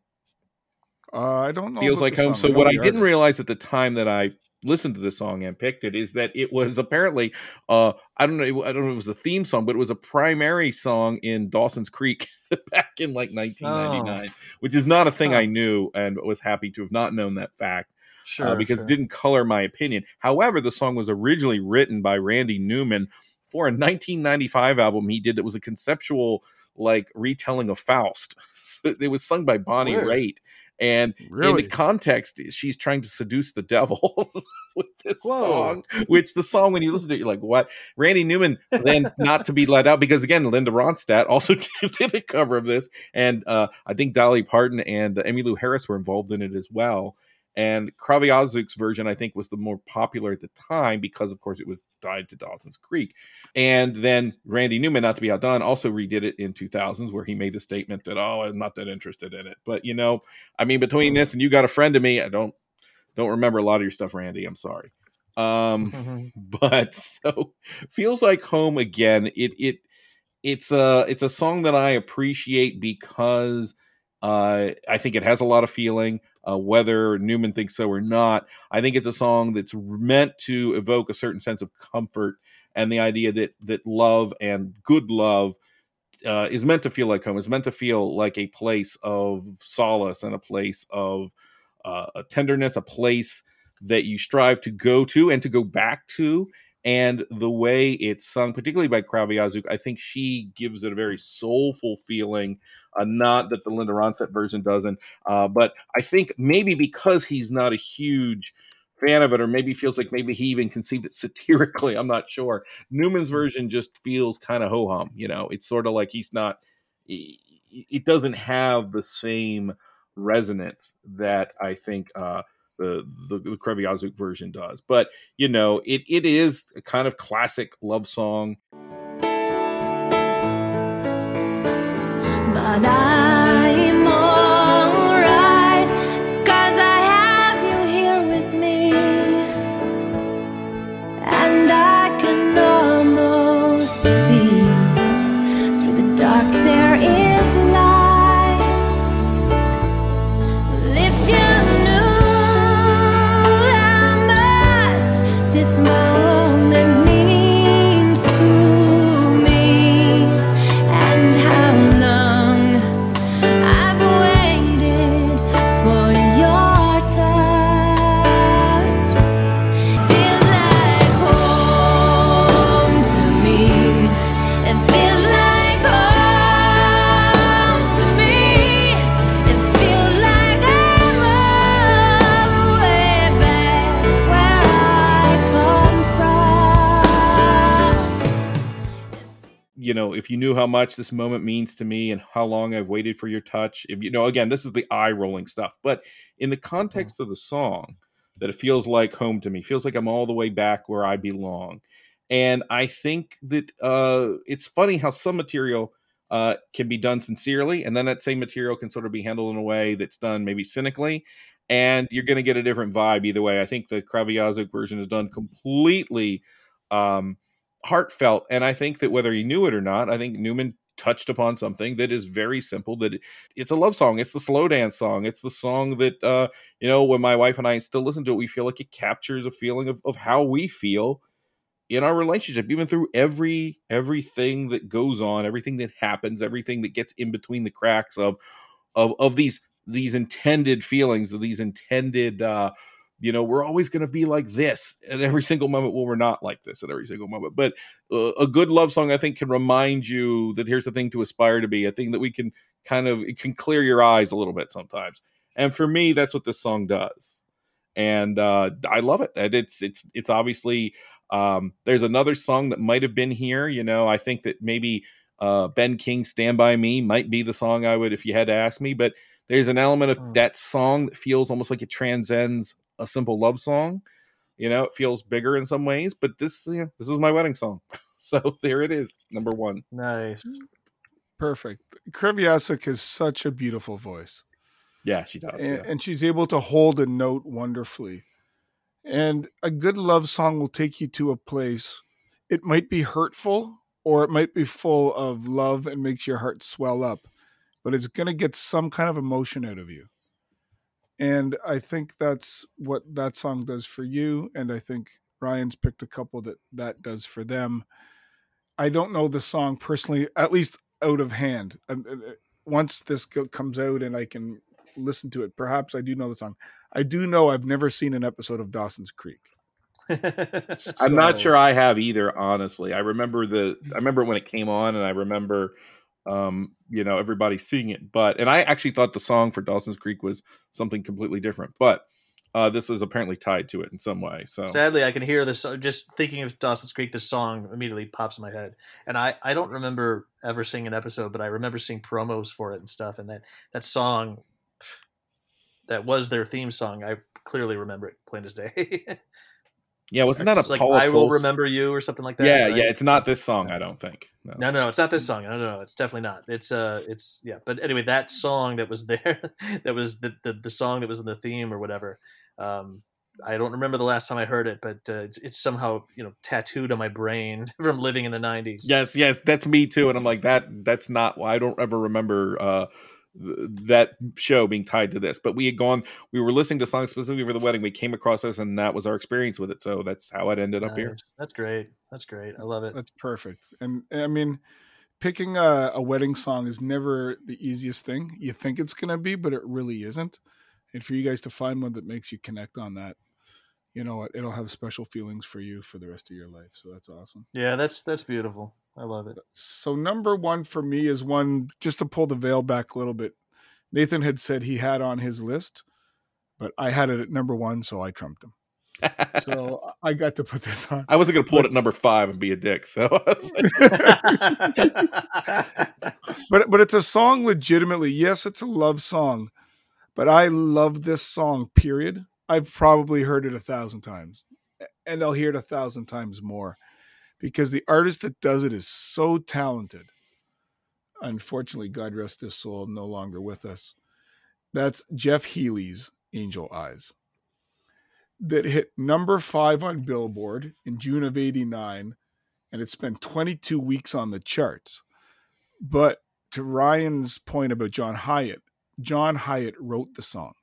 Speaker 1: Uh, I don't know.
Speaker 2: Feels like home. So what I didn't realize at the time that I listened to the song and picked it is that it was apparently uh I don't know I don't know if it was a theme song, but it was a primary song in Dawson's Creek <laughs> back in like 1999, which is not a thing
Speaker 3: Huh.
Speaker 2: I knew and was happy to have not known that fact
Speaker 3: Sure.
Speaker 2: uh, because
Speaker 3: sure.
Speaker 2: it didn't color my opinion. However, the song was originally written by Randy Newman for a 1995 album he did that was a conceptual like retelling of Faust. <laughs> So it was sung by Bonnie
Speaker 3: Weird.
Speaker 2: Raitt. And in the context, she's trying to seduce the devil <laughs> with this
Speaker 3: Whoa.
Speaker 2: song. Which the song, when you listen to it, you're like, "What?" Randy Newman, then <laughs> not to be let out because again, Linda Ronstadt also <laughs> did a cover of this, and uh, I think Dolly Parton and uh, Emmylou Harris were involved in it as well. And Kreviazuk's version, I think, was the more popular at the time because, of course, it was tied to Dawson's Creek. And then Randy Newman, not to be outdone, also redid it in 2000s, where he made the statement that, "Oh, I'm not that interested in it." But you know, I mean, between this and you got a friend of me, I don't don't remember a lot of your stuff, Randy. I'm sorry. Um,
Speaker 3: Mhm. <laughs>
Speaker 2: but so feels like home again. It it it's a it's a song that I appreciate because uh, I think it has a lot of feeling. Uh, whether Newman thinks so or not, I think it's a song that's meant to evoke a certain sense of comfort and the idea that that love and good love uh, is meant to feel like home. Is meant to feel like a place of solace and a place of uh, a tenderness, a place that you strive to go to and to go back to. And the way it's sung, particularly by Kreviazuk, I think she gives it a very soulful feeling. Uh, not that the Linda Ronstadt version doesn't, uh, but I think maybe because he's not a huge fan of it, or maybe feels like maybe he even conceived it <laughs> satirically. I'm not sure. Newman's version just feels kind of ho hum. You know, it's sort of like he's not. It it doesn't have the same resonance that I think uh, the the, the Kreviazuk version does. But you know, it it is a kind of classic love song. Know, if you knew how much this moment means to me and how long I've waited for your touch, if you know, again, this is the eye rolling stuff. But in the context of the song, that it feels like home to me, feels like I'm all the way back where I belong. And I think that uh, it's funny how some material uh, can be done sincerely, and then that same material can sort of be handled in a way that's done maybe cynically, and you're going to get a different vibe either way. I think the Kreviazuk version is done completely um, heartfelt, and I think that whether he knew it or not, I think Newman touched upon something that is very simple. That it's a love song. It's the slow dance song. It's the song that uh, you know when my wife and I still listen to it, we feel like it captures a feeling of, of how we feel in our relationship even through every everything that goes on everything that happens everything that gets in between the cracks of of of these these intended feelings of these intended uh you know we're always going to be like this at every single moment well we're not like this at every single moment but uh, a good love song i think can remind you that here's the thing to aspire to be a thing that we can kind of it can clear your eyes a little bit sometimes and for me that's what this song does and uh i love it and it's it's it's obviously um, there's another song that might have been here. You know, I think that maybe uh, Ben King's "Stand by Me" might be the song I would, if you had to ask me. But there's an element of
Speaker 3: Hmm.
Speaker 2: that song that feels almost like it transcends a simple love song. You know, it feels bigger in some ways. But this, you know, this is my wedding song, <laughs> so there it is, number one.
Speaker 3: Nice.
Speaker 1: Perfect. Kreviazuk has such a beautiful voice.
Speaker 2: Yeah, she does.
Speaker 1: and,
Speaker 2: yeah.
Speaker 1: and she's able to hold a note wonderfully. And a good love song will take you to a place. It might be hurtful or it might be full of love and makes your heart swell up, but it's going to get some kind of emotion out of you. And I think that's what that song does for you. And I think Ryan's picked a couple that that does for them. I don't know the song personally, at least out of hand. Um, uh, Once this comes out and I can listen to it, perhaps I do know the song. I do know I've never seen an episode of Dawson's Creek.
Speaker 2: I'm not sure I have either. Honestly, I remember the I remember when it came on, and I remember um you know everybody seeing it but and i actually thought the song for dawson's creek was something completely different but uh this was apparently tied to it in some way so
Speaker 3: Sadly, I can hear this. Just thinking of Dawson's Creek, this song immediately pops in my head, and I, I don't remember ever seeing an episode, but I remember seeing promos for it and stuff. And that that song, that was their theme song. I clearly remember it, plain as day. <laughs>
Speaker 2: yeah wasn't that a
Speaker 3: like
Speaker 2: Paula
Speaker 3: I will
Speaker 2: Cole-
Speaker 3: remember you or something like that.
Speaker 2: yeah
Speaker 3: right?
Speaker 2: yeah it's not this song i don't think no.
Speaker 3: No, no, no, it's not this song. No, no, no, it's definitely not. It's uh, it's yeah. But anyway, that song that was there, <laughs> that was the, the the song that was in the theme or whatever. Um, I don't remember the last time I heard it, but uh, it's, it's somehow you know tattooed on my brain <laughs> from living in the '90s.
Speaker 2: yes yes that's me too and i'm like that that's not i don't ever remember uh that show being tied to this but we had gone we were listening to songs specifically for the wedding we came across this and that was our experience with it so that's how it ended up here
Speaker 3: That's great. That's great. I love it.
Speaker 1: That's perfect. And I mean, picking a, a wedding song is never the easiest thing. You think it's going to be, but it really isn't. And for you guys to find one that makes you connect on that, you know what? It'll have special feelings for you for the rest of your life. So that's awesome.
Speaker 3: Yeah, that's that's beautiful. I love it.
Speaker 1: So number one for me is one just to pull the veil back a little bit. Nathan had said he had on his list, but I had it at number one, so I trumped him. So <laughs> I got to put this on.
Speaker 2: I wasn't going to pull it at number five and be a dick. So I was like, <laughs>
Speaker 1: but but it's a song legitimately. Yes, it's a love song, but I love this song. Period. I've probably heard it a thousand times, and I'll hear it a thousand times more, because the artist that does it is so talented. Unfortunately, God rest his soul, no longer with us. That's Jeff Healey's "Angel Eyes." That hit number five on Billboard in June of '89, and it spent 22 weeks on the charts. But to Ryan's point about John Hiatt, John Hiatt wrote the song.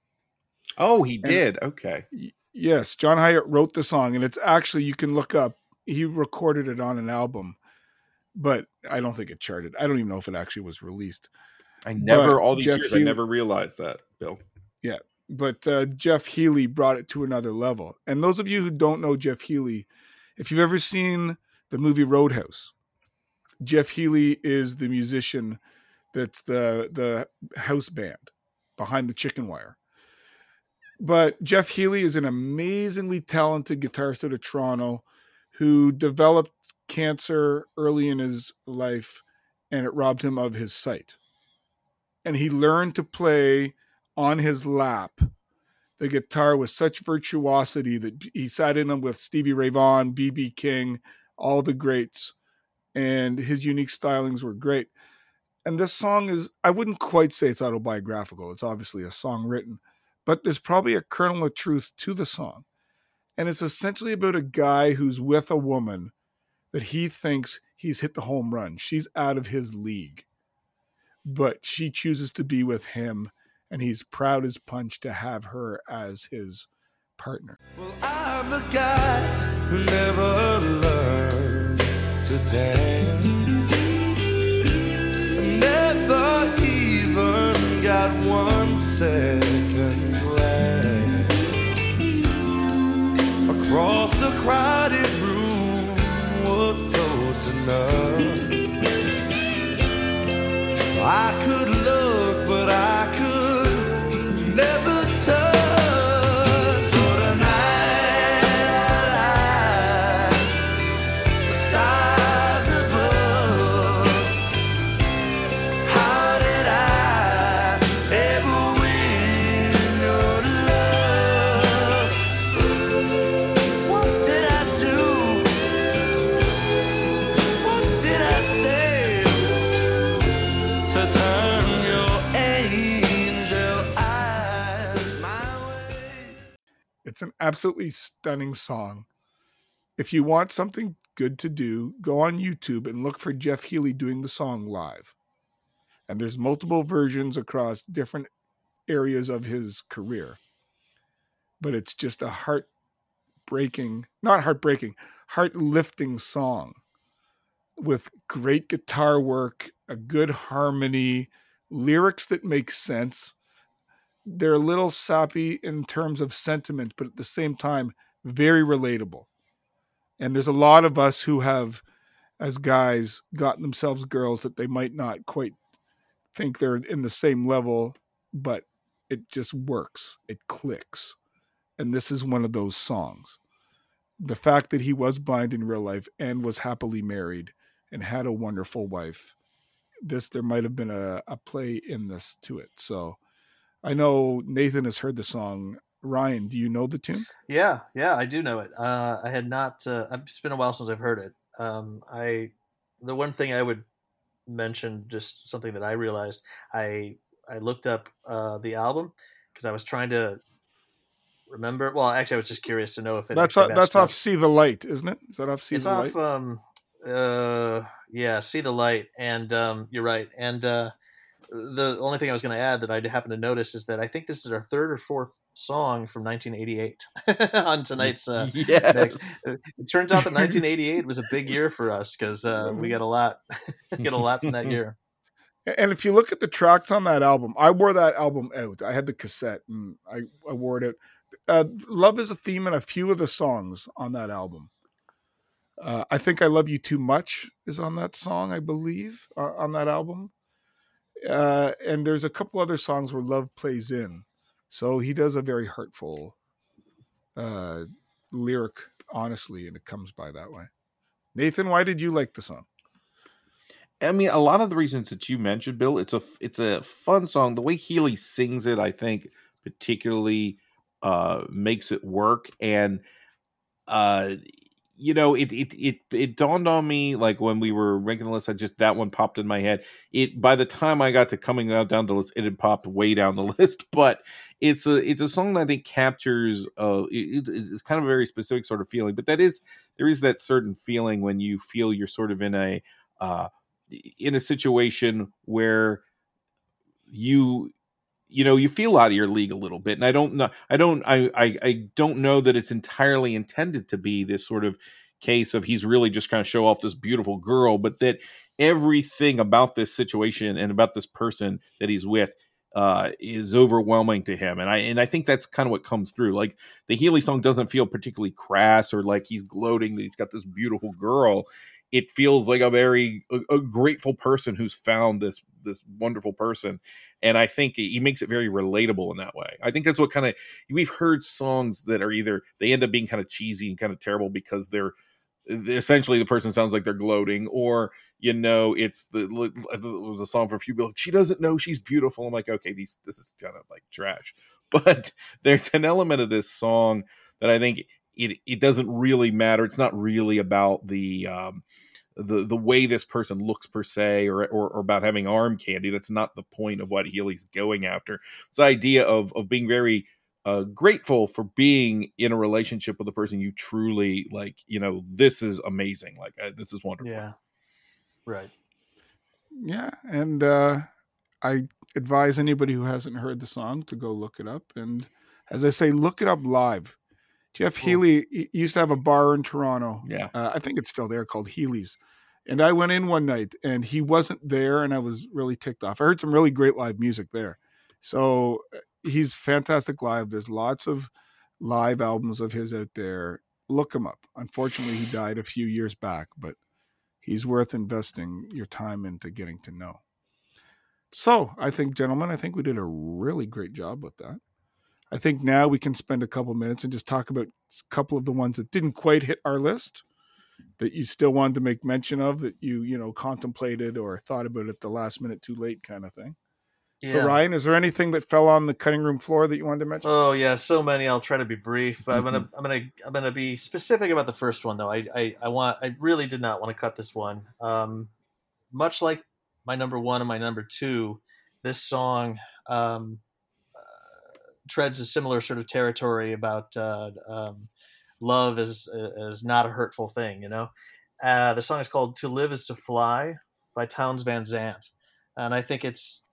Speaker 2: oh, he did. Okay.
Speaker 1: Yes, John Hiatt wrote the song, and it's actually you can look up. He recorded it on an album, but I don't think it charted. I don't even know if it actually was released.
Speaker 2: I never,
Speaker 1: But
Speaker 2: all these
Speaker 1: Jeff
Speaker 2: years,
Speaker 1: Healey-
Speaker 2: I never realized that, Bill.
Speaker 1: Yeah, but uh, Jeff Healey brought it to another level. And those of you who don't know Jeff Healey, if you've ever seen the movie Roadhouse, Jeff Healey is the musician that's the the house band behind the chicken wire. But Jeff Healey is an amazingly talented guitarist out of Toronto who developed cancer early in his life and it robbed him of his sight. And he learned to play on his lap the guitar with such virtuosity that he sat in them with Stevie Ray Vaughan, B.B. King, all the greats, and his unique stylings were great. And this song is, I wouldn't quite say it's autobiographical. It's obviously a song written, but there's probably a kernel of truth to the song. And it's essentially about a guy who's with a woman that he thinks he's hit the home run. She's out of his league, but she chooses to be with him, and he's proud as punch to have her as his partner.
Speaker 6: Well, I'm the guy who never learned to dance. Never even got one second across a crowded room was close enough. I could
Speaker 1: It's an absolutely stunning song. If you want something good to do, go on YouTube and look for Jeff Healey doing the song live. And there's multiple versions across different areas of his career. But it's just a heartbreaking, not heartbreaking, heart lifting song with great guitar work, a good harmony, lyrics that make sense. They're a little sappy in terms of sentiment, but at the same time, very relatable. And there's a lot of us who have, as guys, gotten themselves girls that they might not quite think they're in the same level, but it just works. It clicks. And this is one of those songs. The fact that he was blind in real life and was happily married and had a wonderful wife. This there might have been a, a play in this to it. So I know Nathan has heard the song. Ryan, do you know the tune?
Speaker 3: Yeah, yeah, I do know it. Uh, I had not. Uh, it's been a while since I've heard it. Um, I the one thing I would mention, just something that I realized, I I looked up uh, the album because I was trying to remember. Well, actually, I was just curious to know if it.
Speaker 1: That's off, that's off See the Light, isn't it? Is that off See
Speaker 3: it's
Speaker 1: the
Speaker 3: off.
Speaker 1: Light?
Speaker 3: Um, uh, yeah, see the light, and um, you're right. And uh, the only thing I was going to add that I happened to notice is that I think this is our third or fourth song from 1988 <laughs> on tonight's uh, <laughs>
Speaker 2: Yes.
Speaker 3: mix. It turns out that 1988 was a big year for us because uh, we got a lot, <laughs> get a lot from that year.
Speaker 1: And if you look at the tracks on that album, I wore that album out. I had the cassette and I, I wore it out. Uh, Love is a theme in a few of the songs on that album. Uh, I think I Love You Too Much is on that song, I believe, uh, on that album. Uh, and there's a couple other songs where love plays in. So he does a very hurtful uh, lyric, honestly, and it comes by that way. Nathan, why did you like the song?
Speaker 2: I mean, a lot of the reasons that you mentioned, Bill, it's a it's a fun song. The way Healey sings it, I think, particularly uh, makes it work. And uh, you know, it it it it dawned on me like when we were ranking the list. I just that one popped in my head. It by the time I got to coming out down the list, it had popped way down the <laughs> list. But it's a it's a song that I think captures uh, it, it's kind of a very specific sort of feeling. But that is there is that certain feeling when you feel you're sort of in a uh, in a situation where you you know you feel out of your league a little bit and i don't know i don't I, I i don't know that it's entirely intended to be this sort of case of he's really just kind of show off this beautiful girl but that everything about this situation and about this person that he's with uh is overwhelming to him and i and i think that's kind of what comes through like the Healey song doesn't feel particularly crass or like he's gloating that he's got this beautiful girl it feels like a very a, a grateful person who's found this this wonderful person and i think he makes it very relatable in that way i think that's what kind of we've heard songs that are either they end up being kind of cheesy and kind of terrible because they're essentially the person sounds like they're gloating, or you know, it's the it was a song for a few people. She doesn't know she's beautiful. I'm like, okay, these this is kind of like trash, <laughs> but there's an element of this song that I think it it doesn't really matter. It's not really about the um, the the way this person looks per se, or, or or about having arm candy. That's not the point of what Healey's going after. It's the idea of of being very uh, grateful for being in a relationship with a person you truly like. You know, this is amazing. Like uh, this is wonderful.
Speaker 3: Yeah. Right.
Speaker 1: Yeah, and uh, I advise anybody who hasn't heard the song to go look it up. And as I say, look it up live. Jeff. Healey he used to have a bar in Toronto.
Speaker 2: Yeah.
Speaker 1: Uh, I think it's still there called Healey's. And I went in one night and he wasn't there, and I was really ticked off. I heard some really great live music there. So uh, he's fantastic live. There's lots of live albums of his out there. Look him up. Unfortunately, he died a few years back, but he's worth investing your time into getting to know. So I think, gentlemen, I think we did a really great job with that. I think now we can spend a couple minutes and just talk about a couple of the ones that didn't quite hit our list that you still wanted to make mention of that you, you know, contemplated or thought about at the last minute too late kind of thing. So Ryan, is there anything that fell on the cutting room floor that you wanted to mention?
Speaker 3: Oh yeah, so many. I'll try to be brief, but I'm gonna I'm gonna I'm gonna be specific about the first one though. I I, I want I really did not want to cut this one. Um, much like my number one and my number two, this song um, treads a similar sort of territory about uh, um, love is is not a hurtful thing. You know, uh, the song is called "To Live Is to Fly" by Townes Van Zandt, and I think it's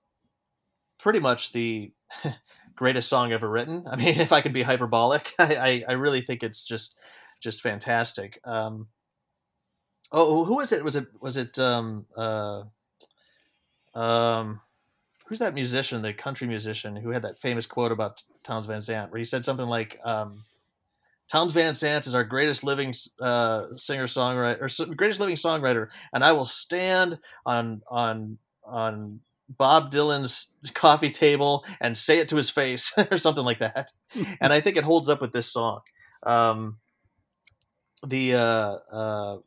Speaker 3: pretty much the <laughs> greatest song ever written. I mean, <laughs> if I could be hyperbolic, <laughs> I, I, I really think it's just just fantastic. Um, oh, who was it? Was it was it um, uh, um, who's that musician, the country musician who had that famous quote about Townes Van Zandt, where he said something like. Um, Townes Van Zandt is our greatest living uh, singer songwriter, or greatest living songwriter, and I will stand on on on Bob Dylan's coffee table and say it to his face <laughs> or something like that. <laughs> and I think it holds up with this song. Um, the, uh, uh,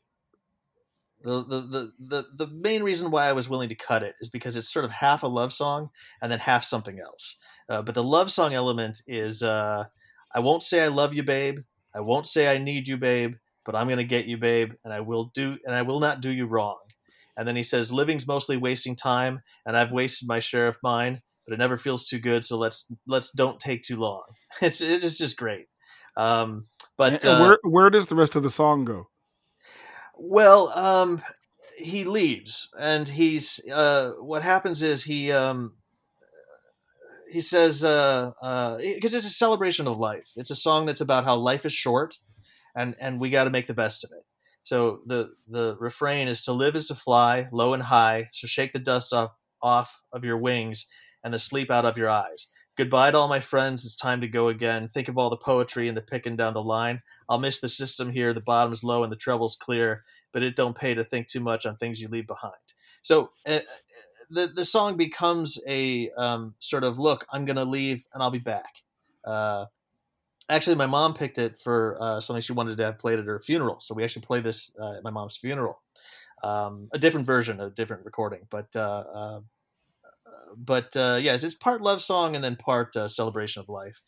Speaker 3: the, the, the, the, the main reason why I was willing to cut it is because it's sort of half a love song and then half something else. Uh, but the love song element is uh, I won't say I love you, babe. I won't say I need you, babe, but I'm going to get you, babe, and I will do, and I will not do you wrong. And then he says, "Living's mostly wasting time, and I've wasted my share of mine, but it never feels too good. So let's let's don't take too long." <laughs> It's it's just great. Um, but uh,
Speaker 1: where where does the rest of the song go?
Speaker 3: Well, um, he leaves, and he's uh, what happens is he um, he says because uh, uh, it's a celebration of life. It's a song that's about how life is short, and and we got to make the best of it. So the the refrain is to live is to fly low and high. So shake the dust off off of your wings and the sleep out of your eyes. Goodbye to all my friends. It's time to go again. Think of all the poetry and the picking down the line. I'll miss the system here. The bottom's low and the treble's clear, but it don't pay to think too much on things you leave behind. So uh, the the song becomes a um, sort of look. I'm gonna leave and I'll be back. Uh, actually, my mom picked it for uh, something she wanted to have played at her funeral. So we actually play this uh, at my mom's funeral. Um, a different version, a different recording, but uh, uh, but uh, yes, it's part love song and then part uh, celebration of life.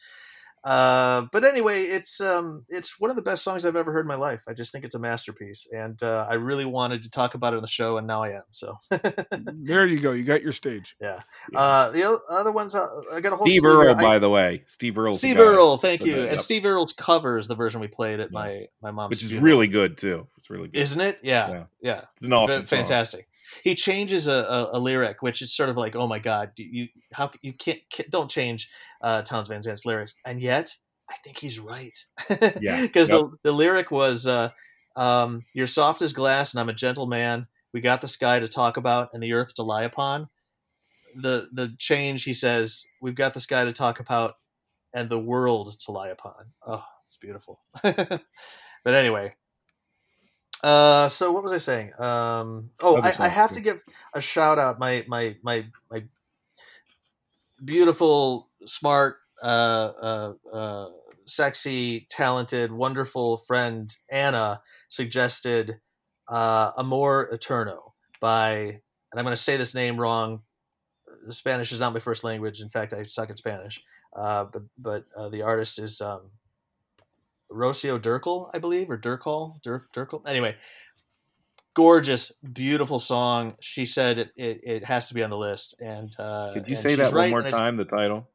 Speaker 3: Uh, but anyway, it's um, it's one of the best songs I've ever heard in my life. I just think it's a masterpiece, and uh, I really wanted to talk about it on the show, and now I am. So <laughs>
Speaker 1: There you go. You got your stage.
Speaker 3: yeah. Uh, the other ones, uh, I got a whole
Speaker 2: Steve
Speaker 3: slew here.
Speaker 2: Earle,
Speaker 3: I-
Speaker 2: by the way, Steve Earle,
Speaker 3: Steve Earle, thank you.
Speaker 2: that,
Speaker 3: And
Speaker 2: yep.
Speaker 3: Steve Earle's cover is the version we played at my my mom's,
Speaker 2: which is
Speaker 3: funeral.
Speaker 2: really good too. It's really good.
Speaker 3: isn't it? Yeah,
Speaker 2: Yeah.
Speaker 3: yeah,
Speaker 2: It's an awesome,
Speaker 3: Fa-
Speaker 2: song.
Speaker 3: fantastic. He changes a, a, a lyric, which is sort of like, oh my god, do you how you can't, ca- don't change uh, Townes Van Zandt's lyrics, and yet I think he's right.
Speaker 2: Yeah,
Speaker 3: because
Speaker 2: yep.
Speaker 3: the the lyric was, uh, um, "You're soft as glass, and I'm a gentle man. We got the sky to talk about, and the earth to lie upon." The the change he says, "We've got the sky to talk about, and the world to lie upon." Oh, it's beautiful. <laughs> but anyway, uh, so what was I saying? Um, oh, I, I have to give a shout out my my my my beautiful, smart, uh, uh, uh, sexy, talented, wonderful friend Anna suggested uh, Amor Eterno by, and I'm going to say this name wrong. Spanish is not my first language. In fact, I suck at Spanish. Uh, but but uh, the artist is um, Rocio Durkel, I believe, or Durkal, Dur- Durkel. Anyway, gorgeous, beautiful song. She said it, it, it has to be on the list. And uh,
Speaker 2: Could you say that
Speaker 3: right,
Speaker 2: one more
Speaker 3: I
Speaker 2: time? The title.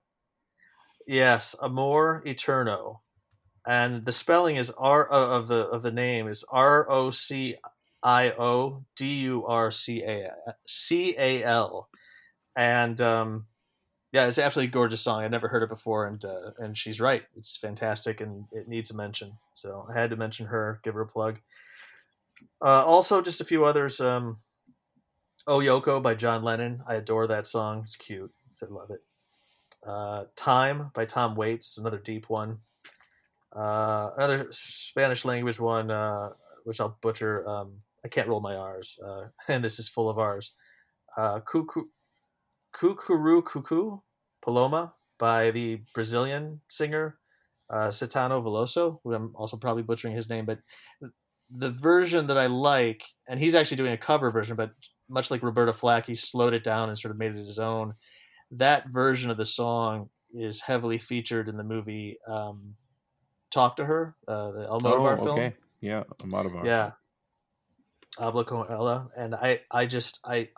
Speaker 3: Yes, Amor Eterno, and the spelling is R uh, of the of the name is R O C I O D U R C A C A L, and um, yeah, it's absolutely gorgeous song. I'd never heard it before, and uh, and she's right. It's fantastic, and it needs a mention. So I had to mention her, give her a plug. Uh, also, just a few others. Um, "Oh Yoko" by John Lennon. I adore that song. It's cute. I love it. Uh, "Time" by Tom Waits, another deep one. Uh, another Spanish language one, uh, which I'll butcher. Um, I can't roll my R's, uh, <laughs> and this is full of R's. Uh, Cuckoo, Cuckoo Cuckoo, Paloma by the Brazilian singer uh, Satano Veloso, who I'm also probably butchering his name, but the version that I like, and he's actually doing a cover version, but much like Roberta Flack, he slowed it down and sort of made it his own. That version of the song is heavily featured in the movie um, "Talk to Her," uh, the Almodovar
Speaker 2: oh,
Speaker 3: film.
Speaker 2: okay. Yeah, Almodovar.
Speaker 3: Yeah. Habla con ella, and I, I just, I,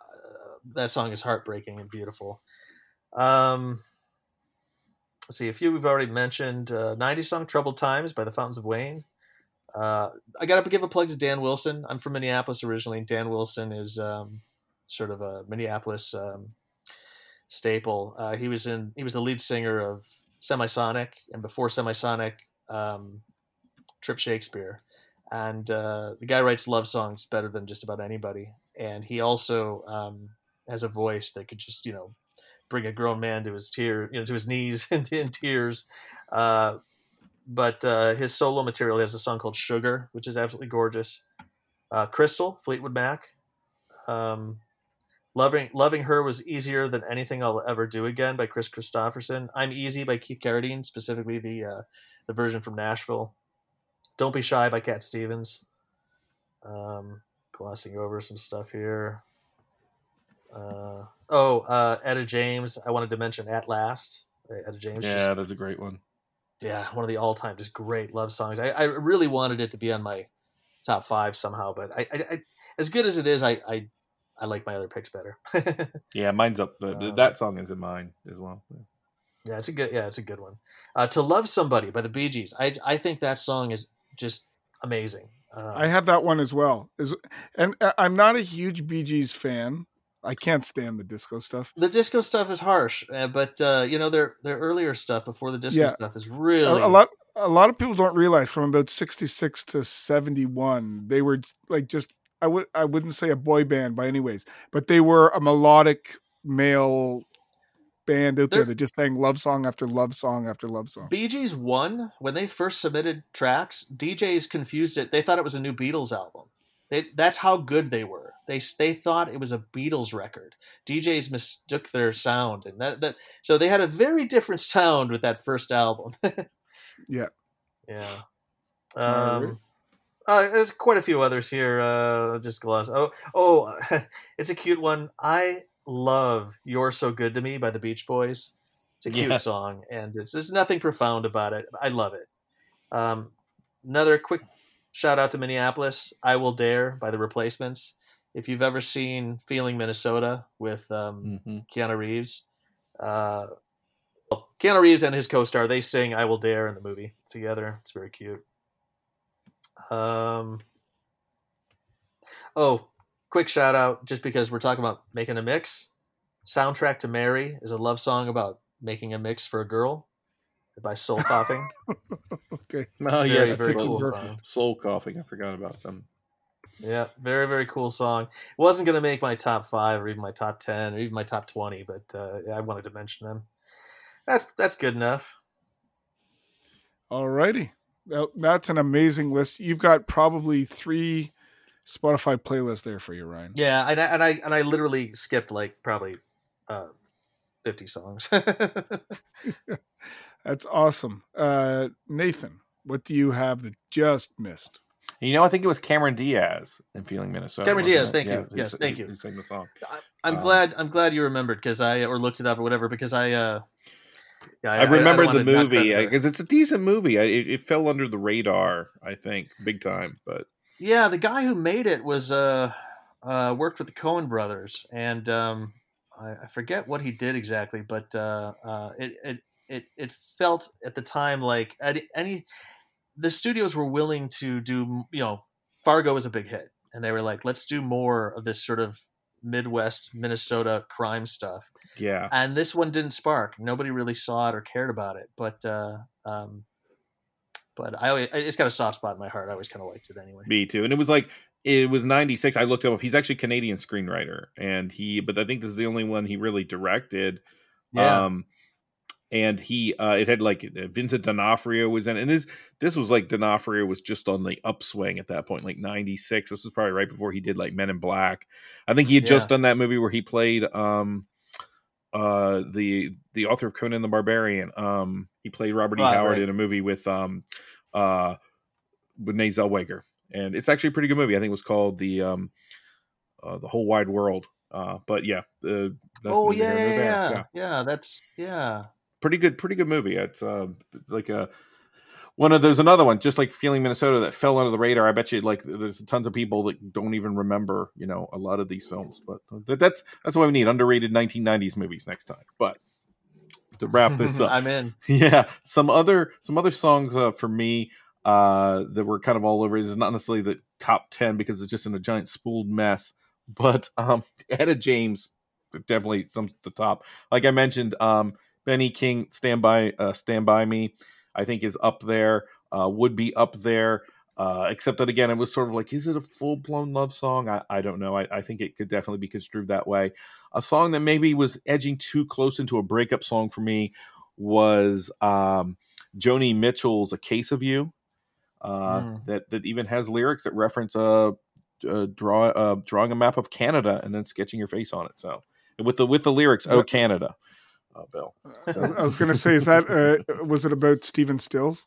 Speaker 3: that song is heartbreaking and beautiful. Um, let's see, a few we've already mentioned. Uh, '90s song "Troubled Times" by the Fountains of Wayne. Uh, I got to give a plug to Dan Wilson. I'm from Minneapolis originally. and Dan Wilson is um, sort of a Minneapolis um, staple. Uh, he was in, he was the lead singer of Semisonic, and before Semisonic, um, Trip Shakespeare and uh, the guy writes love songs better than just about anybody. And he also um, has a voice that could just you know bring a grown man to his tear, you know, to his knees <laughs> in, in tears. Uh, but uh, his solo material has a song called "Sugar," which is absolutely gorgeous. Uh, Crystal, Fleetwood Mac. Um, loving loving her was easier than anything I'll ever do again by Kris Kristofferson. I'm Easy by Keith Carradine, specifically the uh, the version from Nashville. Don't Be Shy by Cat Stevens. Um, glossing over some stuff here. Uh, oh, uh, Etta James. I wanted to mention At Last. Uh, Etta James. just-
Speaker 2: Yeah, that's a great one.
Speaker 3: yeah, one of the all-time just great love songs. I, I really wanted it to be on my top five somehow, but I, I, I as good as it is, I, I, I like my other picks better. <laughs>
Speaker 2: Yeah, mine's up. But
Speaker 3: Uh,
Speaker 2: that song is in mine as well.
Speaker 3: yeah, it's a good. Yeah, it's a good one. Uh, to love somebody by the Bee Gees. I, I think that song is just amazing. Uh,
Speaker 1: I have that one as well. Is and uh, I'm not a huge Bee Gees fan. I can't stand the disco stuff.
Speaker 3: the disco stuff is harsh, uh, but uh, you know their their earlier stuff before the disco
Speaker 1: Yeah.
Speaker 3: stuff is
Speaker 1: A,
Speaker 3: really
Speaker 1: a lot a lot of people don't realize from about 66 to 71 they were like just I would I wouldn't say a boy band by any ways, but they were a melodic male band out there
Speaker 3: They're-
Speaker 1: that just sang love song after love song after love song.
Speaker 3: Bee Gees one when they first submitted tracks. DJs confused it. They thought it was a new Beatles album. They, that's how good they were. They they thought it was a Beatles record. DJs mistook their sound, and that, that so they had a very different sound with that first album. <laughs>
Speaker 1: Yeah.
Speaker 3: yeah. Um, uh, there's quite a few others here. Uh, just gloss. Oh, oh, <laughs> it's a cute one. I love "You're So Good to Me" by the Beach Boys. It's a cute
Speaker 2: Yeah.
Speaker 3: song, and it's there's nothing profound about it. I love it. Um, another quick shout out to Minneapolis. "I Will Dare" by the Replacements. If you've ever seen "Feeling Minnesota" with um,
Speaker 2: hmm
Speaker 3: Keanu Reeves. Uh, well, Keanu Reeves and his co-star they sing "I Will Dare" in the movie together. It's very cute. Um. Oh, quick shout out! Just because we're talking about making a mix, "Soundtrack to Mary" is a love song about making a mix for a girl by Soul Coughing. <laughs>
Speaker 1: Okay.
Speaker 2: Oh
Speaker 3: Very,
Speaker 2: yeah,
Speaker 3: very
Speaker 2: soul,
Speaker 3: cool song.
Speaker 2: soul coughing. I forgot about them.
Speaker 3: Yeah, very very cool song. It wasn't gonna make my top five or even my top ten or even my top twenty, but uh, I wanted to mention them. That's that's good enough.
Speaker 1: All righty. That's an amazing list. You've got probably three Spotify playlists there for you, Ryan.
Speaker 3: Yeah, and I and I and I literally skipped like probably uh, fifty songs. <laughs> <laughs>
Speaker 1: That's awesome. Uh, Nathan, what do you have that just missed?
Speaker 2: You know, I think it was Cameron Diaz in Feeling Minnesota.
Speaker 3: Cameron Diaz,
Speaker 2: it?
Speaker 3: thank you.
Speaker 2: who
Speaker 3: Yes,
Speaker 2: s-
Speaker 3: thank
Speaker 2: who-
Speaker 3: you.
Speaker 2: Who sang the song?
Speaker 3: I, I'm
Speaker 2: Um,
Speaker 3: glad. I'm glad you remembered because I or looked it up or whatever because I. uh yeah,
Speaker 2: I, remember
Speaker 3: don't
Speaker 2: the movie because it's a decent movie. I, it, it fell under the radar, I think, big time. But
Speaker 3: Yeah, the guy who made it was uh, uh, worked with the Coen brothers, and um, I, I forget what he did exactly, but uh, uh, it, it it it felt at the time like any, any the studios were willing to do you know Fargo was a big hit, and they were like, let's do more of this sort of Midwest Minnesota crime stuff,
Speaker 2: yeah,
Speaker 3: and this one didn't spark. Nobody really saw it or cared about it, but. Uh, um, but I always, it's got a soft spot in my heart. I always kind of liked it anyway.
Speaker 2: me too. And it was like it was '96. I looked him up. He's actually a Canadian screenwriter, and he. But I think this is the only one he really directed.
Speaker 3: Yeah.
Speaker 2: Um, and he, uh, it had like uh, Vincent D'Onofrio was in, it. and this this was like D'Onofrio was just on the upswing at that point, like '96. This was probably right before he did like Men in Black. I think he had just done that movie where he played um, uh, the the author of Conan the Barbarian. Um, he played Robert E. Howard
Speaker 3: right.
Speaker 2: in a movie with um, uh, Zellweger, and it's actually a pretty good movie. I think it was called the um, uh, the whole wide world. Uh, but yeah, uh, that's
Speaker 3: oh yeah
Speaker 2: here
Speaker 3: yeah, yeah, yeah. That's yeah.
Speaker 2: Pretty good, pretty good movie. It's uh, like a one of there's another one just like Feeling Minnesota that fell under the radar. I bet you like there's tons of people that don't even remember you know a lot of these films, but that's that's why we need underrated 1990s movies next time. But to wrap this <laughs> up,
Speaker 3: I'm in. <laughs>
Speaker 2: yeah some other some other songs uh, for me uh that were kind of all over is not necessarily the top 10 because it's just in a giant spooled mess but um etta james definitely some at the top like i mentioned um benny king stand by uh stand by me i think is up there uh would be up there uh, except that again, it was sort of like, is it a full blown love song? I, I don't know. I, I think it could definitely be construed that way. A song that maybe was edging too close into a breakup song for me was um, Joni Mitchell's "A Case of You," uh,
Speaker 3: Mm.
Speaker 2: that that even has lyrics that reference uh, uh, draw uh, drawing a map of Canada and then sketching your face on it. So with the with the lyrics, "Oh Canada," uh, Bill.
Speaker 1: I was going to say, is that uh, was it about Stephen Stills?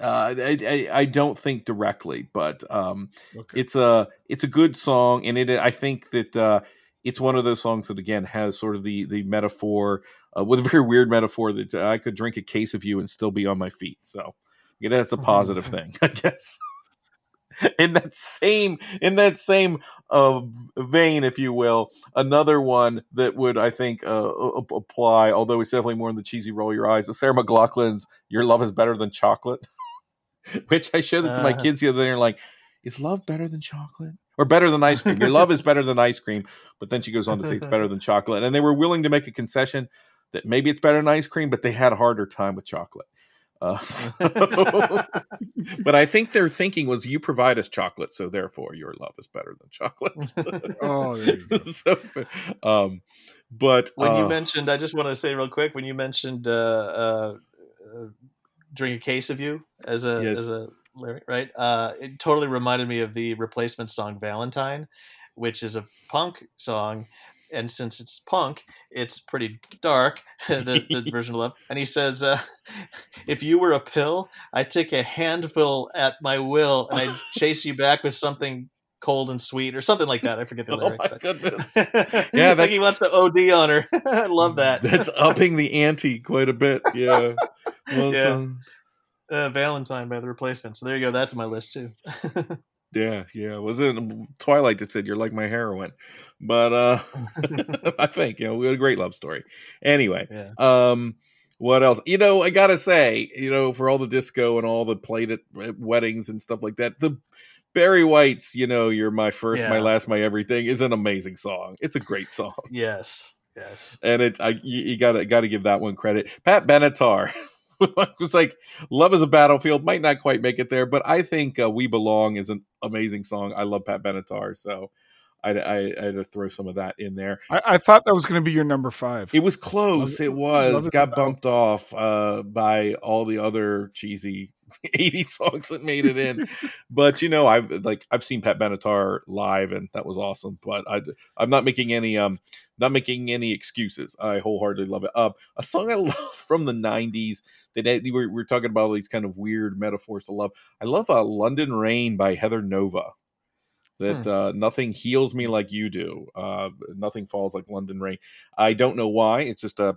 Speaker 2: Uh, I, I I don't think directly, but um,
Speaker 1: Okay.
Speaker 2: it's a it's a good song, and it I think that uh, it's one of those songs that again has sort of the the metaphor uh, with a very weird metaphor that I could drink a case of you and still be on my feet. So it has a positive thing, <laughs> I guess. <laughs> in that same in that same uh, vein, if you will, another one that would I think uh, apply, although it's definitely more in the cheesy roll your eyes. The Sarah McLachlan's "Your Love Is Better Than Chocolate," <laughs> which I showed it to my
Speaker 3: Uh.
Speaker 2: kids the other day. and Like, is love better than chocolate? Or better than ice cream? Your love is better than ice cream. But then she goes on to say it's better than <laughs> chocolate. And they were willing to make a concession that maybe it's better than ice cream, but they had a harder time with chocolate. Uh, <laughs> so- but I think their thinking was you provide us chocolate, so therefore your love is better than chocolate. <laughs> <laughs>
Speaker 1: Oh, there you go.
Speaker 2: so, um, but
Speaker 3: when you
Speaker 2: uh,
Speaker 3: mentioned, I just want to say real quick when you mentioned uh, uh, uh, "Drink a Case of You" as a
Speaker 2: Yes.
Speaker 3: as a lyric, right? Uh, it totally reminded me of the replacement song "Valentine," which is a punk song. And since it's punk, it's pretty dark. <laughs> the, the <laughs> version of love, and he says, uh, <laughs> "If you were a pill, I'd take a handful at my will, and I'd chase you back with something cold and sweet, or something like that." I forget the
Speaker 2: lyrics.
Speaker 3: oh
Speaker 2: my goodness,
Speaker 3: yeah,
Speaker 2: that's-
Speaker 3: he wants to OD on her. I love that.
Speaker 2: that's upping the ante quite a bit. Yeah, Well,
Speaker 3: Yeah.
Speaker 2: so-
Speaker 3: uh, Valentine by the Replacements. So there you go. That's my list too.
Speaker 2: Yeah, yeah. Was it Twilight that said you're like my heroin? But uh <laughs> <laughs> I think, you know, we had a great love story. Anyway,
Speaker 3: Yeah.
Speaker 2: um what else? You know, I gotta say, you know, for all the disco and all the played at at weddings and stuff like that, the Barry White's, you know, you're my first, my last, my everything is an amazing song. It's a great song.
Speaker 3: Yes. Yes.
Speaker 2: And it I you, you gotta gotta give that one credit. Pat Benatar <laughs> <laughs> was like Love is a Battlefield might not quite make it there, but I think uh, We Belong is an amazing song. I love Pat Benatar, so I, I, I had to throw some of that in there.
Speaker 1: I, I thought that was going to be your number five.
Speaker 2: It was close.
Speaker 1: Love-
Speaker 2: it was got
Speaker 1: a
Speaker 2: bumped off uh, by all the other cheesy <laughs> 80 songs that made it in. <laughs> but you know, I've like I've seen Pat Benatar live, and that was awesome. But I I'm not making any um not making any excuses. I wholeheartedly love it. Uh, a song I <laughs> love from the 90s that we were, we were talking about all these kind of weird metaphors to love. I love uh, London Rain by Heather Nova. That
Speaker 3: Hmm.
Speaker 2: uh, nothing heals me like you do. Uh, nothing falls like London Rain. I don't know why. It's just a.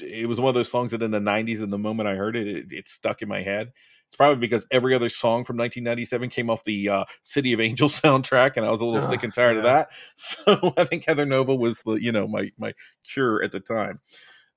Speaker 2: It was one of those songs that in the '90s, and the moment I heard it, it, it stuck in my head. It's probably because every other song from 1997 came off the uh, City of Angels <laughs> soundtrack, and I was a little sick and tired of that. <laughs> So I think Heather Nova was the you know my my cure at the time.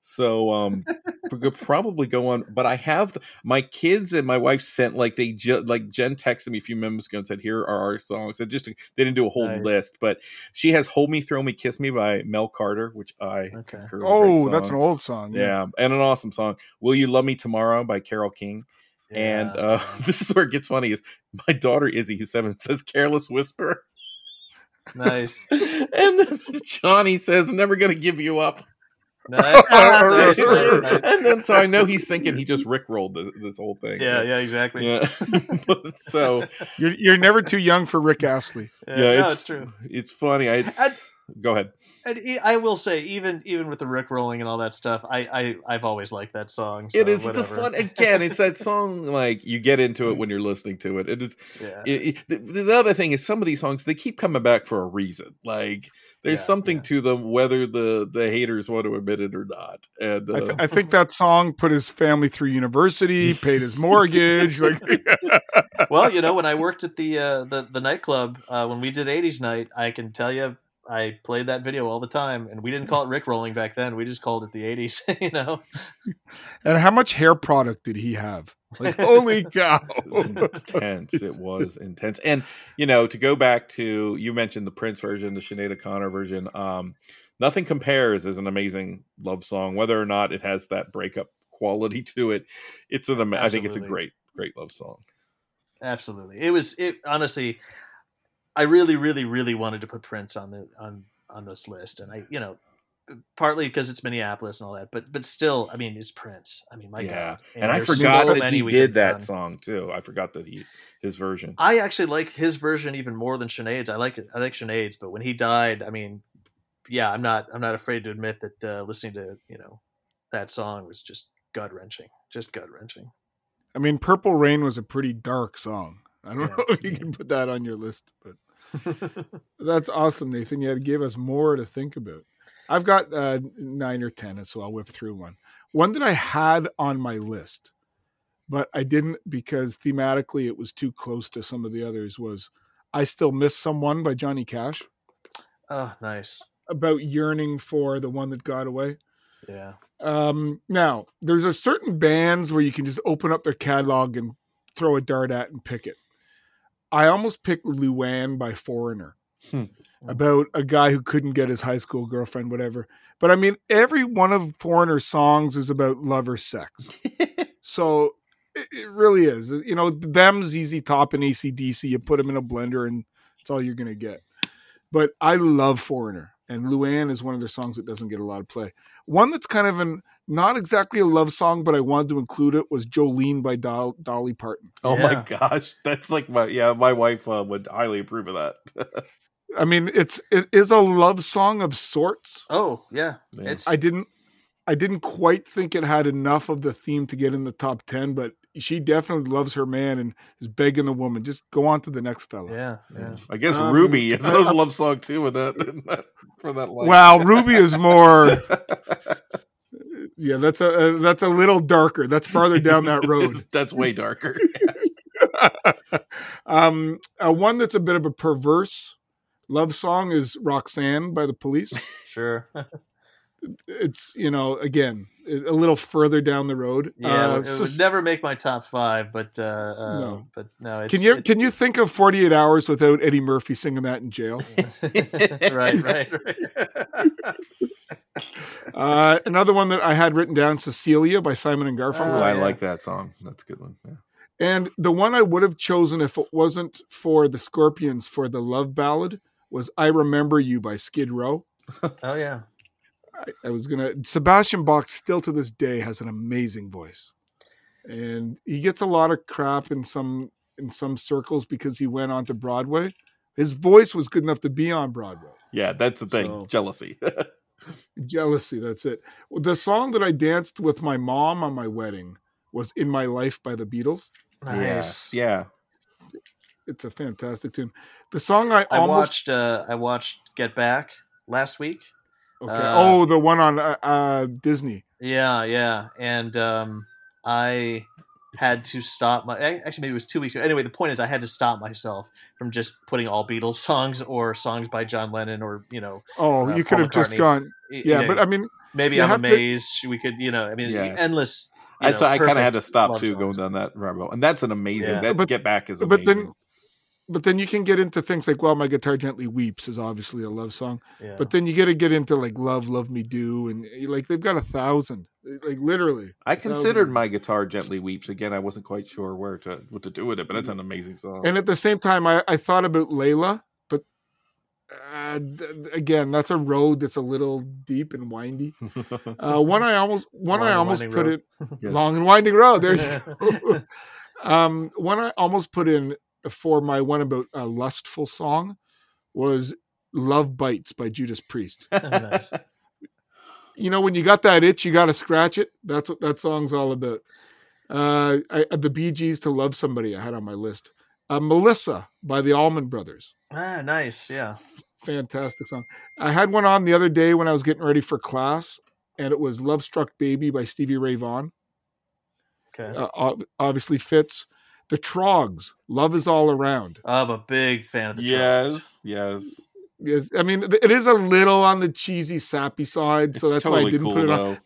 Speaker 2: So um we could probably go on, but I have the, my kids and my wife sent like they ju- like Jen texted me a few minutes ago and said here are our songs. And just they didn't do a whole
Speaker 3: Nice.
Speaker 2: list, but she has "Hold Me, Throw Me, Kiss Me" by Mel Carter, which I
Speaker 3: Okay.
Speaker 2: concur is a great
Speaker 1: Oh, that's an old song.
Speaker 2: yeah, and an awesome song. "Will You Love Me Tomorrow" by Carole King. And uh, <laughs> this is where it gets funny: is my daughter Izzy, who's seven, says "Careless Whisper,"
Speaker 3: nice. <laughs>
Speaker 2: and then Johnny says "Never Gonna Give You Up." <laughs> <laughs>
Speaker 3: Nice. nice, nice, nice.
Speaker 2: and then so I know he's thinking he just rickrolled this, this whole thing.
Speaker 3: Yeah, yeah, exactly.
Speaker 2: yeah. <laughs> So
Speaker 1: You're you're never too young for Rick Astley.
Speaker 3: Yeah,
Speaker 2: yeah,
Speaker 3: no,
Speaker 2: it's,
Speaker 3: it's true.
Speaker 2: It's funny. I, it's, go ahead.
Speaker 3: And I will say, even even with the Rick rolling and all that stuff, I, I I've always liked that song. So
Speaker 2: it is. It's a fun. Again, it's that song. Like you get into it when you're listening to it. It is.
Speaker 3: yeah.
Speaker 2: It, it- the, the other thing is some of these songs they keep coming back for a reason. Like there's
Speaker 3: Yeah,
Speaker 2: something
Speaker 3: yeah.
Speaker 2: to them, whether the the haters want to admit it or not. And
Speaker 1: I,
Speaker 2: uh,
Speaker 1: th- I think that song put his family through university, paid his <laughs> mortgage. Like, <laughs>
Speaker 3: well, you know, when I worked at the uh, the the nightclub uh, when we did '80s night, I can tell you, I played that video all the time, and we didn't call it Rick rolling back then. We just called it the '80s. <laughs> You know,
Speaker 1: and how much hair product did he have? Like, holy <laughs> cow!
Speaker 2: it was intense. It was intense. And you know, to go back to you mentioned the Prince version, the Sinead O'Connor version. Um, Nothing compares is an amazing love song, whether or not it has that breakup quality to it. It's an ama- I think it's a great, great love song.
Speaker 3: absolutely. It was it honestly. I really, really, really wanted to put Prince on the on on this list, and I, you know, partly because it's Minneapolis and all that, but but still, I mean, it's Prince. I mean, my
Speaker 2: yeah,
Speaker 3: God,
Speaker 2: and, I forgot
Speaker 3: so
Speaker 2: that he did that
Speaker 3: done.
Speaker 2: song too. I forgot that he his version.
Speaker 3: I actually liked his version even more than Sinead's. I like it. I like Sinead's, but when he died, I mean, yeah, I'm not. I'm not afraid to admit that uh, listening to you know that song was just gut wrenching. Just gut wrenching.
Speaker 1: I mean, Purple Rain was a pretty dark song. I don't
Speaker 3: Yeah.
Speaker 1: know <laughs> if you can put that on your list, but <laughs> that's awesome, Nathan. You had gave us more to think about. I've got uh, nine or ten, so I'll whip through one. One that I had on my list, but I didn't because thematically it was too close to some of the others. Was "I Still Miss Someone" by Johnny Cash
Speaker 3: oh, nice.
Speaker 1: about yearning for the one that got away.
Speaker 3: Yeah.
Speaker 1: Um, now, there's a certain bands where you can just open up their catalog and throw a dart at and pick it. I almost picked Luanne by Foreigner
Speaker 2: Hmm.
Speaker 1: About a guy who couldn't get his high school girlfriend, whatever. But I mean, every one of Foreigner's songs is about love or sex. <laughs> so it, it really is. You know, them, ZZ Top, and AC/DC, you put them in a blender and it's all you're going to get. But I love Foreigner, and Luanne is one of their songs that doesn't get a lot of play. One that's kind of an not exactly a love song, but I wanted to include it was Jolene by Dol- Dolly Parton.
Speaker 2: Oh my gosh, that's like my yeah. My wife uh, would highly approve of that. <laughs>
Speaker 1: I mean, it's it is a love song of sorts.
Speaker 3: Oh, yeah.
Speaker 2: Yeah.
Speaker 3: It's
Speaker 1: I didn't I didn't quite think it had enough of the theme to get in the top 10, but she definitely loves her man and is begging the woman, just go on to the next fella.
Speaker 3: yeah, yeah.
Speaker 2: I guess
Speaker 1: Um,
Speaker 2: Ruby <laughs> is a love song too with that, that for that line.
Speaker 1: Wow, Ruby is more <laughs> yeah, that's a uh, that's a little darker. That's farther down that <laughs> road.
Speaker 2: that's way darker.
Speaker 1: um, uh, one that's a bit of a perverse love song is Roxanne by the Police. <laughs>
Speaker 3: Sure.
Speaker 1: It's you know again a little further down the road.
Speaker 3: yeah,
Speaker 1: Uh,
Speaker 3: it
Speaker 1: so-
Speaker 3: would never make my top five, but uh, uh
Speaker 1: No.
Speaker 3: but no, it's
Speaker 1: can you
Speaker 3: it-
Speaker 1: can you think of Forty Eight Hours without Eddie Murphy singing that in jail? <laughs>
Speaker 3: right, right, right. <laughs>
Speaker 1: Uh, another one that I had written down, Cecilia by Simon and Garfunkel,
Speaker 3: Oh,
Speaker 2: I
Speaker 3: yeah.
Speaker 2: like that song. That's a good one. Yeah.
Speaker 1: and the one I would have chosen if it wasn't for the Scorpions for the love ballad was "I Remember You" by Skid Row.
Speaker 3: oh yeah.
Speaker 1: I, I was gonna. Sebastian Bach still to this day has an amazing voice, and he gets a lot of crap in some in some circles because he went on to Broadway. His voice was good enough to be on Broadway.
Speaker 2: Yeah, that's the thing.
Speaker 1: So-
Speaker 2: Jealousy. <laughs>
Speaker 1: Jealousy, that's it. The song that I danced with my mom on my wedding was "In My Life" by the Beatles.
Speaker 3: Nice.
Speaker 2: Yeah.
Speaker 1: It's a fantastic tune. The song I,
Speaker 3: I
Speaker 1: almost
Speaker 3: watched. Uh, I watched Get Back last week.
Speaker 1: okay.
Speaker 3: uh,
Speaker 1: oh, the one on uh, uh, Disney.
Speaker 3: Yeah, yeah, and um, I had to stop my. Actually, maybe it was two weeks ago. Anyway, the point is, I had to stop myself from just putting all Beatles <laughs> songs or songs by John Lennon or you know.
Speaker 1: Oh,
Speaker 3: uh,
Speaker 1: you could
Speaker 3: Paul
Speaker 1: have just gone.
Speaker 3: y-
Speaker 1: Yeah, but I mean,
Speaker 3: maybe
Speaker 1: you
Speaker 3: I'm
Speaker 1: have to-
Speaker 3: amazed. We could, you know, I mean,
Speaker 2: Yeah.
Speaker 3: endless. you
Speaker 2: That's
Speaker 3: know,
Speaker 2: why I kind of had to stop
Speaker 3: love
Speaker 2: too going down that rabbit hole. And that's an amazing.
Speaker 3: Yeah.
Speaker 2: That
Speaker 1: But-
Speaker 2: Get Back is
Speaker 1: but
Speaker 2: amazing.
Speaker 1: then, but then you can get into things like, well, my guitar gently weeps is obviously a love song.
Speaker 3: Yeah.
Speaker 1: But then you got to get into like love, love me do, and eh, like they've got a thousand, like literally.
Speaker 2: I
Speaker 1: a thousand.
Speaker 2: considered my guitar gently weeps. Again, I wasn't quite sure where to what to do with it, but it's an amazing song.
Speaker 1: And at the same time, I, I thought about Layla, but uh, d- again, that's a road that's a little deep and windy. <laughs> Uh, one I almost one
Speaker 3: Long
Speaker 1: I almost put
Speaker 3: road.
Speaker 1: it <laughs>
Speaker 2: Yes.
Speaker 1: long and winding road. There's you <laughs> um, one I almost put in for my one about a lustful song was "Love Bites" by Judas Priest. <laughs>
Speaker 3: nice.
Speaker 1: you know when you got that itch, you got to scratch it. That's what that song's all about. Uh, I, the Bee Gees to love somebody I had on my list. Uh, Melissa by the Allman Brothers.
Speaker 3: Ah, nice. Yeah.
Speaker 1: fantastic song. I had one on the other day when I was getting ready for class, and it was "Love Struck Baby" by Stevie Ray Vaughan.
Speaker 3: Okay.
Speaker 1: Uh, obviously fits. The Troggs, "Love Is All Around."
Speaker 3: I'm a big fan of the Troggs.
Speaker 2: yes, yes.
Speaker 1: Yes, I mean it is a little on the cheesy, sappy side, so
Speaker 2: It's
Speaker 1: that's why I didn't
Speaker 2: cool,
Speaker 1: put it on.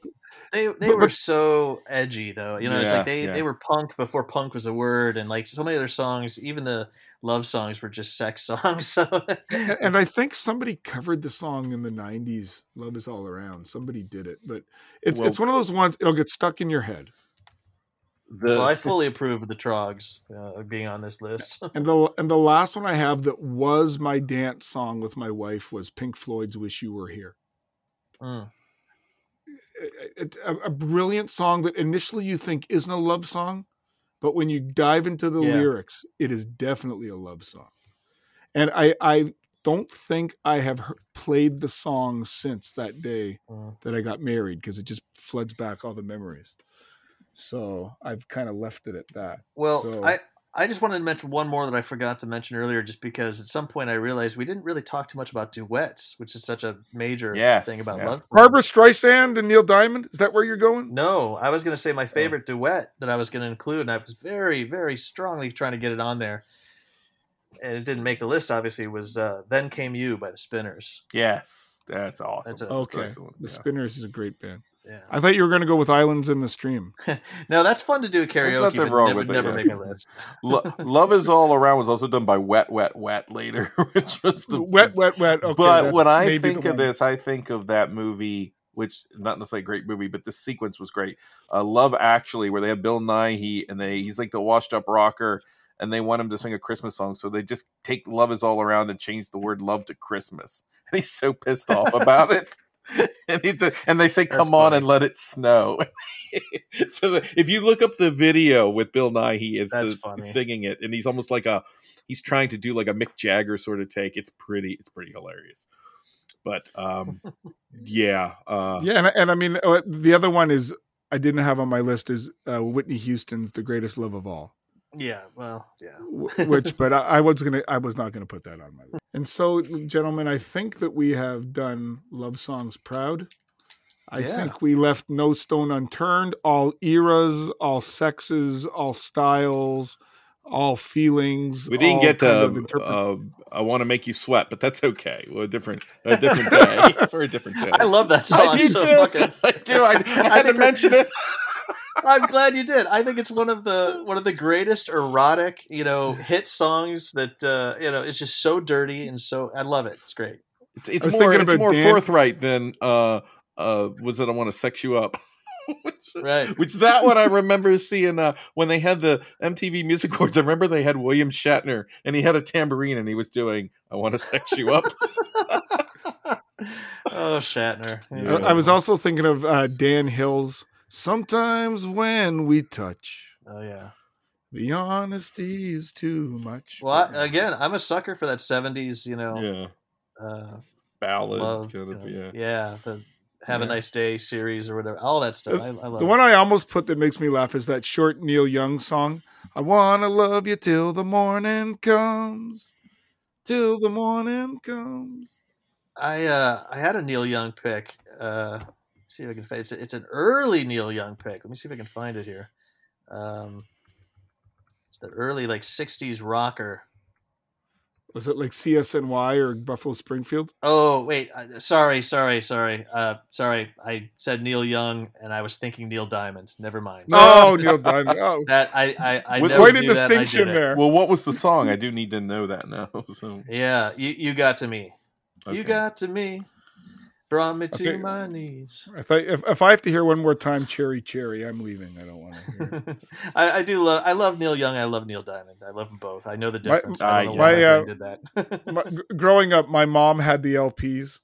Speaker 3: They they
Speaker 1: But-
Speaker 3: were
Speaker 1: but-
Speaker 3: so edgy though. You know, it's like they
Speaker 2: yeah.
Speaker 3: they were punk before punk was a word, and like so many other songs, even the love songs were just sex <laughs> songs. So
Speaker 1: And- and I think somebody covered the song in the '90s. "Love Is All Around." Somebody did it, but it's
Speaker 2: Well-
Speaker 1: it's one of those ones. It'll get stuck in your head.
Speaker 2: The,
Speaker 3: well, I fully approve of the Troggs uh, being on this list. <laughs>
Speaker 1: And the and the last one I have that was my dance song with my wife was Pink Floyd's "Wish You Were Here."
Speaker 3: Mm.
Speaker 1: It's a, a brilliant song that initially you think isn't a love song, but when you dive into the
Speaker 3: Yeah.
Speaker 1: lyrics, it is definitely a love song. And I I don't think I have he- played the song since that day
Speaker 3: Mm.
Speaker 1: that I got married because it just floods back all the memories. So I've kind of left it at that.
Speaker 3: Well,
Speaker 1: So-
Speaker 3: I I just wanted to mention one more that I forgot to mention earlier, just because at some point I realized we didn't really talk too much about duets, which is such a major
Speaker 2: Yes,
Speaker 3: thing about
Speaker 2: yeah.
Speaker 3: love.
Speaker 1: Barbra Streisand and Neil Diamond. Is that where you're going?
Speaker 3: No, I was going to say my favorite duet that I was going to include, and I was very, very strongly trying to get it on there. And it didn't make the list, obviously, was uh, Then Came You by the Spinners.
Speaker 2: yes, that's awesome.
Speaker 3: That's a-
Speaker 1: Okay.
Speaker 2: excellent,
Speaker 1: The
Speaker 2: yeah.
Speaker 1: Spinners is a great band.
Speaker 3: Yeah.
Speaker 1: I thought you were going to go with Islands in the Stream. <laughs>
Speaker 3: No, that's fun to do karaoke,
Speaker 2: nothing wrong
Speaker 3: it
Speaker 2: with it,
Speaker 3: never
Speaker 2: yeah.
Speaker 3: make a list. <laughs>
Speaker 2: Lo- Love is all around was also done by Wet Wet Wet later, <laughs> which was the
Speaker 1: wet, wet, wet. Okay,
Speaker 2: but when I think of
Speaker 1: one.
Speaker 2: this, I think of that movie, which not necessarily a great movie, but the sequence was great. Uh, Love Actually, where they have Bill Nighy and they he's like the washed up rocker, and they want him to sing a Christmas song, so they just take "Love Is All Around" and change the word "love" to Christmas, and he's so pissed off about it. <laughs> And, a, and they say,
Speaker 3: That's
Speaker 2: "Come on
Speaker 3: funny.
Speaker 2: and let it snow." <laughs> so the, if you look up the video with Bill Nighy, he
Speaker 3: is
Speaker 2: the, singing it, and he's almost like a he's trying to do like a Mick Jagger sort of take. It's pretty, it's pretty hilarious. But um, <laughs> yeah, uh,
Speaker 1: Yeah, and, and I mean uh, the other one is I didn't have on my list is uh, Whitney Houston's "The Greatest Love of All,"
Speaker 3: Yeah, well, yeah.
Speaker 1: which, but I, I was gonna, I was not gonna put that on my list. And so, gentlemen, I think that we have done love songs proud. I
Speaker 3: Yeah.
Speaker 1: think we left no stone unturned. All eras, all sexes, all styles, all feelings.
Speaker 2: we didn't get
Speaker 1: kind
Speaker 2: to.
Speaker 1: interpret-
Speaker 2: uh, I want to make you sweat, but that's okay. Well, a different, a different day <laughs> for a different day.
Speaker 3: I love that song.
Speaker 2: I do
Speaker 3: so
Speaker 2: too.
Speaker 3: fucking- <laughs>
Speaker 2: I do. I, I had to mention it.
Speaker 3: I'm glad you did. I think it's one of the one of the greatest erotic, you know, hit songs that uh, you know. It's just so dirty and so. I love it. It's great.
Speaker 2: It's, it's
Speaker 1: I was
Speaker 2: more,
Speaker 1: thinking
Speaker 2: it's
Speaker 1: about
Speaker 2: more
Speaker 1: Dan-
Speaker 2: forthright than uh, uh, was that I want to sex you up. <laughs> which,
Speaker 3: Right.
Speaker 2: which that one I remember seeing uh, when they had the MTV Music Awards. I remember they had William Shatner and he had a tambourine and he was doing "I Want to Sex You Up." <laughs> <laughs>
Speaker 3: Oh, Shatner. He's
Speaker 1: I, I was also thinking of uh, Dan Hill's "Sometimes When We Touch."
Speaker 3: Oh yeah.
Speaker 1: The honesty is too much.
Speaker 3: Well, I, again, I'm a sucker for that '70s. You know,
Speaker 2: Yeah,
Speaker 3: uh,
Speaker 2: ballad
Speaker 3: love.
Speaker 2: kind of.
Speaker 3: you know,
Speaker 2: Yeah,
Speaker 3: yeah. The Have a Nice Day series or whatever. All that stuff. I, I love.
Speaker 1: the
Speaker 3: it.
Speaker 1: one I almost put that makes me laugh is that short Neil Young song. I wanna love you till the morning comes, till the morning comes.
Speaker 3: I uh I had a Neil Young pick. Uh see if I can find it's it's an early Neil Young pick. Let me see if I can find it here. Um it's the early like 60s rocker.
Speaker 1: Was it like CSNY or Buffalo Springfield?
Speaker 3: Oh, wait. uh, Sorry, sorry, sorry. Uh sorry. I said Neil Young and I was thinking Neil Diamond. Never mind.
Speaker 1: Oh, Neil Diamond. Oh, <laughs>
Speaker 3: That I I, I
Speaker 2: With-
Speaker 3: never
Speaker 1: quite a
Speaker 3: knew that, and I
Speaker 1: distinction there.
Speaker 2: Well, what was the song? I do need to know that now. <laughs> So
Speaker 3: Yeah, you you got to me. You got to me. Brought me to my knees.
Speaker 1: I thought if, if I have to hear one more time, Cherry Cherry, I'm leaving. I don't want to hear. <laughs>
Speaker 3: I, I do love. I love Neil Young. I love Neil Diamond. I love them both. I know the difference. I
Speaker 1: my,
Speaker 3: why my
Speaker 1: uh,
Speaker 3: did that.
Speaker 1: My, <laughs> growing up, my mom had the LPs,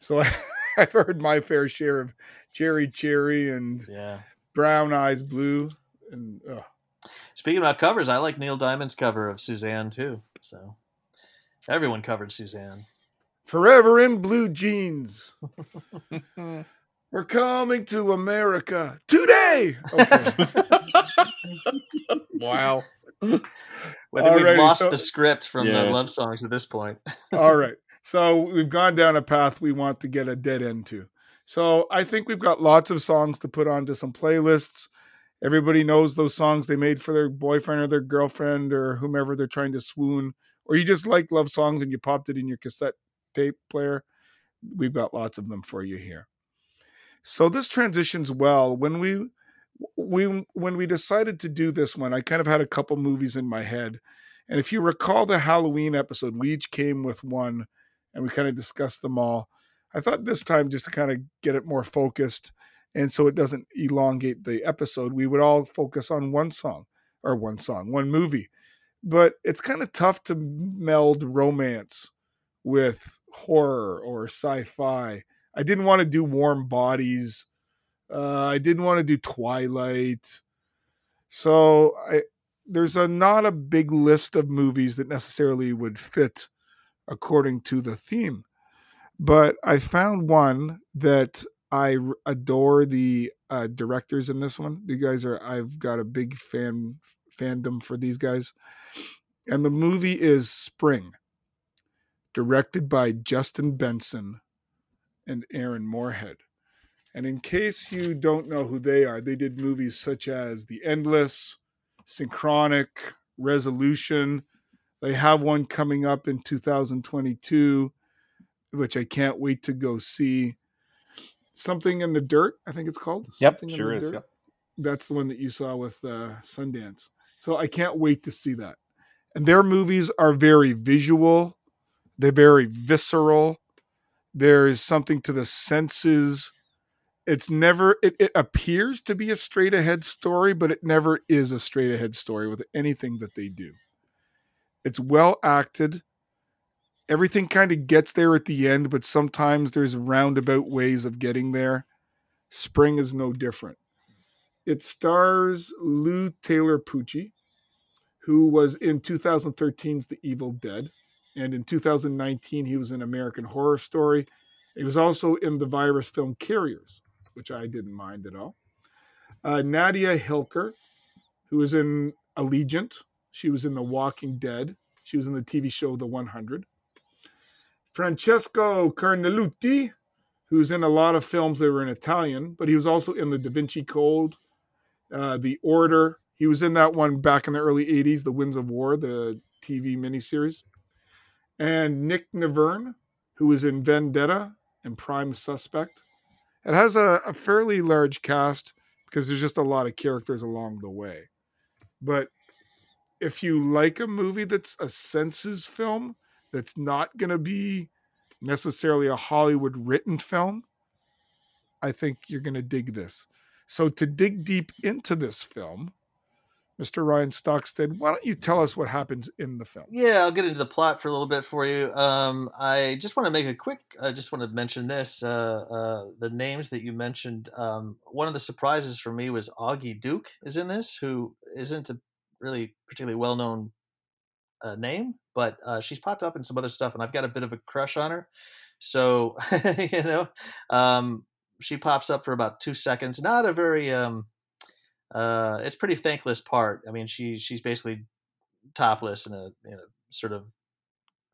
Speaker 1: so I, <laughs> I've heard my fair share of Cherry Cherry and
Speaker 3: yeah.
Speaker 1: Brown Eyes Blue, and uh,
Speaker 3: Speaking about covers, I like Neil Diamond's cover of Suzanne too. So everyone covered Suzanne.
Speaker 1: Forever in Blue Jeans. <laughs> We're coming to America today. Okay. <laughs>
Speaker 2: wow.
Speaker 3: Well, I think we've
Speaker 1: Alrighty,
Speaker 3: lost
Speaker 1: so-
Speaker 3: the script from
Speaker 2: Yeah.
Speaker 3: the love songs at this point. <laughs>
Speaker 1: All right. So we've gone down a path we want to get a dead end to. So I think we've got lots of songs to put onto some playlists. Everybody knows those songs they made for their boyfriend or their girlfriend or whomever they're trying to swoon, or you just like love songs and you popped it in your cassette tape player. We've got lots of them for you here. So this transitions well when we we when we decided to do this one, I kind of had a couple movies in my head. And if you recall the Halloween episode, we each came with one and we kind of discussed them all. I thought this time, just to kind of get it more focused and so it doesn't elongate the episode, we would all focus on one song or one song, one movie. But it's kind of tough to meld romance with horror or sci fi. I didn't want to do Warm Bodies. Uh, I didn't want to do Twilight. So I, there's a not a big list of movies that necessarily would fit according to the theme. But I found one that I adore the uh, directors in this one. You guys are I've got a big fan fandom for these guys. And the movie is Spring, directed by Justin Benson and Aaron Moorhead. And in case you don't know who they are, they did movies such as The Endless, Synchronic, Resolution. They have one coming up in 2022, which I can't wait to go see. Something in the Dirt, I think it's called.
Speaker 2: Yep,
Speaker 1: Something in
Speaker 2: sure
Speaker 1: the
Speaker 2: is.
Speaker 1: Dirt.
Speaker 2: Yep.
Speaker 1: That's the one that you saw with uh, Sundance. So I can't wait to see that. And their movies are very visual, they're very visceral. There's something to the senses. It's never, it, it appears to be a straight ahead story, but it never is a straight ahead story with anything that they do. It's well acted. Everything kind of gets there at the end, but sometimes there's roundabout ways of getting there. Spring is no different. It stars Lou Taylor Pucci, who was in 2013's The Evil Dead. And in 2019, he was in American Horror Story. He was also in the virus film Carriers, which I didn't mind at all. Uh, Nadia Hilker, who was in Allegiant. She was in The Walking Dead. She was in the TV show The 100. Francesco Carnelutti, who's in a lot of films that were in Italian, but he was also in The Da Vinci Code, uh, The Order. He was in that one back in the early 80s, The Winds of War, the TV miniseries. And Nick Nevern, who was in Vendetta and Prime Suspect. It has a, a fairly large cast because there's just a lot of characters along the way. But if you like a movie that's a senses film, that's not going to be necessarily a Hollywood written film, I think you're going to dig this. So, to dig deep into this film, Mr. Ryan Stockstead, why don't you tell us what happens in the film?
Speaker 3: Yeah, I'll get into the plot for a little bit for you. Um, I just want to make a quick. I just want to mention this. Uh, uh, the names that you mentioned. Um, one of the surprises for me was Augie Duke is in this, who isn't a really particularly well known uh, name, but uh, she's popped up in some other stuff, and I've got a bit of a crush on her. So <laughs> you know, um, she pops up for about two seconds. Not a very. Um, uh, it's pretty thankless part. I mean, she she's basically topless in a in a sort of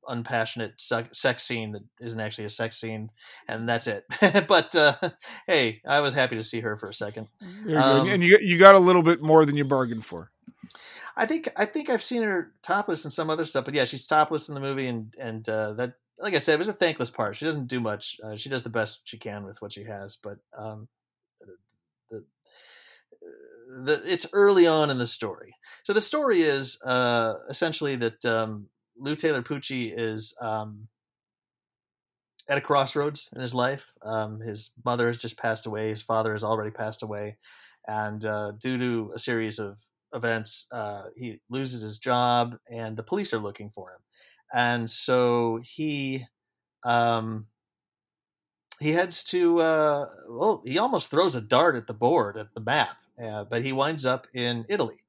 Speaker 3: unpassionate sex scene that isn't actually a sex scene, and that's it. <laughs> but uh, <laughs> hey, I was happy to see her for a second.
Speaker 1: You.
Speaker 3: Um,
Speaker 1: and you you got a little bit more than you bargained for.
Speaker 3: I think I think I've seen her topless in some other stuff, but yeah, she's topless in the movie, and and uh, that, like I said, it was a thankless part. She doesn't do much. Uh, she does the best she can with what she has, but um, the it's early on in the story. So the story is uh, essentially that um, Lou Taylor Pucci is um, at a crossroads in his life. Um, his mother has just passed away. His father has already passed away, and uh, due to a series of events, uh, he loses his job, and the police are looking for him. And so he um, he heads to uh, well, he almost throws a dart at the board at the map, uh, but he winds up in Italy,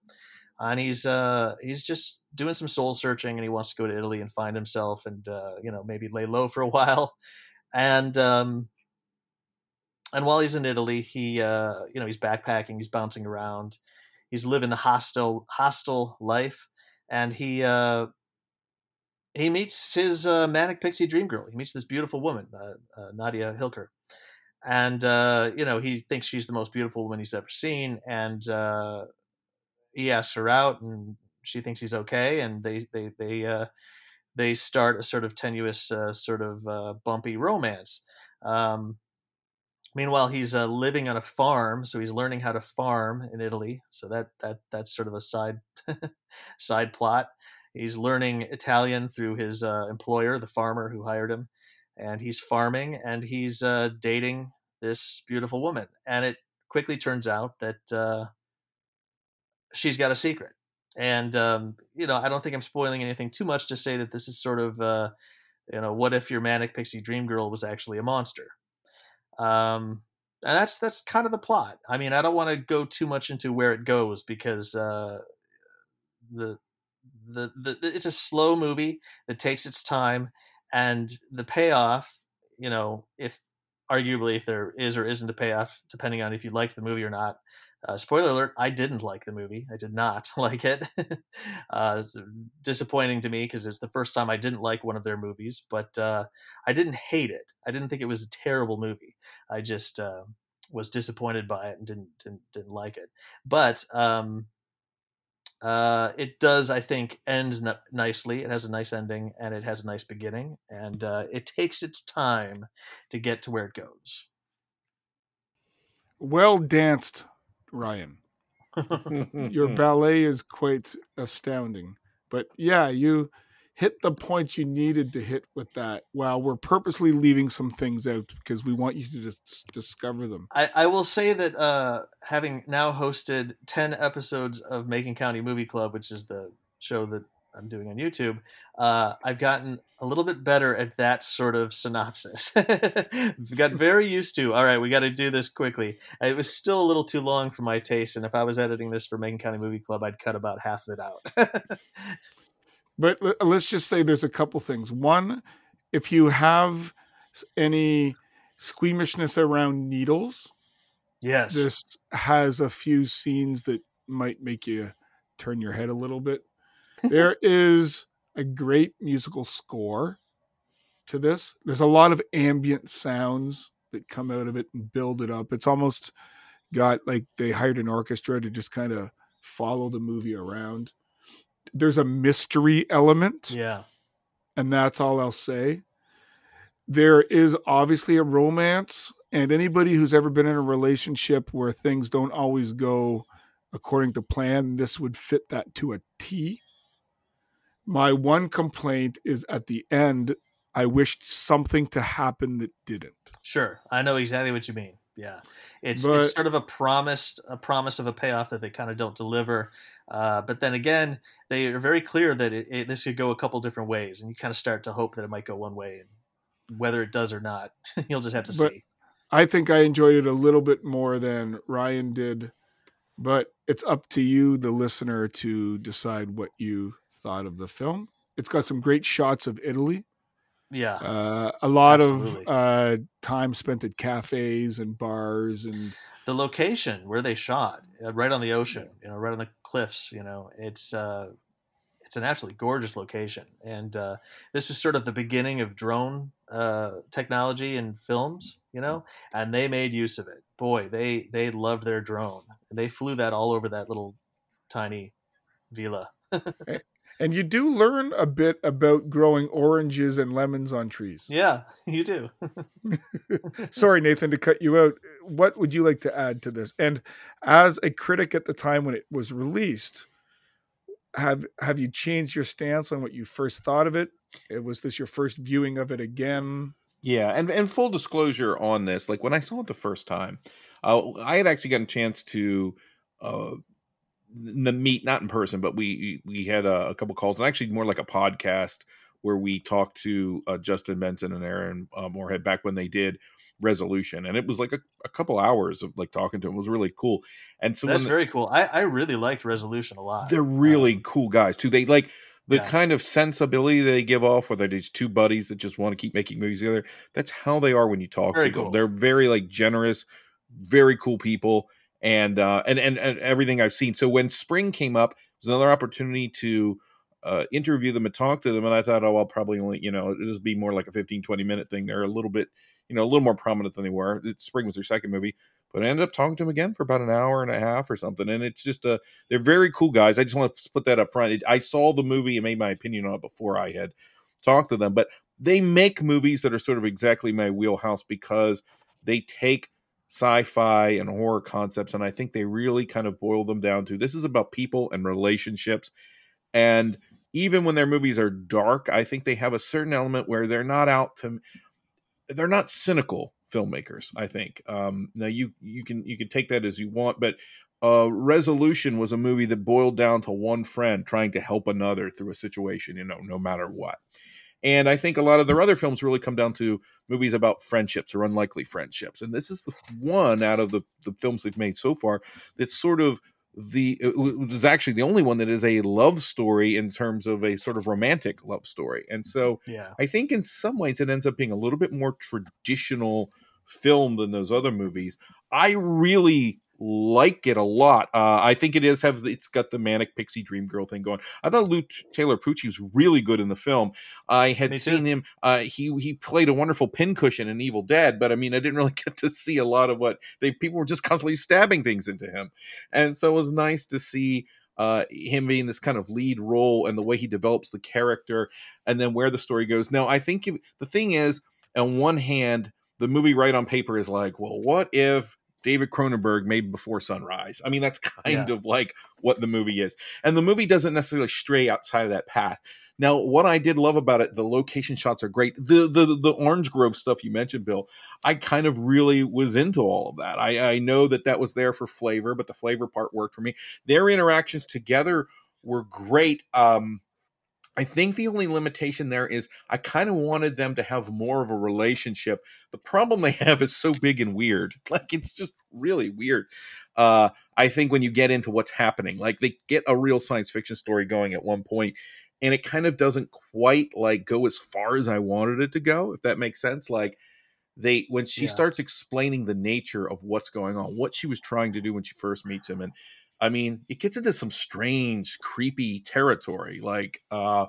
Speaker 3: and he's uh, he's just doing some soul searching, and he wants to go to Italy and find himself, and uh, you know maybe lay low for a <laughs> while, and um, and while he's in Italy, he uh, you know he's backpacking, he's bouncing around, he's living the hostile hostile life, and he uh, he meets his uh, manic pixie dream girl. He meets this beautiful woman, uh, uh, Nadia Hilker, and uh, you know he thinks she's the most beautiful woman he's ever seen, and uh, he asks her out, and she thinks he's okay, and they they they uh, they start a sort of tenuous, sort of bumpy romance. Um, meanwhile, he's living on a farm, so he's learning how to farm in Italy. So that that that's sort of a side <laughs> side plot. He's learning Italian through his uh, employer, the farmer who hired him, and he's farming and he's uh, dating this beautiful woman. And it quickly turns out that uh, she's got a secret. And um, you know, I don't think I'm spoiling anything too much to say that this is sort of uh, you know, what if your manic pixie dream girl was actually a monster? Um, and that's that's kind of the plot. I mean, I don't want to go too much into where it goes because uh, the, the the it's a slow movie that takes its time, and the payoff, you know, if arguably if there is or isn't a payoff, depending on if you liked the movie or not. Uh, spoiler alert: I didn't like the movie. I did not <laughs> like it. uh, it's disappointing to me because it's the first time I didn't like one of their movies. But uh, I didn't hate it. I didn't think it was a terrible movie. I just uh, was disappointed by it and didn't didn't, didn't like it. But um, uh, it does, I think, end n- nicely. It has a nice ending and it has a nice beginning, and uh, it takes its time to get to where it goes.
Speaker 1: Well danced, Ryan. <laughs> Your <laughs> ballet is quite astounding. But yeah, you hit the points you needed to hit with that. While we're purposely leaving some things out because we want you to just discover them.
Speaker 3: I, I will say that uh, having now hosted 10 episodes of Macon County Movie Club, which is the show that I'm doing on YouTube, uh, I've gotten a little bit better at that sort of synopsis. <laughs> got <laughs> very used to, all right, we got to do this quickly. It was still a little too long for my taste, and if I was editing this for Macon County Movie Club, I'd cut about half of it out. <laughs>
Speaker 1: But let's just say there's a couple things. One, if you have any squeamishness around needles,
Speaker 3: yes.
Speaker 1: this has a few scenes that might make you turn your head a little bit. There <laughs> is a great musical score to this. There's a lot of ambient sounds that come out of it and build it up. It's almost got like they hired an orchestra to just kind of follow the movie around. There's a mystery element
Speaker 3: yeah.
Speaker 1: and that's all I'll say. There is obviously a romance, and anybody who's ever been in a relationship where things don't always go according to plan, this would fit that to a T. My one complaint is at the end, I wished something to happen that didn't.
Speaker 3: Sure. I know exactly what you mean. yeah. It's
Speaker 1: But-
Speaker 3: it's sort of a promised a promise of a payoff that they kind of don't deliver. Uh, but then again, they are very clear that it, it, this could go a couple different ways, and you kind of start to hope that it might go one way, and whether it does or not, <laughs> you'll just have to
Speaker 1: But-
Speaker 3: see.
Speaker 1: I think I enjoyed it a little bit more than Ryan did, but it's up to you, the listener, to decide what you thought of the film. It's got some great shots of Italy.
Speaker 3: Yeah,
Speaker 1: Uh, a lot
Speaker 3: Absolutely.
Speaker 1: of uh, time spent at cafes and bars, and
Speaker 3: the location where they shot, uh, right on the ocean, you know, right on the cliffs. You know, it's uh, it's an absolutely gorgeous location, and uh, this was sort of the beginning of drone uh, technology in films. You know, and they made use of it. Boy, they they loved their drone. They flew that all over that little tiny villa. <laughs>
Speaker 1: and you do learn a bit about growing oranges and lemons on trees.
Speaker 3: Yeah, <laughs> you do. <laughs>
Speaker 1: Sorry, Nathan, to cut you out. What would you like to add to this? And as a critic at the time when it was released, have have you changed your stance on what you first thought of it? Was this your first viewing of it again?
Speaker 2: Yeah, and and full disclosure on this, like when I saw it the first time, uh, I had actually gotten a chance to uh, n- meet not in person, but we we had a, a couple calls and actually more like a podcast where we talked to uh, Justin Benson and Aaron uh, Moorhead back when they did Resolution, and it was like a, a couple hours of like talking to him. It was really cool, and so
Speaker 3: That's very cool. I, I really liked Resolution a lot.
Speaker 2: they're really
Speaker 3: Um,
Speaker 2: cool guys too. They like the
Speaker 3: Yeah.
Speaker 2: kind of sensibility they give off, whether they're these two buddies that just want to keep making movies together. That's how they are when you talk
Speaker 3: Very
Speaker 2: to them.
Speaker 3: cool.
Speaker 2: They're very like generous, very cool people, and uh, and and and everything I've seen. So when spring came up, it was another opportunity to. Uh, interview them and talk to them and i thought oh i'll probably only you know it'll just be more like a 15 20 minute thing they're a little bit you know a little more prominent than they were spring was their second movie but i ended up talking to them again for about an hour and a half or something and it's just a they're very cool guys. I just want to put that up front. It, I saw the movie and made my opinion on it before I had talked to them, but they make movies that are sort of exactly my wheelhouse because they take sci-fi and horror concepts and I think they really kind of boil them down to this is about people and relationships and even when their movies are dark, I think they have a certain element where they're not out to they're not cynical filmmakers, I think. Um now you you can you can take that as you want, but uh, Resolution was a movie that boiled down to one friend trying to help another through a situation, you know, no matter what. And I think a lot of their other films really come down to movies about friendships or unlikely friendships. And this is the one out of the, the films they've made so far that's sort of the uh, it was actually the only one that is a love story in terms of a sort of romantic love story. And so
Speaker 3: Yeah.
Speaker 2: I think in some ways it ends up being a little bit more traditional film than those other movies. I really like it a lot. Uh, I think it is have it's got the manic pixie dream girl thing going. I thought Lou Taylor Pucci was really good in the film. I had
Speaker 3: Me too.
Speaker 2: seen him. Uh, he he played a wonderful pincushion in Evil Dead, but I mean I didn't <laughs> really get to see a lot of what they people were just constantly stabbing things into him, and so it was nice to see uh, him being this kind of lead role and the way he develops the character and then where the story goes. Now, I think if- the thing is, on one hand, the movie right on paper is like, well, what if David Cronenberg made Before Sunrise? I mean, that's <laughs> kind of like what the movie is. And the movie doesn't necessarily stray outside of that path. Now, what I did love about it, the location shots are great. The the the Orange Grove stuff you mentioned, Bill, I kind of really was into all of that. I, I know that that was there for flavor, but the flavor part worked for me. Their interactions together were great. Um, I think the only limitation there is I kind of wanted them to have more of a relationship. The problem they <laughs> have is so big and weird. <laughs> Like it's just really weird. Uh, I think when you get into what's happening, like they get a real science fiction story going at one point, and it kind of doesn't quite like go as far as I wanted it to go, if that makes sense. Like they when she
Speaker 3: Yeah.
Speaker 2: starts explaining the nature of what's going on, what she was trying to do when she first meets him, and I mean, it gets into some strange, creepy territory. Like, uh,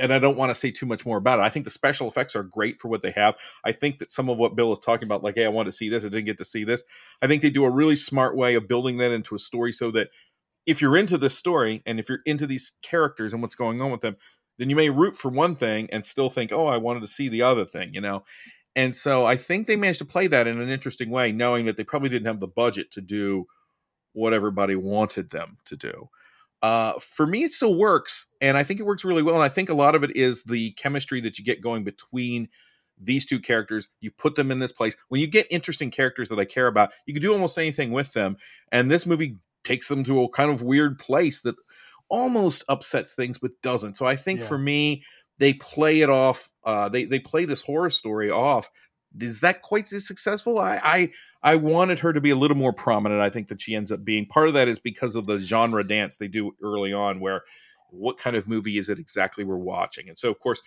Speaker 2: and I don't want to say too much more about it. I think the special effects are great for what they have. I think that some of what Bill is talking about, like, hey, I want to see this, I didn't get to see this. I think they do a really smart way of building that into a story so that if you're into this story and if you're into these characters and what's going on with them, then you may root for one thing and still think, oh, I wanted to see the other thing, you know? And so I think they managed to play that in an interesting way, knowing that they probably didn't have the budget to do what everybody wanted them to do. Uh, for me, it still works, and I think it works really well. And I think a lot of it is the chemistry that you get going between these two characters, you put them in this place. When you get interesting characters that I care about, you can do almost anything with them. And this movie takes them to a kind of weird place that almost upsets things but doesn't. So I think
Speaker 3: Yeah.
Speaker 2: for me, they play it off. Uh, they they play this horror story off. Is that quite as successful? I, I I wanted her to be a little more prominent. I think that she ends up being. Part of that is because of the genre dance they do early on, where what kind of movie is it exactly we're watching? And so, of course,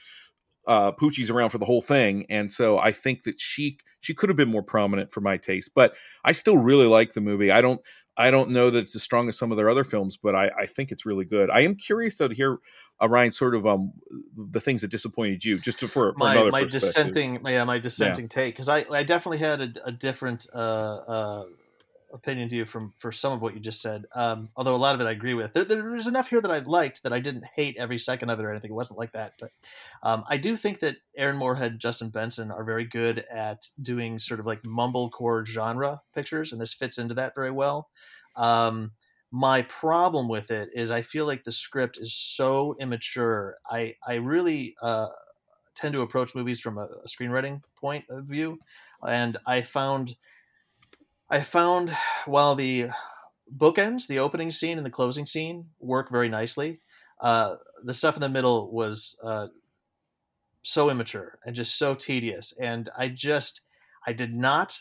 Speaker 2: uh, Pucci's around for the whole thing, and so I think that she she could have been more prominent for my taste. But I still really like the movie. I don't I don't know that it's as strong as some of their other films, but I, I think it's really good. I am curious though to hear uh, Ryan sort of um the things that disappointed you, just to, for, for
Speaker 3: my
Speaker 2: another
Speaker 3: my dissenting yeah my dissenting take because I I definitely had a, a different uh, uh, opinion to you from for some of what you just said. Um, although a lot of it I agree with. There, there's enough here that I liked that I didn't hate every second of it or anything. It wasn't like that, but um, I do think that Aaron Moorhead, Justin Benson are very good at doing sort of like mumblecore genre pictures, and this fits into that very well. Um, my problem with it is I feel like the script is so immature. I I really uh, tend to approach movies from a, a screenwriting point of view, and I found I found while the bookends, the opening scene and the closing scene work very nicely, uh, the stuff in the middle was uh, so immature and just so tedious, and I just I did not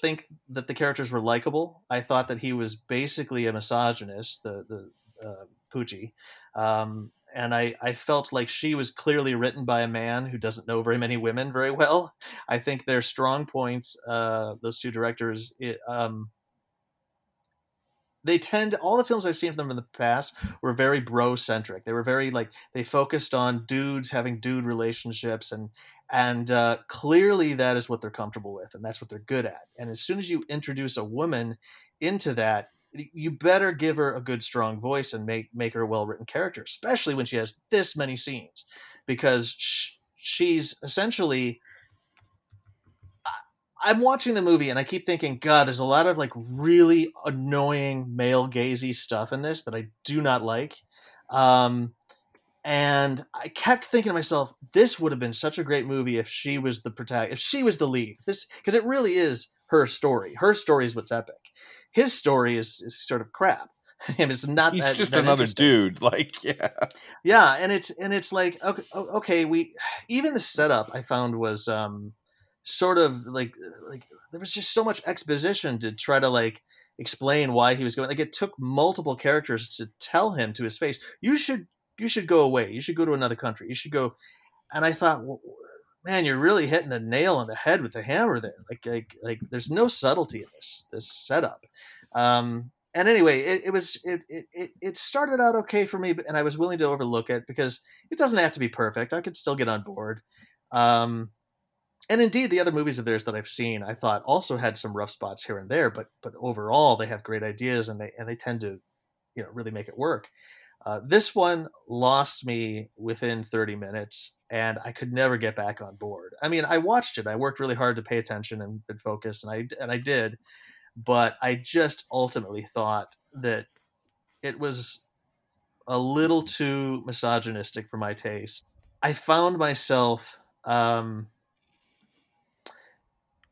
Speaker 3: think that the characters were likable. I thought that he was basically a misogynist, the the uh, Pucci, um, and I I felt like she was clearly written by a man who doesn't know very many women very well. I think their strong points, uh, those two directors, it, um, they tend all the films I've seen from them in the past were very bro centric. They were very like they focused on dudes having dude relationships and and uh, clearly that is what they're comfortable with and that's what they're good at. And as soon as you introduce a woman into that, you better give her a good strong voice and make make her a well written character, especially when she has this many scenes, because sh- she's essentially. I'm watching the movie and I keep thinking, God, there's a lot of like really annoying male gazy stuff in this that I do not like. Um, and I kept thinking to myself, this would have been such a great movie if she was the protagonist, if she was the lead. This because it really is her story. Her story is what's epic. His story is, is sort of crap. <laughs> And it's not.
Speaker 2: He's
Speaker 3: that-
Speaker 2: just
Speaker 3: that
Speaker 2: another dude. <laughs> Like, yeah.
Speaker 3: Yeah, and it's and it's like okay, okay, we <sighs> even the setup I found was um sort of like like there was just so much exposition to try to like explain why he was going. Like it took multiple characters to tell him to his face, you should you should go away. You should go to another country. You should go. And I thought, well, man, you're really hitting the nail on the head with the hammer there. Like like like there's no subtlety in this this setup. Um, and anyway, it, it was it, it it started out okay for me, and I was willing to overlook it because it doesn't have to be perfect. I could still get on board. Um, and indeed, the other movies of theirs that I've seen, I thought also had some rough spots here and there, but but overall, they have great ideas and they and they tend to, you know, really make it work. Uh, this one lost me within 30 minutes, and I could never get back on board. I mean, I watched it. I worked really hard to pay attention and, and focus, and I and I did, but I just ultimately thought that it was a little too misogynistic for my taste. I found myself um,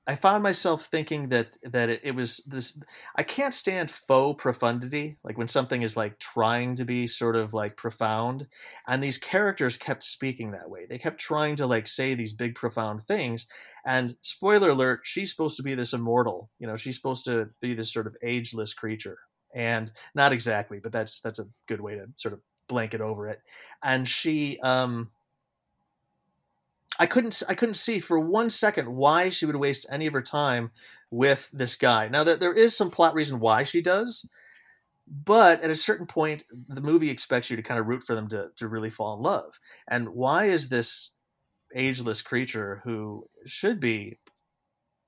Speaker 3: I found myself thinking that that it, it was this I can't stand faux profundity like when something is like trying to be sort of like profound and these characters kept speaking that way. They kept trying to like say these big profound things and spoiler alert she's supposed to be this immortal, you know, she's supposed to be this sort of ageless creature and not exactly, but that's that's a good way to sort of blanket over it. And she um I couldn't I couldn't see for one second why she would waste any of her time with this guy. Now that there is some plot reason why she does, but at a certain point the movie expects you to kind of root for them to to really fall in love. And why is this ageless creature who should be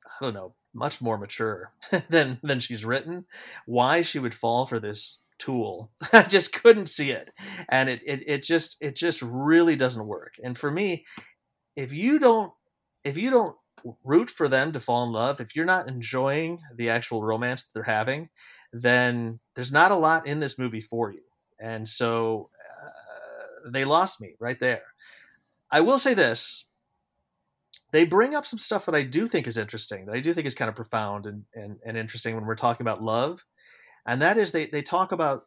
Speaker 3: I don't know, much more mature <laughs> than than she's written, why she would fall for this tool. <laughs> I just couldn't see it. And it, it it just it just really doesn't work. And for me, if you don't if you don't root for them to fall in love, if you're not enjoying the actual romance that they're having, then there's not a lot in this movie for you. And so uh, they lost me right there. I will say this. they bring up some stuff that I do think is interesting, that I do think is kind of profound and, and, and interesting when we're talking about love. And that is they, they talk about,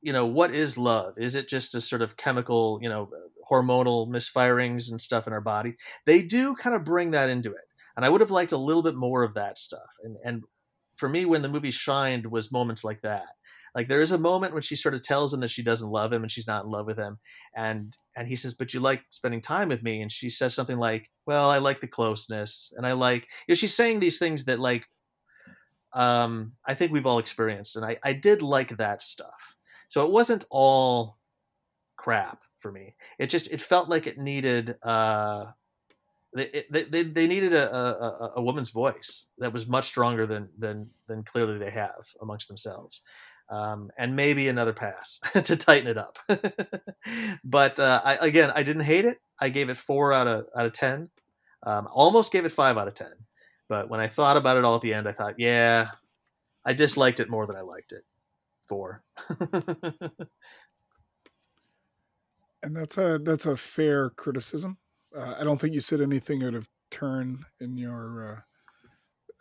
Speaker 3: you know, what is love? Is it just a sort of chemical, you know, hormonal misfirings and stuff in our body? They do kind of bring that into it. And I would have liked a little bit more of that stuff. And and for me, when the movie shined was moments like that. Like there is a moment when she sort of tells him that she doesn't love him and she's not in love with him, and and he says, "But you like spending time with me," and she says something like, "Well, I like the closeness, and I like." You know, she's saying these things that like, um, I think we've all experienced, and I I did like that stuff. So it wasn't all crap for me. It just it felt like it needed. uh they, they, they needed a, a, a- a woman's voice that was much stronger than than than clearly they have amongst themselves, um, and maybe another pass <laughs> to tighten it up. <laughs> but uh, I, again, I didn't hate it. I gave it four out of out of ten. Um, almost gave it five out of ten. But when I thought about it all at the end, I thought, yeah, I disliked it more than I liked it. Four. <laughs>
Speaker 1: and that's a that's a fair criticism. Uh, I don't think you said anything out of turn in your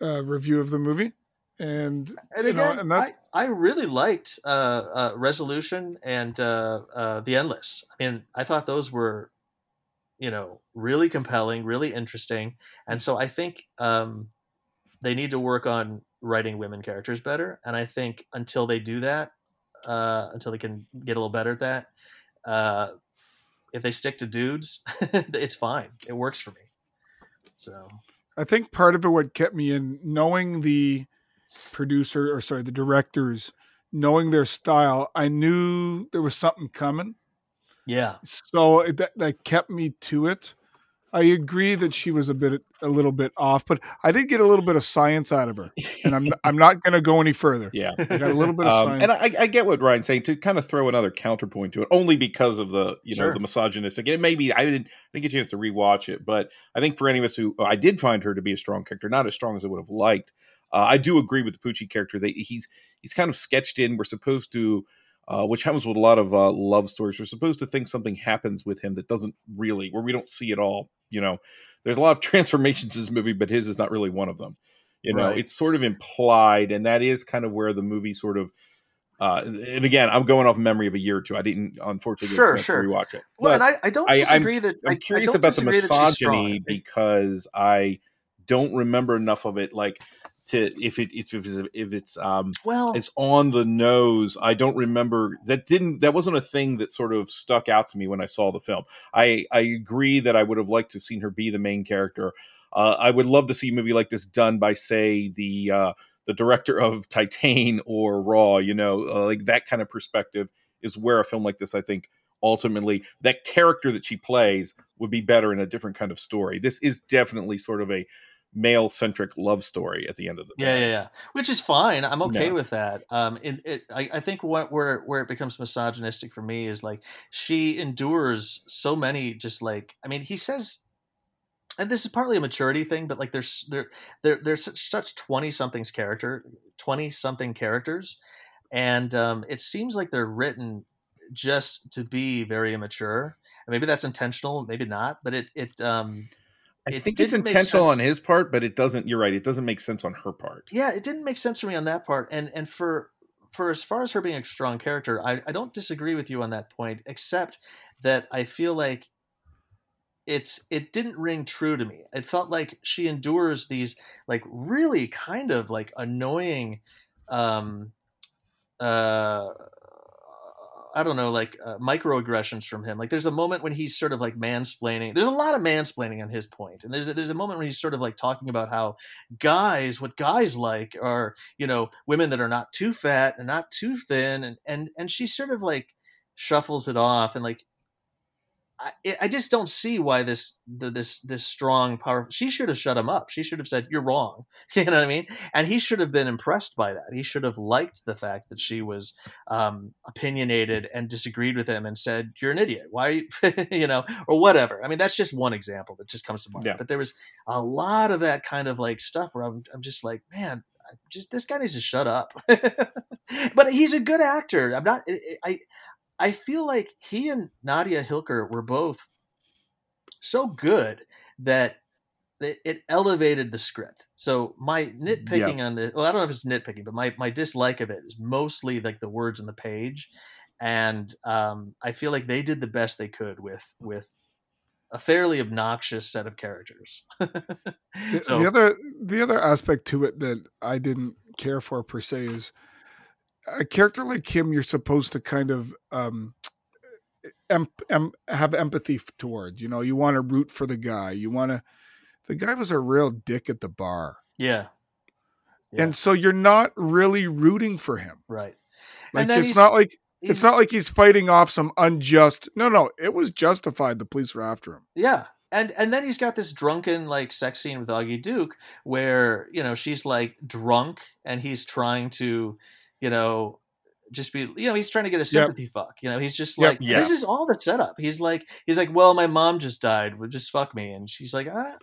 Speaker 1: uh, uh, review of the movie, and
Speaker 3: and
Speaker 1: you know,
Speaker 3: again,
Speaker 1: and
Speaker 3: I, I really liked uh, uh, Resolution and uh, uh, The Endless. I mean, I thought those were, you know, really compelling, really interesting, and so I think um, they need to work on writing women characters better. And I think until they do that, uh, until they can get a little better at that, uh, if they stick to dudes, <laughs> it's fine. It works for me. So
Speaker 1: I think part of it what kept me in knowing the producer or sorry the directors knowing their style I knew there was something coming
Speaker 3: yeah,
Speaker 1: so it, that that kept me to it I agree that she was a bit a little bit off but I did get a little bit of science out of her and I'm I'm not going to go any further
Speaker 2: Yeah.
Speaker 1: I got a little bit of
Speaker 2: Um,
Speaker 1: science
Speaker 2: and I, I get what Ryan's saying to kind of throw another counterpoint to it, only because of the you know the misogynistic. And maybe I didn't, I didn't get a chance to rewatch it, but I think for any of us who I did find her to be a strong character, not as strong as I would have liked. Uh, I do agree with the Pucci character. They, he's he's kind of sketched in. We're supposed to, uh, which happens with a lot of uh, love stories. We're supposed to think something happens with him that doesn't really, where we don't see it all. You know, there's a lot of <laughs> transformations in this movie, but his is not really one of them. You know,
Speaker 3: Right.
Speaker 2: it's sort of implied, and that is kind of where the movie sort of. Uh, and again, I'm going off memory of a year or two. I didn't, unfortunately,
Speaker 3: Sure, sure.
Speaker 2: rewatch it.
Speaker 3: well,
Speaker 2: But
Speaker 3: and I, I don't
Speaker 2: I- I'm-
Speaker 3: that
Speaker 2: I'm curious about the
Speaker 3: disagree that she's strong.
Speaker 2: misogyny because I don't remember enough of it. Like to if it if it's if it's um
Speaker 3: Well,
Speaker 2: it's on the nose. I don't remember that didn't that wasn't a thing that sort of stuck out to me when I saw the film. I I agree that I would have liked to have seen her be the main character. Uh, I would love to see a movie like this done by say the uh, the director of <laughs> Titane or Raw. You know, uh, like that kind of perspective is where a film like this, I think, ultimately that character that she plays would be better in a different kind of story. This is definitely sort of a male centric love story at the end of the
Speaker 3: Yeah,
Speaker 2: day.
Speaker 3: yeah, yeah. Which is fine. I'm okay
Speaker 2: Yeah.
Speaker 3: with that. Um, it, it, I, I think what where where it becomes misogynistic for me is like she endures so many. Just like I mean, he says, and this is partly a maturity thing, but like there's there there there's such- such twenty somethings character, twenty something characters, and um, it seems like they're written just to be very immature. And maybe that's intentional, maybe not. But it it um,
Speaker 2: I
Speaker 3: It
Speaker 2: think it's intentional on his part, but it doesn't. You're right. It doesn't make sense on her part.
Speaker 3: yeah, it didn't make sense for me on that part. And and for for as far as her being a strong character, I, I don't disagree with you on that point, except that I feel like it's it didn't ring true to me. It felt like she endures these like really kind of like annoying um uh I don't know, like uh, microaggressions from him. Like there's a moment when he's sort of like mansplaining. There's a lot of mansplaining on his point, and there's a, there's a moment when he's sort of like talking about how guys, what guys like are, you know, women that are not too fat and not too thin, and and and she sort of like shuffles it off and like. I, I just don't see why this the, this this strong power. She should have shut him up. She should have said, "You're wrong." <laughs> You know what I mean? And he should have been impressed by that. He should have liked the fact that she was um, opinionated and disagreed with him and said, "You're an idiot. Why?" <laughs> you know, or whatever. I mean, that's just one example that just comes to mind.
Speaker 2: Yeah.
Speaker 3: But there was a lot of that kind of like stuff where I'm, I'm just like, man, I just this guy needs to shut up. <laughs> but he's a good actor. I'm not. I I- feel like he and Nadia Hilker were both so good that it, elevated the script. So my nitpicking on the well, I don't know if it's nitpicking, but my my dislike of it is mostly like the words on the page, and um, I feel like they did the best they could with with a fairly obnoxious set of characters. <laughs> So
Speaker 1: the other the other aspect to it that I didn't care for per se is a character like him. You're supposed to kind of um, em- em- have empathy towards. You know, you want to root for the guy. You want to. The guy was a real dick at the bar,
Speaker 3: yeah, Yeah.
Speaker 1: and so you're not really rooting for him.
Speaker 3: right.
Speaker 1: Like it's not like it's not like he's fighting off some unjust. No, no, it was justified. The police were after him.
Speaker 3: Yeah. And and then he's got this drunken like sex scene with Augie Duke where, you know, she's like drunk and he's trying to, you know, just be you know, he's trying to get a sympathy fuck. You know, he's just
Speaker 1: Yep.
Speaker 3: like
Speaker 2: Yeah.
Speaker 3: this is all the setup. He's like he's like, Well, my mom just died, well, just fuck me. And she's like, I,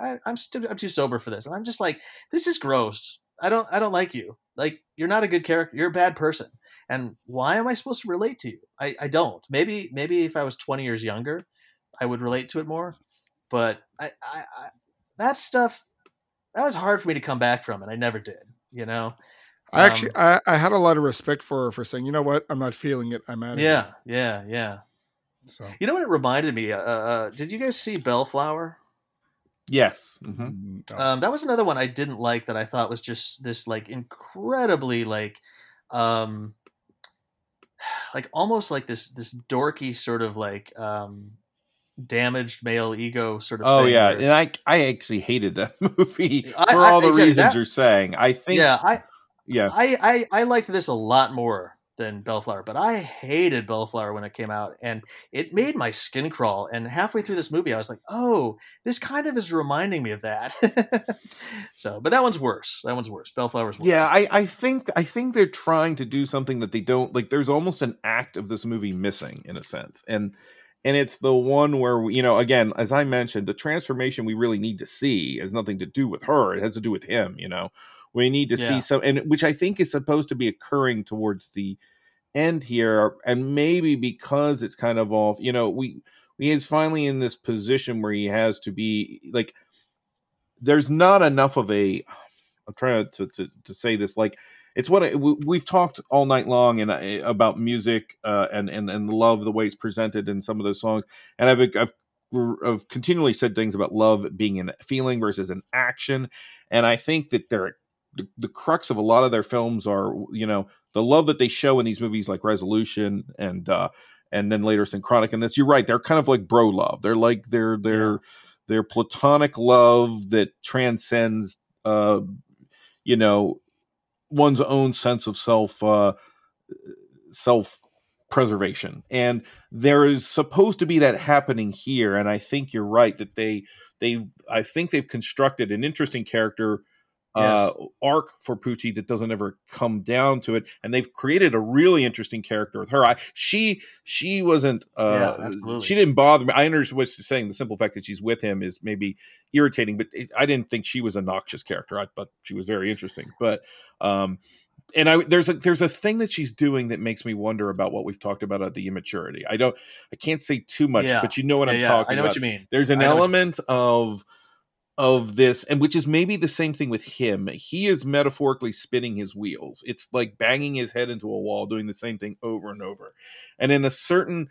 Speaker 3: I I'm still I'm too sober for this. And I'm just like, this is gross. I don't I don't like you. Like you're not a good character. You're a bad person. And why am I supposed to relate to you? I, I don't. Maybe maybe if I was 20 years younger, I would relate to it more. But I, I, I that stuff that was hard for me to come back from, and I never did. You know.
Speaker 1: I actually,
Speaker 3: Um,
Speaker 1: I, I had a lot of respect for her for saying, you know what, I'm not feeling it. I'm out of
Speaker 3: yeah, yeah, yeah.
Speaker 1: So
Speaker 3: You know what it reminded me? Uh, uh, did you guys see Bellflower?
Speaker 2: Yes.
Speaker 1: Mm-hmm.
Speaker 2: hmm
Speaker 1: no.
Speaker 3: Um, that was another one I didn't like that I thought was just this like incredibly like um <sighs> like almost like this this dorky sort of like um damaged male ego sort of
Speaker 2: Oh
Speaker 3: thing
Speaker 2: yeah,
Speaker 3: where-
Speaker 2: and I I actually hated that <laughs> movie
Speaker 3: I-
Speaker 2: for
Speaker 3: I-
Speaker 2: all the
Speaker 3: exactly,
Speaker 2: reasons
Speaker 3: that-
Speaker 2: you're saying. I think
Speaker 3: yeah I,
Speaker 2: yeah.
Speaker 3: I I I liked this a lot more than Bellflower, but I hated Bellflower when it came out, and it made my skin crawl. And halfway through this movie, I was like, "Oh, this kind of is reminding me of that." <laughs> so, but that one's worse. That one's worse. Bellflower's worse.
Speaker 2: Yeah, I, I think I think they're trying to do something that they don't like. There's almost an act of this movie missing in a sense, and and it's the one where you know, again, as I mentioned, the transformation we really need to see has nothing to do with her. It has to do with him. You know, we need to
Speaker 3: Yeah.
Speaker 2: see some, and which I think is supposed to be occurring towards the end here, and maybe because it's kind of off. You know, we he is finally in this position where he has to be like. There's not enough of a I'm trying to to, to say this like it's what I, we, we've talked all night long and about music uh, and and and love the way it's presented in some of those songs and I've I've I've continually said things about love being a feeling versus an action and I think that they're the, the crux of a lot of their films are you know the love that they show in these movies like Resolution and uh and then later Synchronic and this you're right they're kind of like bro love. They're like they're they're they're platonic love that transcends uh you know one's own sense of self uh self preservation and there is supposed to be that happening here and i think you're right that they they i think they've constructed an interesting character uh arc for Pucci that doesn't ever come down to it and they've created a really interesting character with her i she she wasn't uh
Speaker 3: Yeah,
Speaker 2: she didn't bother me i understand what she's saying the simple fact that she's with him is maybe irritating but it, i didn't think she was a noxious character i thought she was very interesting but um and I there's a there's a thing that she's doing that makes me wonder about what we've talked about at the immaturity. I don't I can't say too much,
Speaker 3: Yeah.
Speaker 2: but you know what
Speaker 3: Yeah,
Speaker 2: I'm
Speaker 3: yeah,
Speaker 2: talking about.
Speaker 3: I know
Speaker 2: about.
Speaker 3: what you mean.
Speaker 2: There's an
Speaker 3: I know you
Speaker 2: element of of this and which is maybe the same thing with him. He is metaphorically spinning his wheels. It's like banging his head into a wall doing the same thing over and over. And in a certain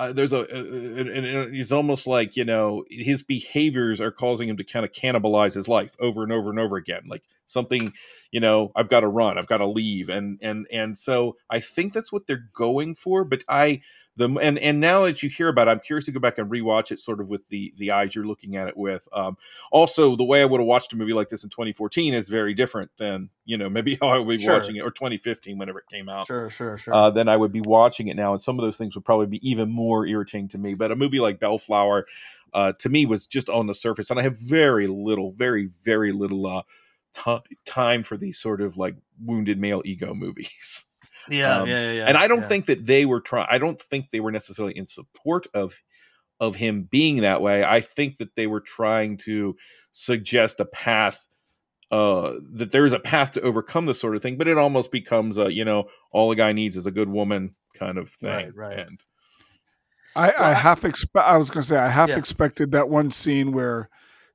Speaker 2: uh, there's a, and it's almost like you know his behaviors are causing him to kind of cannibalize his life over and over and over again like something you know i've got to run i've got to leave and and and so i think that's what they're going for but i the and and now that you hear about it i'm curious to go back and rewatch it sort of with the the eyes you're looking at it with um also the way i would have watched a movie like this in 2014 is very different than you know maybe <laughs> how i would be
Speaker 3: Sure.
Speaker 2: watching it or 2015 whenever it came out
Speaker 3: Sure, sure, sure.
Speaker 2: uh, then I would be watching it now, and some of those things would probably be even more irritating to me. But a movie like Bellflower, uh, to me, was just on the surface, and I have very little, very, very little uh, ti time for these sort of like wounded male ego movies. <laughs>
Speaker 3: yeah,
Speaker 2: um,
Speaker 3: yeah, yeah, yeah.
Speaker 2: and I don't
Speaker 3: yeah.
Speaker 2: think that they were trying. I don't think they were necessarily in support of of him being that way. I think that they were trying to suggest a path uh that there is a path to overcome this sort of thing but it almost becomes a you know all a guy needs is a good woman kind of thing
Speaker 3: Right, right.
Speaker 2: and
Speaker 1: I, I half expect. I was going to say I half
Speaker 3: Yeah.
Speaker 1: expected that one scene where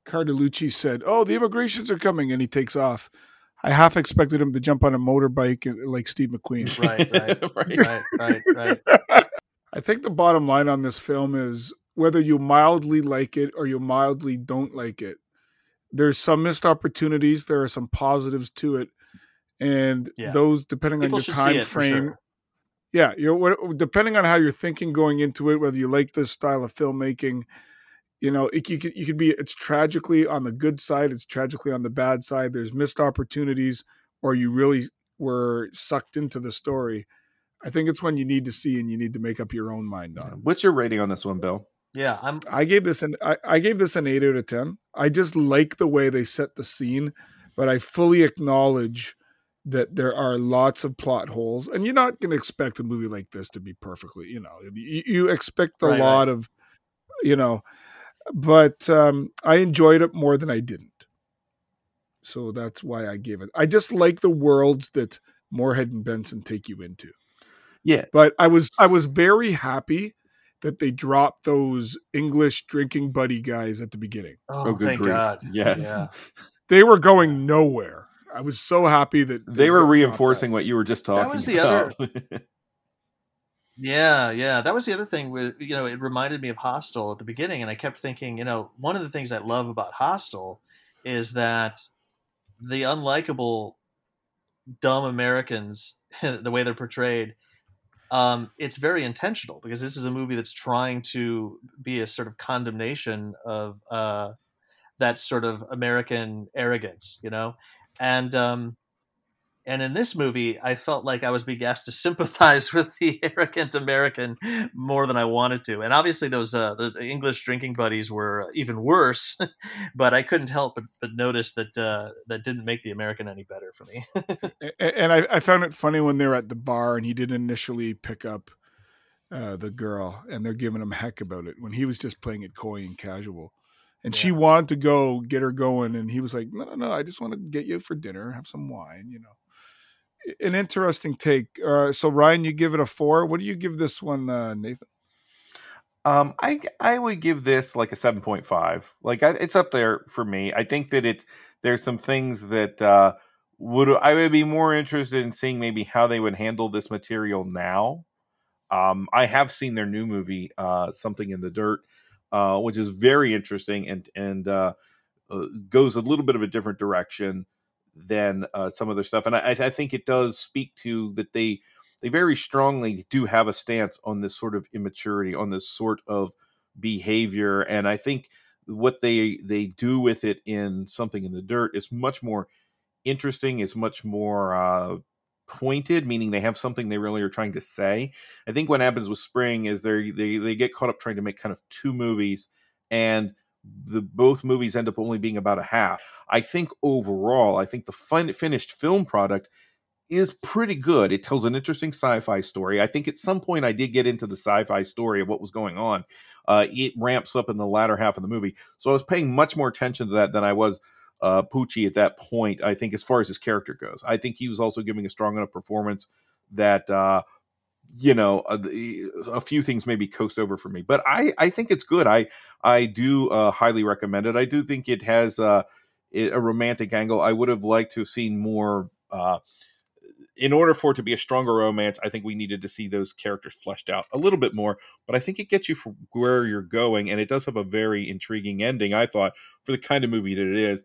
Speaker 1: Cardalucci said, "Oh, the immigrations are coming," and he takes off. I half expected him to jump on a motorbike uh, like Steve McQueen. <laughs> <laughs>
Speaker 3: Right, right,
Speaker 2: right.
Speaker 3: right, right, <laughs> right.
Speaker 1: I think the bottom line on this film is whether you mildly like it or you mildly don't like it. There's some missed opportunities. There are some positives to it, and
Speaker 3: Yeah.
Speaker 1: those depending
Speaker 3: People
Speaker 1: on your time frame.
Speaker 3: sure.
Speaker 1: Yeah, you're what- depending on how you're thinking going into it, whether you like this style of filmmaking. You know, it, you could you could be it's tragically on the good side, it's tragically on the bad side. There's missed opportunities, or you really were sucked into the story. I think it's when you need to see and you need to make up your own mind on.
Speaker 2: What's your rating on this one, Bill?
Speaker 3: Yeah, I'm.
Speaker 1: I gave this an I, I gave this an eight out of ten. I just like the way they set the scene, but I fully acknowledge that there are lots of plot holes, and you're not going to expect a movie like this to be perfectly. You know, you, you expect a
Speaker 3: Right,
Speaker 1: lot of, you know, but um, I enjoyed it more than I didn't. So that's why I gave it. I just like the worlds that Moorhead and Benson take you into
Speaker 2: Yeah.
Speaker 1: but I was I was very happy that they dropped those English drinking buddy guys at the beginning.
Speaker 3: Oh,
Speaker 2: good
Speaker 3: thank
Speaker 2: grief.
Speaker 3: God.
Speaker 2: Yes.
Speaker 3: Yeah. <laughs>
Speaker 1: They were going nowhere. I was so happy that
Speaker 2: They were reinforcing what you were just talking about.
Speaker 3: That was the
Speaker 2: about. <laughs>
Speaker 3: Yeah, yeah. That was the other thing with you know, it reminded me of Hostel at the beginning and I kept thinking, you know, one of the things I love about Hostel is that the unlikable dumb Americans, <laughs> the way they're portrayed, um, it's very intentional because this is a movie that's trying to be a sort of condemnation of uh, that sort of American arrogance, you know, and um, and in this movie, I felt like I was being asked to <laughs> sympathize with the arrogant American more than I wanted to. And obviously, those uh, those English drinking buddies were even worse. <laughs> but I couldn't help but, but notice that uh, that didn't make the American any better for me. <laughs>
Speaker 1: And I, I found it funny when they were at the bar and he didn't initially pick up uh, the girl, and they're giving him heck about it when he was just playing it coy and casual. And she wanted to go get her going, and he was like, "No, no, no! I just want to get you for dinner, have some wine, you know." An interesting take. Uh, so Ryan, you give it a four. What do you give this one, uh, Nathan?
Speaker 2: Um, I I would give this like a seven point five. Like I, it's up there for me. I think that it's there's some things that uh, would I would be more interested in seeing maybe how they would handle this material now. Um, I have seen their new movie, uh, Something in the Dirt, uh, which is very interesting and and uh, uh, goes a little bit of a different direction than uh, some of their stuff. And I, I think it does speak to that they they very strongly do have a stance on this sort of immaturity, on this sort of behavior, and I think what they they do with it in something in the dirt is much more interesting. It's much more uh, pointed, meaning they have something they really are trying to say. I think what happens with Spring is they they they get caught up trying to make kind of two movies, and the both movies end up only being about a half. I think overall, I think the fin- finished film product is pretty good. It tells an interesting sci-fi story. I think at some point I did get into the sci-fi story of what was going on. Uh, it ramps up in the latter half of the movie, so I was paying much more attention to that than I was uh, Pucci at that point. I think as far as his character goes, I think he was also giving a strong enough performance that uh, you know uh, the- a few things maybe coast over for me. But I I think it's good. I I do uh, highly recommend it. I do think it has uh, a romantic angle. I would have liked to have seen more. Uh, in order for it to be a stronger romance, I think we needed to see those characters fleshed out a little bit more. But I think it gets you from where you're going, and it does have a very intriguing ending. I thought for the kind of movie that it is.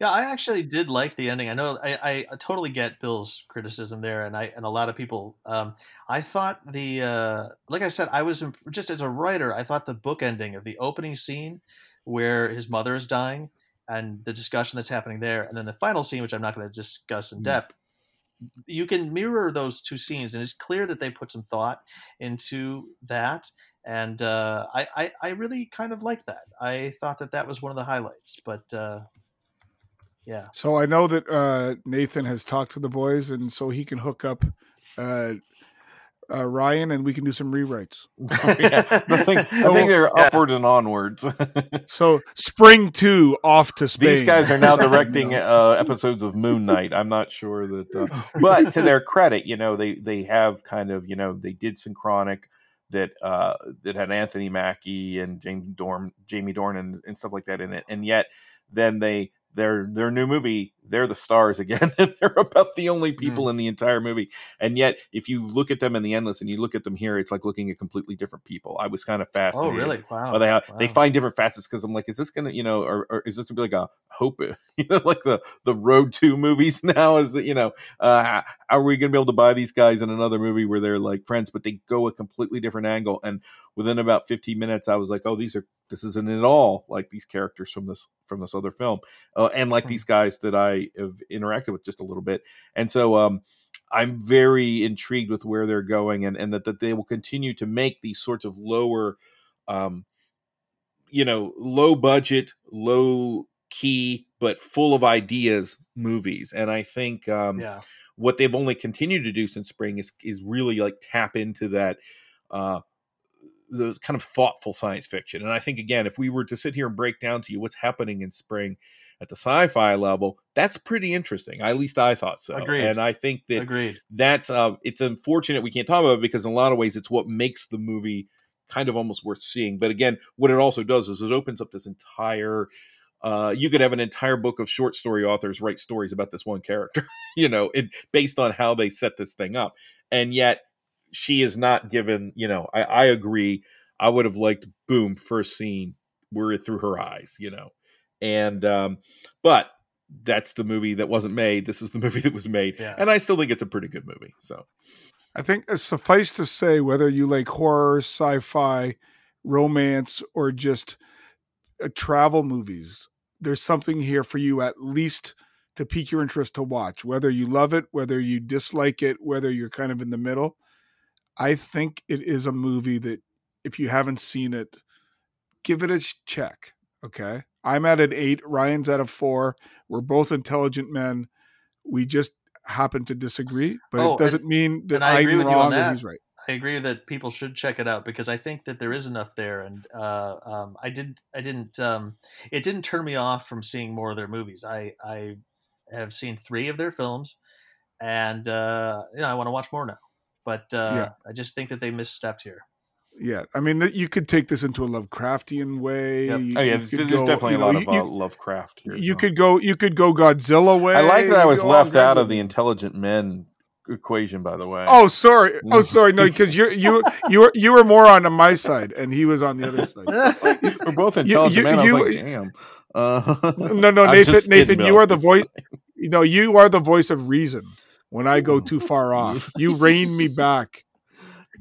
Speaker 3: Yeah, I actually did like the ending. I know I, I totally get Bill's criticism there, and I and a lot of people. Um, I thought the uh, like I said, I was imp- just as a writer, I thought the book ending of the opening scene where his mother is dying and the discussion that's happening there, and then the final scene, which I'm not going to discuss in
Speaker 2: Mm.
Speaker 3: depth. You can mirror those two scenes, and it's clear that they put some thought into that. And uh, I, I, I really kind of liked that. I thought that that was one of the highlights. But uh, yeah,
Speaker 1: So I know that uh, Nathan has talked to the boys, and so he can hook up uh, uh, Ryan, and we can do some rewrites. <laughs>
Speaker 2: yeah, I think, I <laughs> think they're
Speaker 3: Yeah.
Speaker 2: upward and onwards. <laughs>
Speaker 1: So Spring Two off to Spain.
Speaker 2: These guys are now directing uh, episodes of Moon Knight. I'm not sure that, uh, but to their credit, you know, they they have kind of, you know, they did Synchronic. that uh, that had Anthony Mackie and Jamie Dorn, Jamie Dorn, and, and stuff like that in it, and yet then they their their new movie they're the stars again <laughs> and they're about the only people in the entire movie and yet if you look at them in the endless and you look at them here it's like looking at completely different people i was kind of fascinated Oh,
Speaker 3: really? Wow.
Speaker 2: well, they have, they find different facets because I'm like, is this gonna, you know, or, or is this gonna be like a hope, <laughs> you know, like the the Road to movies <laughs> now? Is you know, uh, are we gonna be able to buy these guys in another movie where they're like friends, but they go a completely different angle? And within about 15 minutes, I was like, oh, these are this isn't at all like these characters from this from this other film, uh, and like
Speaker 3: Hmm.
Speaker 2: these guys that I have interacted with just a little bit, and so um. I'm very intrigued with where they're going and, and that, that they will continue to make these sorts of lower um, you know, low budget, low key, but full of ideas movies. And I think um,
Speaker 3: Yeah.
Speaker 2: what they've only continued to do since spring is is really like tap into that uh those kind of thoughtful science fiction. And I think again, if we were to sit here and break down to you what's happening in spring at the sci-fi level, that's pretty interesting. At least I thought so.
Speaker 3: Agreed.
Speaker 2: And I think that
Speaker 3: Agreed.
Speaker 2: that's uh it's unfortunate we can't talk about it because in a lot of ways it's what makes the movie kind of almost worth seeing but again what it also does is it opens up this entire uh you could have an entire book of short story authors write stories about this one character <laughs> you know it based on how they set this thing up and yet she is not given you know i i agree i would have liked boom first scene were it through her eyes you know and um but that's the movie that wasn't made this is the <laughs> movie that was made
Speaker 3: Yeah.
Speaker 2: and i still think it's a pretty good movie so
Speaker 1: I think it's suffice to say, whether you like horror, sci-fi, romance, or just uh, travel movies, there's something here for you at least to pique your interest to watch. Whether you love it, whether you dislike it, whether you're kind of in the middle, I think it is a movie that if you haven't seen it, give it a check. Okay, I'm at an eight. Ryan's at a four. We're both intelligent men. We just happen to disagree, but
Speaker 3: Oh,
Speaker 1: it doesn't mean that
Speaker 3: I agree
Speaker 1: I'm
Speaker 3: with you on
Speaker 1: wrong
Speaker 3: that.
Speaker 1: and he's right.
Speaker 3: I agree that people should check it out because I think that there is enough there, and uh, um, I did. I didn't. Um, it didn't turn me off from seeing more of their movies. I I have seen three of their films, and uh, you know I want to watch more now. But uh,
Speaker 1: Yeah.
Speaker 3: I just think that they misstepped here.
Speaker 1: Yeah, I mean you could take this into a Lovecraftian way.
Speaker 3: Yep.
Speaker 1: You-
Speaker 2: oh yeah there's, there's
Speaker 1: go-
Speaker 2: definitely
Speaker 1: you
Speaker 2: a lot of
Speaker 1: you,
Speaker 2: lovecraft here
Speaker 1: you could go you could go Godzilla way.
Speaker 2: i like that i was
Speaker 1: could go all
Speaker 2: left out of the intelligent men equation by the way
Speaker 1: Oh, sorry. <laughs> Oh, sorry. No, because you you you were you were more on my side, and he was on the other side. <laughs>
Speaker 2: we're both intelligent men i was like damn uh,
Speaker 1: No, no, <laughs> Nathan. Nathan, you are the voice. You know, you are the voice of reason. When I go too far off, you rein me back.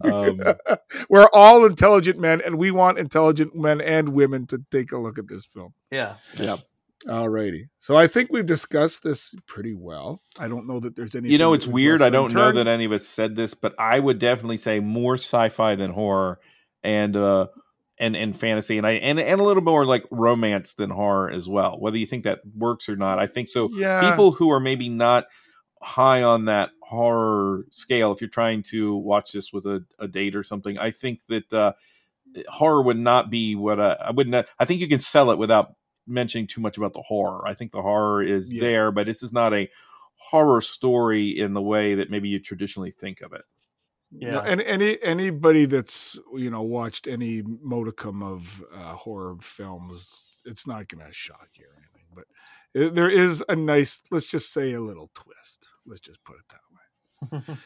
Speaker 2: Um, <laughs>
Speaker 1: We're all intelligent men, and we want intelligent men and women to take a look at this film.
Speaker 3: Yeah.
Speaker 2: yeah
Speaker 1: Alrighty. So I think we've discussed this pretty well. I don't know that there's any.
Speaker 2: you know it's weird i don't know that any of us said this but i would definitely say more sci-fi than horror and uh and and fantasy and i and, and a little more like romance than horror as well whether you think that works or not i think so
Speaker 1: Yeah.
Speaker 2: people who are maybe not high on that horror scale if you're trying to watch this with a, a date or something i think that uh horror would not be what I, I wouldn't i think you can sell it without mentioning too much about the horror i think the horror is
Speaker 1: Yeah.
Speaker 2: there but this is not a horror story in the way that maybe you traditionally think of it
Speaker 3: Yeah.
Speaker 1: No, and any anybody that's you know watched any modicum of uh, horror films, it's not going to shock you or anything. But it, there is a nice, let's just say, a little twist. Let's just put it that way.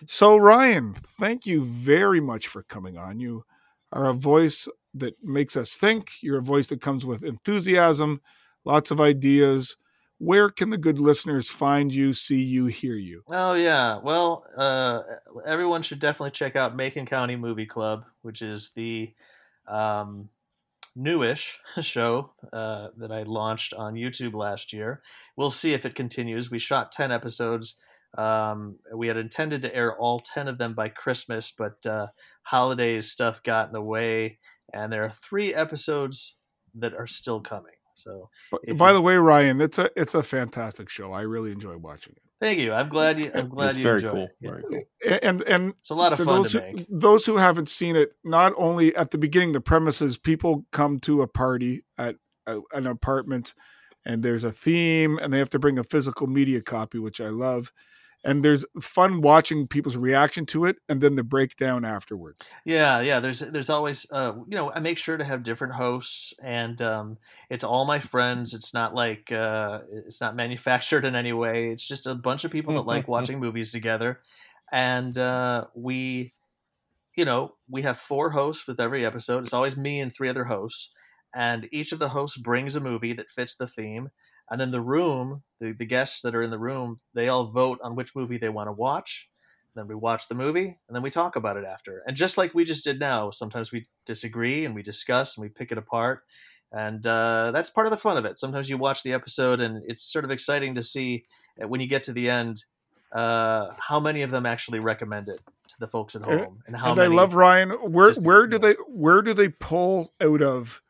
Speaker 1: So Ryan, thank you very much for coming on. You are a voice that makes us think. You're a voice that comes with enthusiasm, lots of ideas. Where can the good listeners find you, see you, hear you?
Speaker 3: Oh yeah. Well, uh, everyone should definitely check out Macon County Movie Club, which is the um, newish <laughs> show uh, that I launched on YouTube last year. We'll see if it continues. We shot ten episodes. Um, we had intended to air all ten of them by Christmas, but uh, holidays stuff got in the way, and there are three episodes that are still coming. So
Speaker 1: But by
Speaker 3: you-
Speaker 1: the way, Ryan, it's a it's a fantastic show. I really enjoy watching it.
Speaker 3: thank you. I'm glad you. I'm glad
Speaker 2: it's
Speaker 3: you
Speaker 2: very
Speaker 3: enjoy
Speaker 2: cool
Speaker 3: it.
Speaker 2: Very cool
Speaker 1: And and
Speaker 3: It's a lot of fun
Speaker 1: those
Speaker 3: to
Speaker 1: who,
Speaker 3: make.
Speaker 1: those who haven't seen it, not only at the beginning, the premises people come to a party at a, an apartment, and there's a theme, and they have to bring a physical media copy, which I love. And there's fun watching people's reaction to it and then the breakdown afterwards.
Speaker 3: Yeah, yeah. There's there's always uh, you know I make sure to have different hosts, and um, it's all my friends. It's not like uh, it's not manufactured in any way. It's just a bunch of people that like <laughs> watching movies together, and uh, we, you know, we have four hosts with every episode. It's always me and three other hosts, and each of the hosts brings a movie that fits the theme. And then the room, the, the guests that are in the room, they all vote on which movie they want to watch. Then we watch the movie and then we talk about it after. And just like we just did now sometimes we disagree and we discuss and we pick it apart. And uh, that's part of the fun of it. Sometimes you watch the episode and it's sort of exciting to see uh, when you get to the end uh, how many of them actually recommend it to the folks at home and how
Speaker 1: and I love Ryan. Where where do they where do they pull out of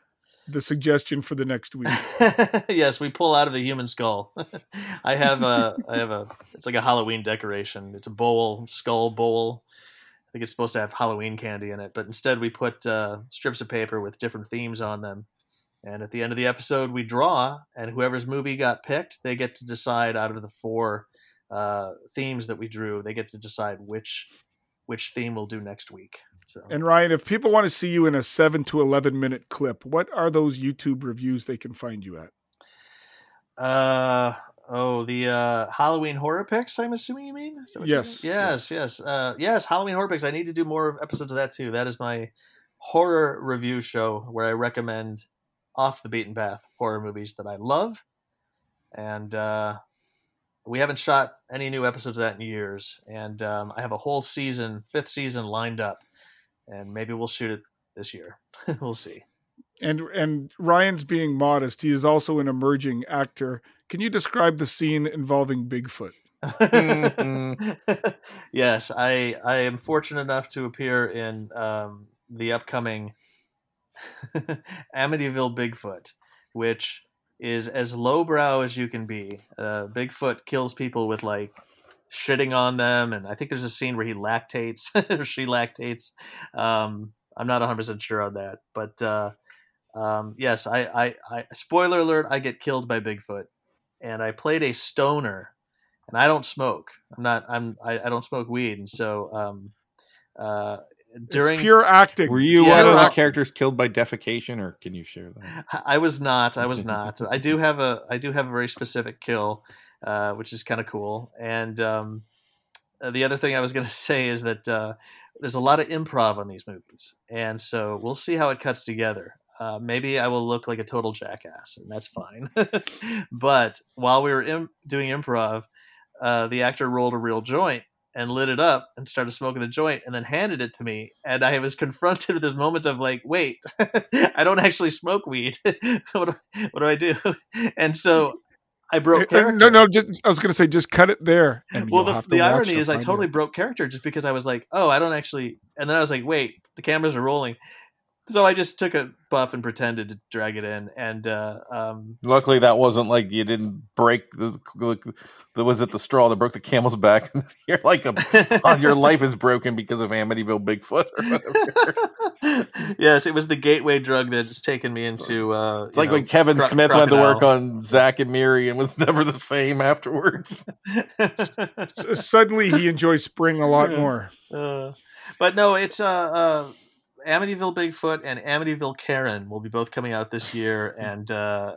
Speaker 1: the suggestion for the next week? <laughs>
Speaker 3: yes, we pull out of the human skull. <laughs> I have a, I have a, it's like a Halloween decoration. It's a bowl, skull bowl. I think it's supposed to have Halloween candy in it, but instead we put uh, strips of paper with different themes on them. And at the end of the episode, we draw, and whoever's movie got picked, they get to decide out of the four uh, themes that we drew, they get to decide which which theme we'll do next week. So
Speaker 1: And Ryan, if people want to see you in a seven to eleven minute clip, what are those YouTube reviews they can find you at?
Speaker 3: Uh oh, the uh Halloween horror picks. I'm assuming you mean. Is that what you
Speaker 1: Yes,
Speaker 3: mean? Yes. Yes. Uh, yes. Halloween horror picks. I need to do more episodes of that too. That is my horror review show where I recommend off the beaten path horror movies that I love, and uh, we haven't shot any new episodes of that in years. And um, I have a whole season, fifth season lined up, and maybe we'll shoot it this year. <laughs> we'll see.
Speaker 1: And and Ryan's being modest. He is also an emerging actor. Can you describe the scene involving Bigfoot? <laughs>
Speaker 3: Yes, I I am fortunate enough to appear in um, the upcoming <laughs> Amityville Bigfoot, which is as lowbrow as you can be. Uh, Bigfoot kills people with like shitting on them, and I think there's a scene where he lactates <laughs> or she lactates. Um, I'm not 100 percent sure on that, but uh, um, yes, I, I, I spoiler alert, I get killed by Bigfoot, and I played a stoner and I don't smoke. I'm not. I'm. I, I don't smoke weed, and so um, uh, during
Speaker 1: it's pure acting.
Speaker 2: Were you
Speaker 3: Yeah,
Speaker 2: one of the characters killed by defecation, or can you share that?
Speaker 3: I was not. I was <laughs> not. I do have a. I do have a very specific kill, uh, which is kind of cool. And um, uh, the other thing I was going <laughs> to say is that uh, there's a lot of improv on these movies, and so we'll see how it cuts together. Uh, maybe I will look like a total jackass, and that's fine. <laughs> but while we were im- doing improv, uh, the actor rolled a real joint and lit it up and started smoking the joint and then handed it to me and i was <laughs> confronted with this moment of like wait i don't actually smoke weed what, do, what do i do and so i broke <laughs> character
Speaker 1: no, no. Just I was going to say, just cut it there. And
Speaker 3: well the, the irony is i totally
Speaker 1: out.
Speaker 3: broke character just because i was like oh i don't actually and then i was like wait the cameras are rolling so i just took a buff and pretended to drag it in and uh, um,
Speaker 2: Luckily, that wasn't like you didn't break the. the was it the straw that broke the camel's back? <laughs> You're like a, oh, your <laughs> life is broken because of Amityville Bigfoot. Or <laughs>
Speaker 3: yes it was the gateway drug that's taken me into uh,
Speaker 2: It's like when Kevin
Speaker 3: cro-
Speaker 2: Smith went to work on Zack and Miri and was never the same afterwards.
Speaker 1: S- Suddenly, he enjoys spring a lot
Speaker 3: Yeah.
Speaker 1: more.
Speaker 3: Uh, but no, it's uh, uh, Amityville Bigfoot and Amityville Karen will be both coming out this year, <laughs> and uh,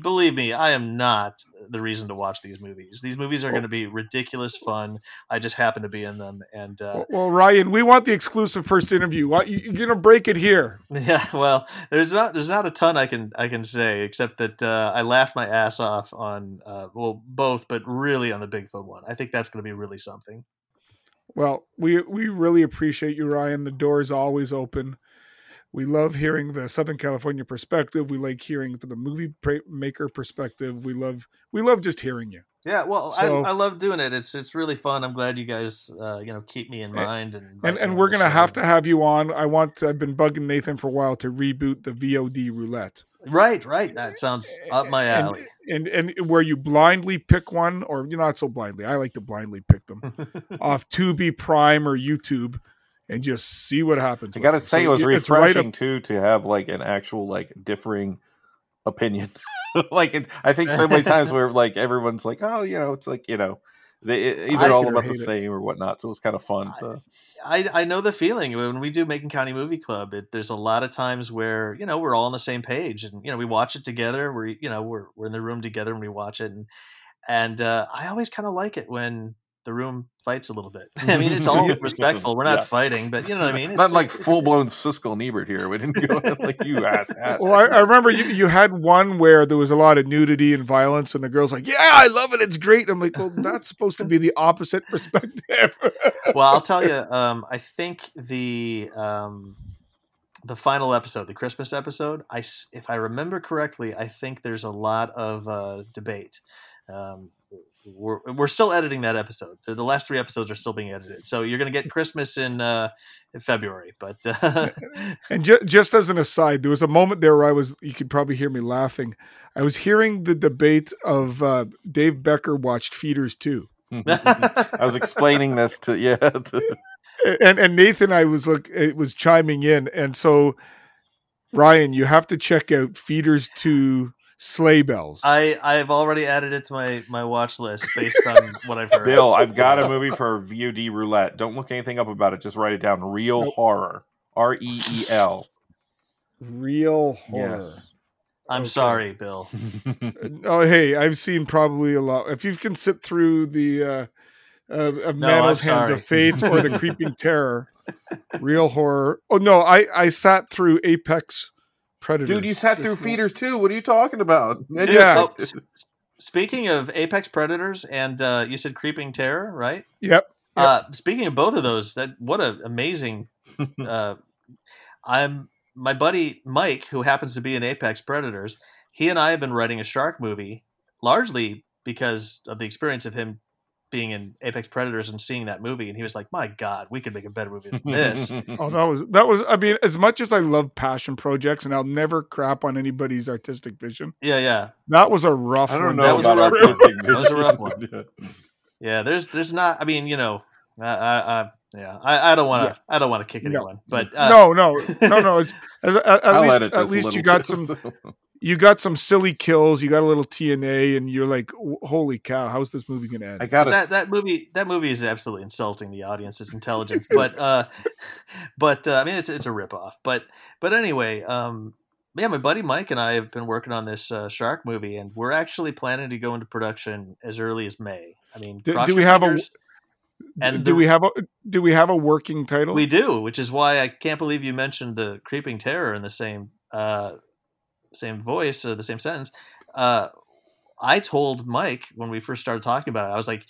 Speaker 3: believe me, I am not the reason to watch these movies. These movies are going to be ridiculous fun. I just happen to be in them, and uh,
Speaker 1: Well, Ryan, we want the exclusive first interview. You- You're going to break it here. <laughs>
Speaker 3: yeah, well, there's not there's not a ton I can I can say except that uh, I laughed my ass off on uh, well both, but really on the Bigfoot one. I think that's going to be really something.
Speaker 1: Well, we we really appreciate you, Ryan. The door is always open. We love hearing the Southern California perspective. We like hearing from the movie pra- maker perspective. We love we love just hearing you.
Speaker 3: Yeah, well,
Speaker 1: So-
Speaker 3: I, I love doing it. It's it's really fun. I'm glad you guys, uh, you know, keep me in mind. And
Speaker 1: And and we're gonna have to have you on. I want. I've been bugging Nathan for a while to reboot the VOD roulette.
Speaker 3: Right, <laughs> right. That sounds up my
Speaker 1: And-
Speaker 3: alley.
Speaker 1: And, and where you blindly pick one, or you know, not so blindly. I like to blindly pick them <laughs> off Tubi Prime or YouTube, and just see what happens.
Speaker 2: I gotta say,
Speaker 1: So
Speaker 2: it was
Speaker 1: it's right
Speaker 2: refreshing
Speaker 1: up-
Speaker 2: too to have like an actual like differing opinion. <laughs> like it, I think so many times where like everyone's like, oh, you know, it's like you know, They either all
Speaker 1: Hate it or
Speaker 2: about the
Speaker 1: it.
Speaker 2: same or whatnot. So it was kind of fun. To,
Speaker 3: I, I know the feeling when we do Macon County Movie Club. It, there's a lot of times where you know we're all on the same page, and you know we watch it together. We're you know we're we're in the room together and we watch it, and and uh, I always kind of like it when the room fights a little bit. <laughs> I mean, it's all <laughs> respectful. We're not
Speaker 2: Yeah.
Speaker 3: fighting, but you know what I mean.
Speaker 2: not
Speaker 3: It's-
Speaker 2: like full blown Siskel and Ebert here. We didn't go <laughs> like you ass.
Speaker 1: Well, I, I remember you, you had one where there was a lot of nudity and violence, and the girl's like, "Yeah, I love it. It's great." I'm like, "Well, that's supposed to be the opposite perspective."
Speaker 3: well, I'll tell you. Um, I think the um, the final episode, the Christmas episode, I if I remember correctly, I think there's a lot of uh, debate. Um, we're, we're still editing that episode. The the last three episodes are still being edited, so you're going to get Christmas in, uh, in February. But uh,
Speaker 1: And ju- just as an aside, there was a moment there where I was, you could probably hear me laughing. I was hearing the debate of uh, Dave Becker watched Feeders too.
Speaker 2: I was explaining this to yeah. To,
Speaker 1: And, and Nathan, I was look, it was chiming in. And so, Ryan, you have to check out Feeders 2 Slay Bells.
Speaker 3: I I've already added it to my my watch list based on <laughs> what I've heard.
Speaker 2: Bill, I've got a movie for VOD roulette. Don't look anything up about it. Just write it down. Real
Speaker 1: Nope.
Speaker 2: horror. R E E L.
Speaker 1: Real horror.
Speaker 2: Yes.
Speaker 3: I'm
Speaker 1: Okay.
Speaker 3: sorry, Bill. <laughs>
Speaker 1: Oh, hey, I've seen probably a lot. If you can sit through the uh, uh, of
Speaker 3: No,
Speaker 1: Manos Hands
Speaker 3: sorry.
Speaker 1: of Faith or the Creeping <laughs> Terror, real horror. Oh no, I I sat through Apex Predators.
Speaker 2: Dude, you sat through
Speaker 1: This-
Speaker 2: feeders too. What are you talking about? <laughs>
Speaker 3: Dude,
Speaker 1: Yeah.
Speaker 3: oh, s- s- speaking of Apex Predators, and uh, you said Creeping Terror, right?
Speaker 1: Yep. Yep.
Speaker 3: Uh, speaking of both of those, that what an amazing. <laughs> Uh, I'm my buddy Mike, who happens to be in Apex Predators. He and I have been writing a shark movie, largely because of the experience of him being in Apex Predators and seeing that movie. And he was like, "My God, we could make a better movie than this." <laughs>
Speaker 1: Oh, that was that was. I mean, as much as I love passion projects, and I'll never crap on anybody's artistic vision,
Speaker 3: yeah, yeah,
Speaker 1: that was a rough.
Speaker 2: I don't
Speaker 1: one.
Speaker 2: know
Speaker 3: That was
Speaker 2: about
Speaker 3: a rough-
Speaker 2: artistic <laughs>
Speaker 3: that was a rough
Speaker 2: vision.
Speaker 3: yeah. There's, there's not. I mean, you know, I, I, I yeah, I, I don't want to, I don't want to kick
Speaker 1: No.
Speaker 3: anyone, but uh,
Speaker 1: no, no, no, no. It's, <laughs> at, at, at least, at least you got
Speaker 2: too,
Speaker 1: some,
Speaker 2: so-
Speaker 1: you got some silly kills. You got a little TNA, and you're like, "Holy cow, how's this movie going to end?"
Speaker 2: I got
Speaker 3: that that movie that movie is absolutely insulting the audience's intelligence <laughs> but uh <laughs> but uh, i mean it's it's a ripoff but but anyway um yeah my buddy mike and i have been working on this uh, shark movie and we're actually planning to go into production as early as may i mean
Speaker 1: Do- do we
Speaker 3: your
Speaker 1: have a-
Speaker 3: and
Speaker 1: do
Speaker 3: the-
Speaker 1: we have a do we have a working title?
Speaker 3: we do which is why i can't believe you mentioned the creeping terror in the same uh same voice or the same sentence uh i told mike when we first started talking about it i was like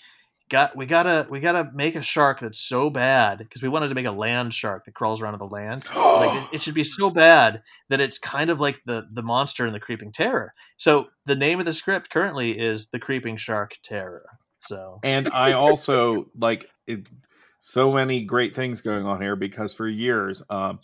Speaker 3: got we gotta we gotta make a shark that's so bad because we wanted to make a land shark that crawls around on the land. <gasps> I was like it, it should be so bad that it's kind of like the the monster in the creeping terror. So the name of the script currently is the creeping shark terror so.
Speaker 2: And I also like it, so many great things going on here because for years, um,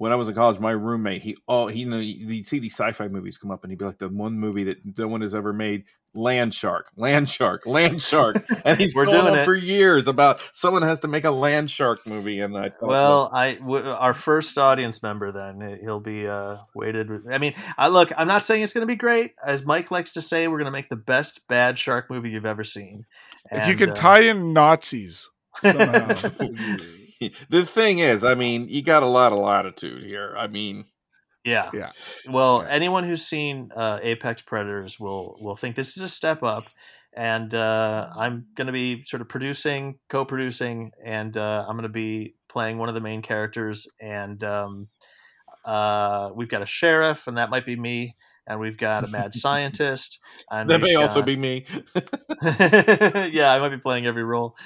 Speaker 2: when I was in college, my roommate he oh he you know you'd see these sci-fi movies come up and he'd be like the one movie that no one has ever made land shark land shark land <laughs> shark and he's
Speaker 3: We're
Speaker 2: going
Speaker 3: doing it.
Speaker 2: for years about someone has to make a land shark movie and I thought,
Speaker 3: Well, I w- our first audience member then he'll be uh, weighted. I mean, I look. I'm not saying it's going to be great. As Mike likes to say, we're going to make the best bad shark movie you've ever seen.
Speaker 1: if you
Speaker 3: And,
Speaker 1: can
Speaker 3: uh,
Speaker 1: tie in Nazis, somehow. <laughs> <laughs>
Speaker 2: the thing is, I mean, you got a lot of latitude here. I mean,
Speaker 3: yeah,
Speaker 1: Yeah.
Speaker 3: Well,
Speaker 1: Yeah.
Speaker 3: anyone who's seen uh, Apex Predators will will think this is a step up. And uh, I'm going to be sort of producing, co-producing, and uh, I'm going to be playing one of the main characters. And um, uh, we've got a sheriff, and that might be me. And we've got a mad <laughs> scientist. And
Speaker 2: that may
Speaker 3: we've
Speaker 2: also be me. <laughs> <laughs>
Speaker 3: yeah, I might be playing every role.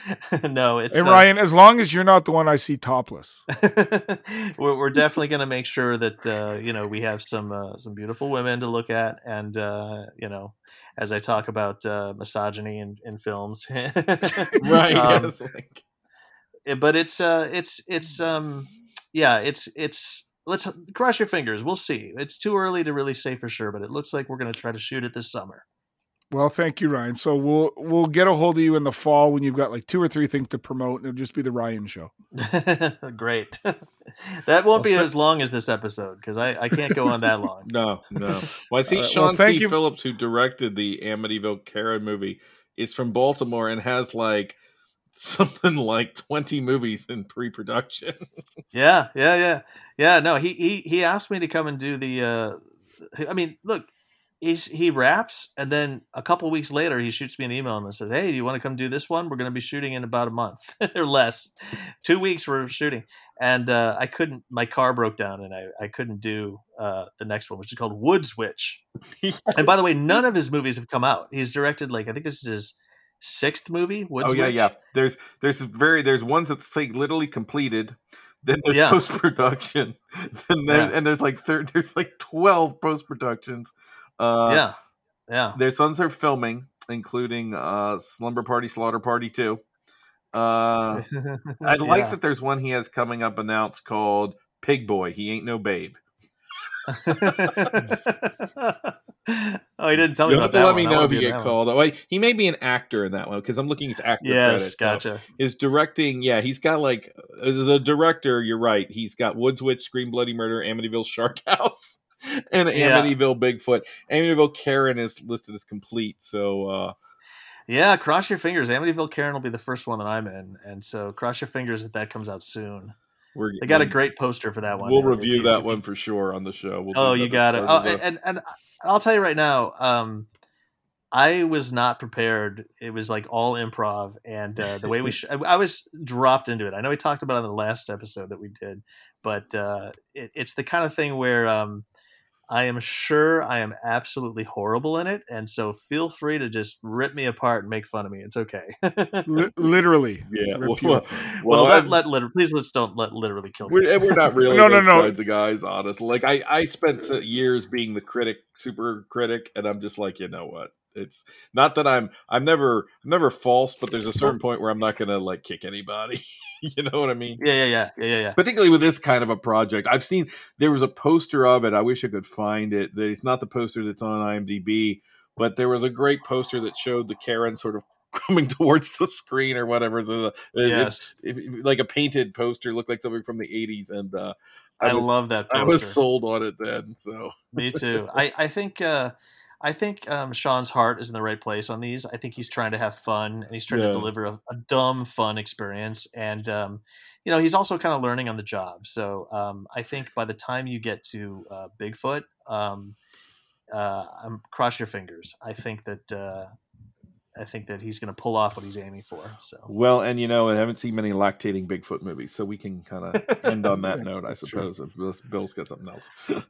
Speaker 3: no, it's
Speaker 1: and
Speaker 3: uh,
Speaker 1: Ryan, as long as you're not the one I see topless,
Speaker 3: we're, we're definitely going to make sure that uh, you know we have some uh, some beautiful women to look at, and uh, you know, as I talk about uh, misogyny in, in films,
Speaker 2: right.
Speaker 3: Um,
Speaker 2: yes, like-
Speaker 3: but it's uh, it's it's um, yeah, it's it's. Let's cross your fingers. We'll see. It's too early to really say for sure, but it looks like we're going to try to shoot it this summer.
Speaker 1: well, thank you, Ryan. So we'll we'll get a hold of you in the fall when you've got like two or three things to promote, and it'll just be the Ryan show. <laughs>
Speaker 3: Great. <laughs> that won't be as long as this episode because I, I can't go on that long. <laughs>
Speaker 2: No, no. Well, I see
Speaker 1: All right, well,
Speaker 2: Shawn
Speaker 1: thank
Speaker 2: C.
Speaker 1: you-
Speaker 2: Phillips, who directed the Amityville Karen movie, is from Baltimore and has like <laughs> something like 20 movies in pre-production. <laughs>
Speaker 3: Yeah, yeah, yeah, yeah. No, he he he asked me to come and do the. uh I mean, look, he's he raps, and then a couple weeks later, he shoots me an email and says, "Hey, do you want to come do this one? We're going to be shooting in about a month <laughs> or less. Two weeks we're shooting." And uh, I couldn't. My car broke down, and I I couldn't do uh, the next one, which is called Woods Witch. and by the way, none of his movies have come out. He's directed like I think this is his sixth movie. Woods
Speaker 2: oh yeah,
Speaker 3: Witch.
Speaker 2: yeah. There's there's very there's ones that's like literally completed. Then there's
Speaker 3: Yeah.
Speaker 2: post production, and, <laughs>
Speaker 3: Yeah.
Speaker 2: and there's like thir- there's like twelve post productions. Uh,
Speaker 3: yeah, yeah.
Speaker 2: Their sons are filming, including uh, Slumber Party, Slaughter Party two. Uh, <laughs> I like
Speaker 3: Yeah.
Speaker 2: that there's one he has coming up announced called Pig Boy. He ain't no babe. <laughs> <laughs>
Speaker 3: oh, he didn't tell me
Speaker 2: You'll
Speaker 3: about that.
Speaker 2: let
Speaker 3: one.
Speaker 2: me
Speaker 3: I
Speaker 2: know if you get
Speaker 3: that one.
Speaker 2: called. Oh, he may be an actor in that one because I'm looking at his actor
Speaker 3: Yes,
Speaker 2: credits. So
Speaker 3: gotcha.
Speaker 2: His directing, yeah, he's got like as a director. You're right. He's got Woods Witch, Scream Bloody Murder, Amityville Shark House, <laughs> and
Speaker 3: Yeah.
Speaker 2: Amityville Bigfoot. Amityville Karen is listed as complete. So uh,
Speaker 3: Yeah, cross your fingers. Amityville Karen will be the first one that I'm in, and so cross your fingers that that comes out soon.
Speaker 2: We're
Speaker 3: They got a great poster for that one.
Speaker 2: We'll review that one for sure on the show. We'll
Speaker 3: Oh, you got it. Oh,
Speaker 2: the-
Speaker 3: and and I'll tell you right now. Um, I was not prepared. It was like all improv, and uh, the way we, <laughs> sh- I, was dropped into it. I know we talked about it in the last episode that we did, but uh, it, it's the kind of thing where um, I am sure I am absolutely horrible in it, and so feel free to just rip me apart and make fun of me. It's okay.
Speaker 1: Li- <laughs> literally.
Speaker 2: yeah. <laughs> Well, well,
Speaker 3: well,
Speaker 2: well,
Speaker 3: let,
Speaker 2: I'm-
Speaker 3: let please let's don't let literally kill me.
Speaker 2: We're, and we're not <laughs> really
Speaker 1: No, no, no.
Speaker 2: kinds of guys, honestly. Like I, I spent years being the critic, super critic, and I'm just like, you know what? It's not that I'm, I'm never, I'm never false, but there's a certain point where I'm not gonna like kick anybody. <laughs> you know what I mean?
Speaker 3: Yeah, yeah, yeah, yeah, yeah, yeah.
Speaker 2: Particularly with this kind of a project, I've seen there was a poster of it. I wish I could find it. That It's not the poster that's on IMDb, but there was a great poster that showed the Karen sort of <laughs> coming towards the screen or whatever. The,
Speaker 3: Yes,
Speaker 2: if, if- like a painted poster looked like something from the 80s and uh
Speaker 3: I love that
Speaker 2: i was sold on it then so
Speaker 3: Me too. <laughs> I I think uh, I think um, Shawn's heart is in the right place on these. I think he's trying to have fun and he's trying
Speaker 2: Yeah.
Speaker 3: to deliver a, a dumb fun experience. And um, you know, he's also kind of learning on the job. So um, I think by the time you get to uh, Bigfoot, um, uh, I'm cross your fingers. I think that uh, I think that he's going to pull off what he's aiming for. So
Speaker 2: well and you know i haven't seen many lactating bigfoot movies so we can kind of end on that <laughs> note i
Speaker 1: that's true.
Speaker 2: suppose if Bill's- got something else <laughs>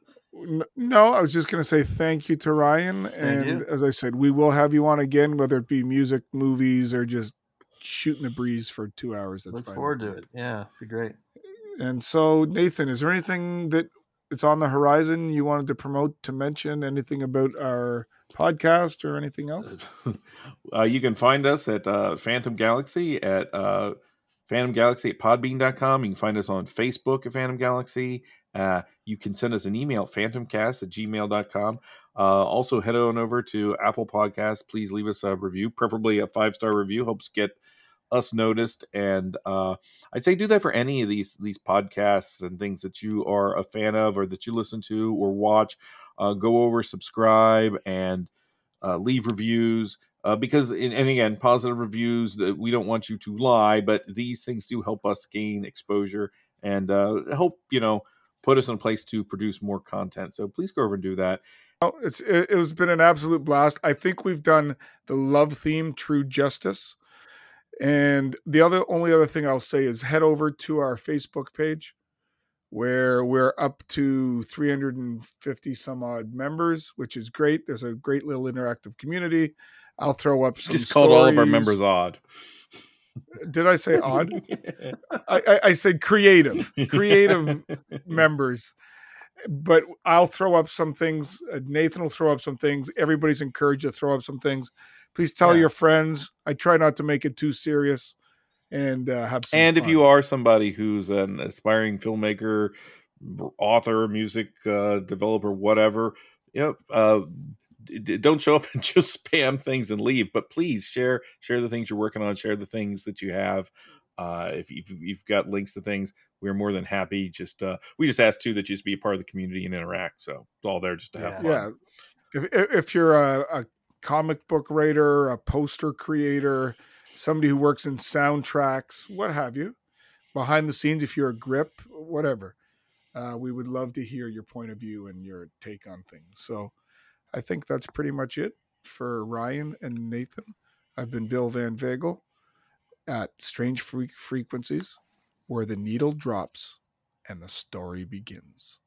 Speaker 1: No, I was just going to say thank you to Ryan. and
Speaker 3: you.
Speaker 1: as I said, we will have you on again, whether it be music, movies, or just shooting the breeze for two hours. That's
Speaker 3: look
Speaker 1: fine.
Speaker 3: forward to it. Yeah, be great.
Speaker 1: And so, Nathan, is there anything that it's on the horizon you wanted to promote to mention? Anything about our podcast or anything else? <laughs>
Speaker 2: uh, you can find us at uh, phantom galaxy at uh, phantom galaxy at podbean.com you can find us on facebook at phantom galaxy uh, you can send us an email phantomcast at gmail.com uh, also head on over to apple podcasts. Please leave us a review preferably a five star review. Helps get us noticed. And uh, i'd say do that for any of these these podcasts and things that you are a fan of or that you listen to or watch. Uh, go over subscribe and uh, leave reviews. Uh, because and, and again positive reviews uh, we don't want you to lie but these things do help us gain exposure and uh, help you know put us in a place to produce more content so please go over and do that
Speaker 1: Oh, it's it, has been an absolute blast. I think we've done the love theme true justice. And the other only other thing I'll say is head over to our Facebook page where we're up to 350 some odd members, which is great. There's a great little interactive community. I'll throw up some
Speaker 2: just called all of our members odd
Speaker 1: Did I say odd? <laughs> I, I, I said creative, creative <laughs> members. But I'll throw up some things. uh, Nathan will throw up some things. Everybody's encouraged to throw up some things. Please tell
Speaker 3: Yeah.
Speaker 1: your friends. I try not to make it too serious, and uh, have some.
Speaker 2: and if you are somebody who's an aspiring filmmaker author music uh, developer whatever you know uh, don't show up and <laughs> just spam things and leave but please share share the things you're working on share the things that you have uh, if you've, you've got links to things we're more than happy just uh, we just ask too that you just be a part of the community and interact so it's all there just to have
Speaker 3: Yeah.
Speaker 2: fun
Speaker 1: yeah, if if if you're a, a comic book writer, a poster creator, somebody who works in soundtracks, what have you, behind the scenes, if you're a grip, whatever. Uh, we would love to hear your point of view and your take on things. So I think that's pretty much it for Ryan and Nathan. I've been Bill Van Vagel at Strange Fre- Frequencies, where the needle drops and the story begins.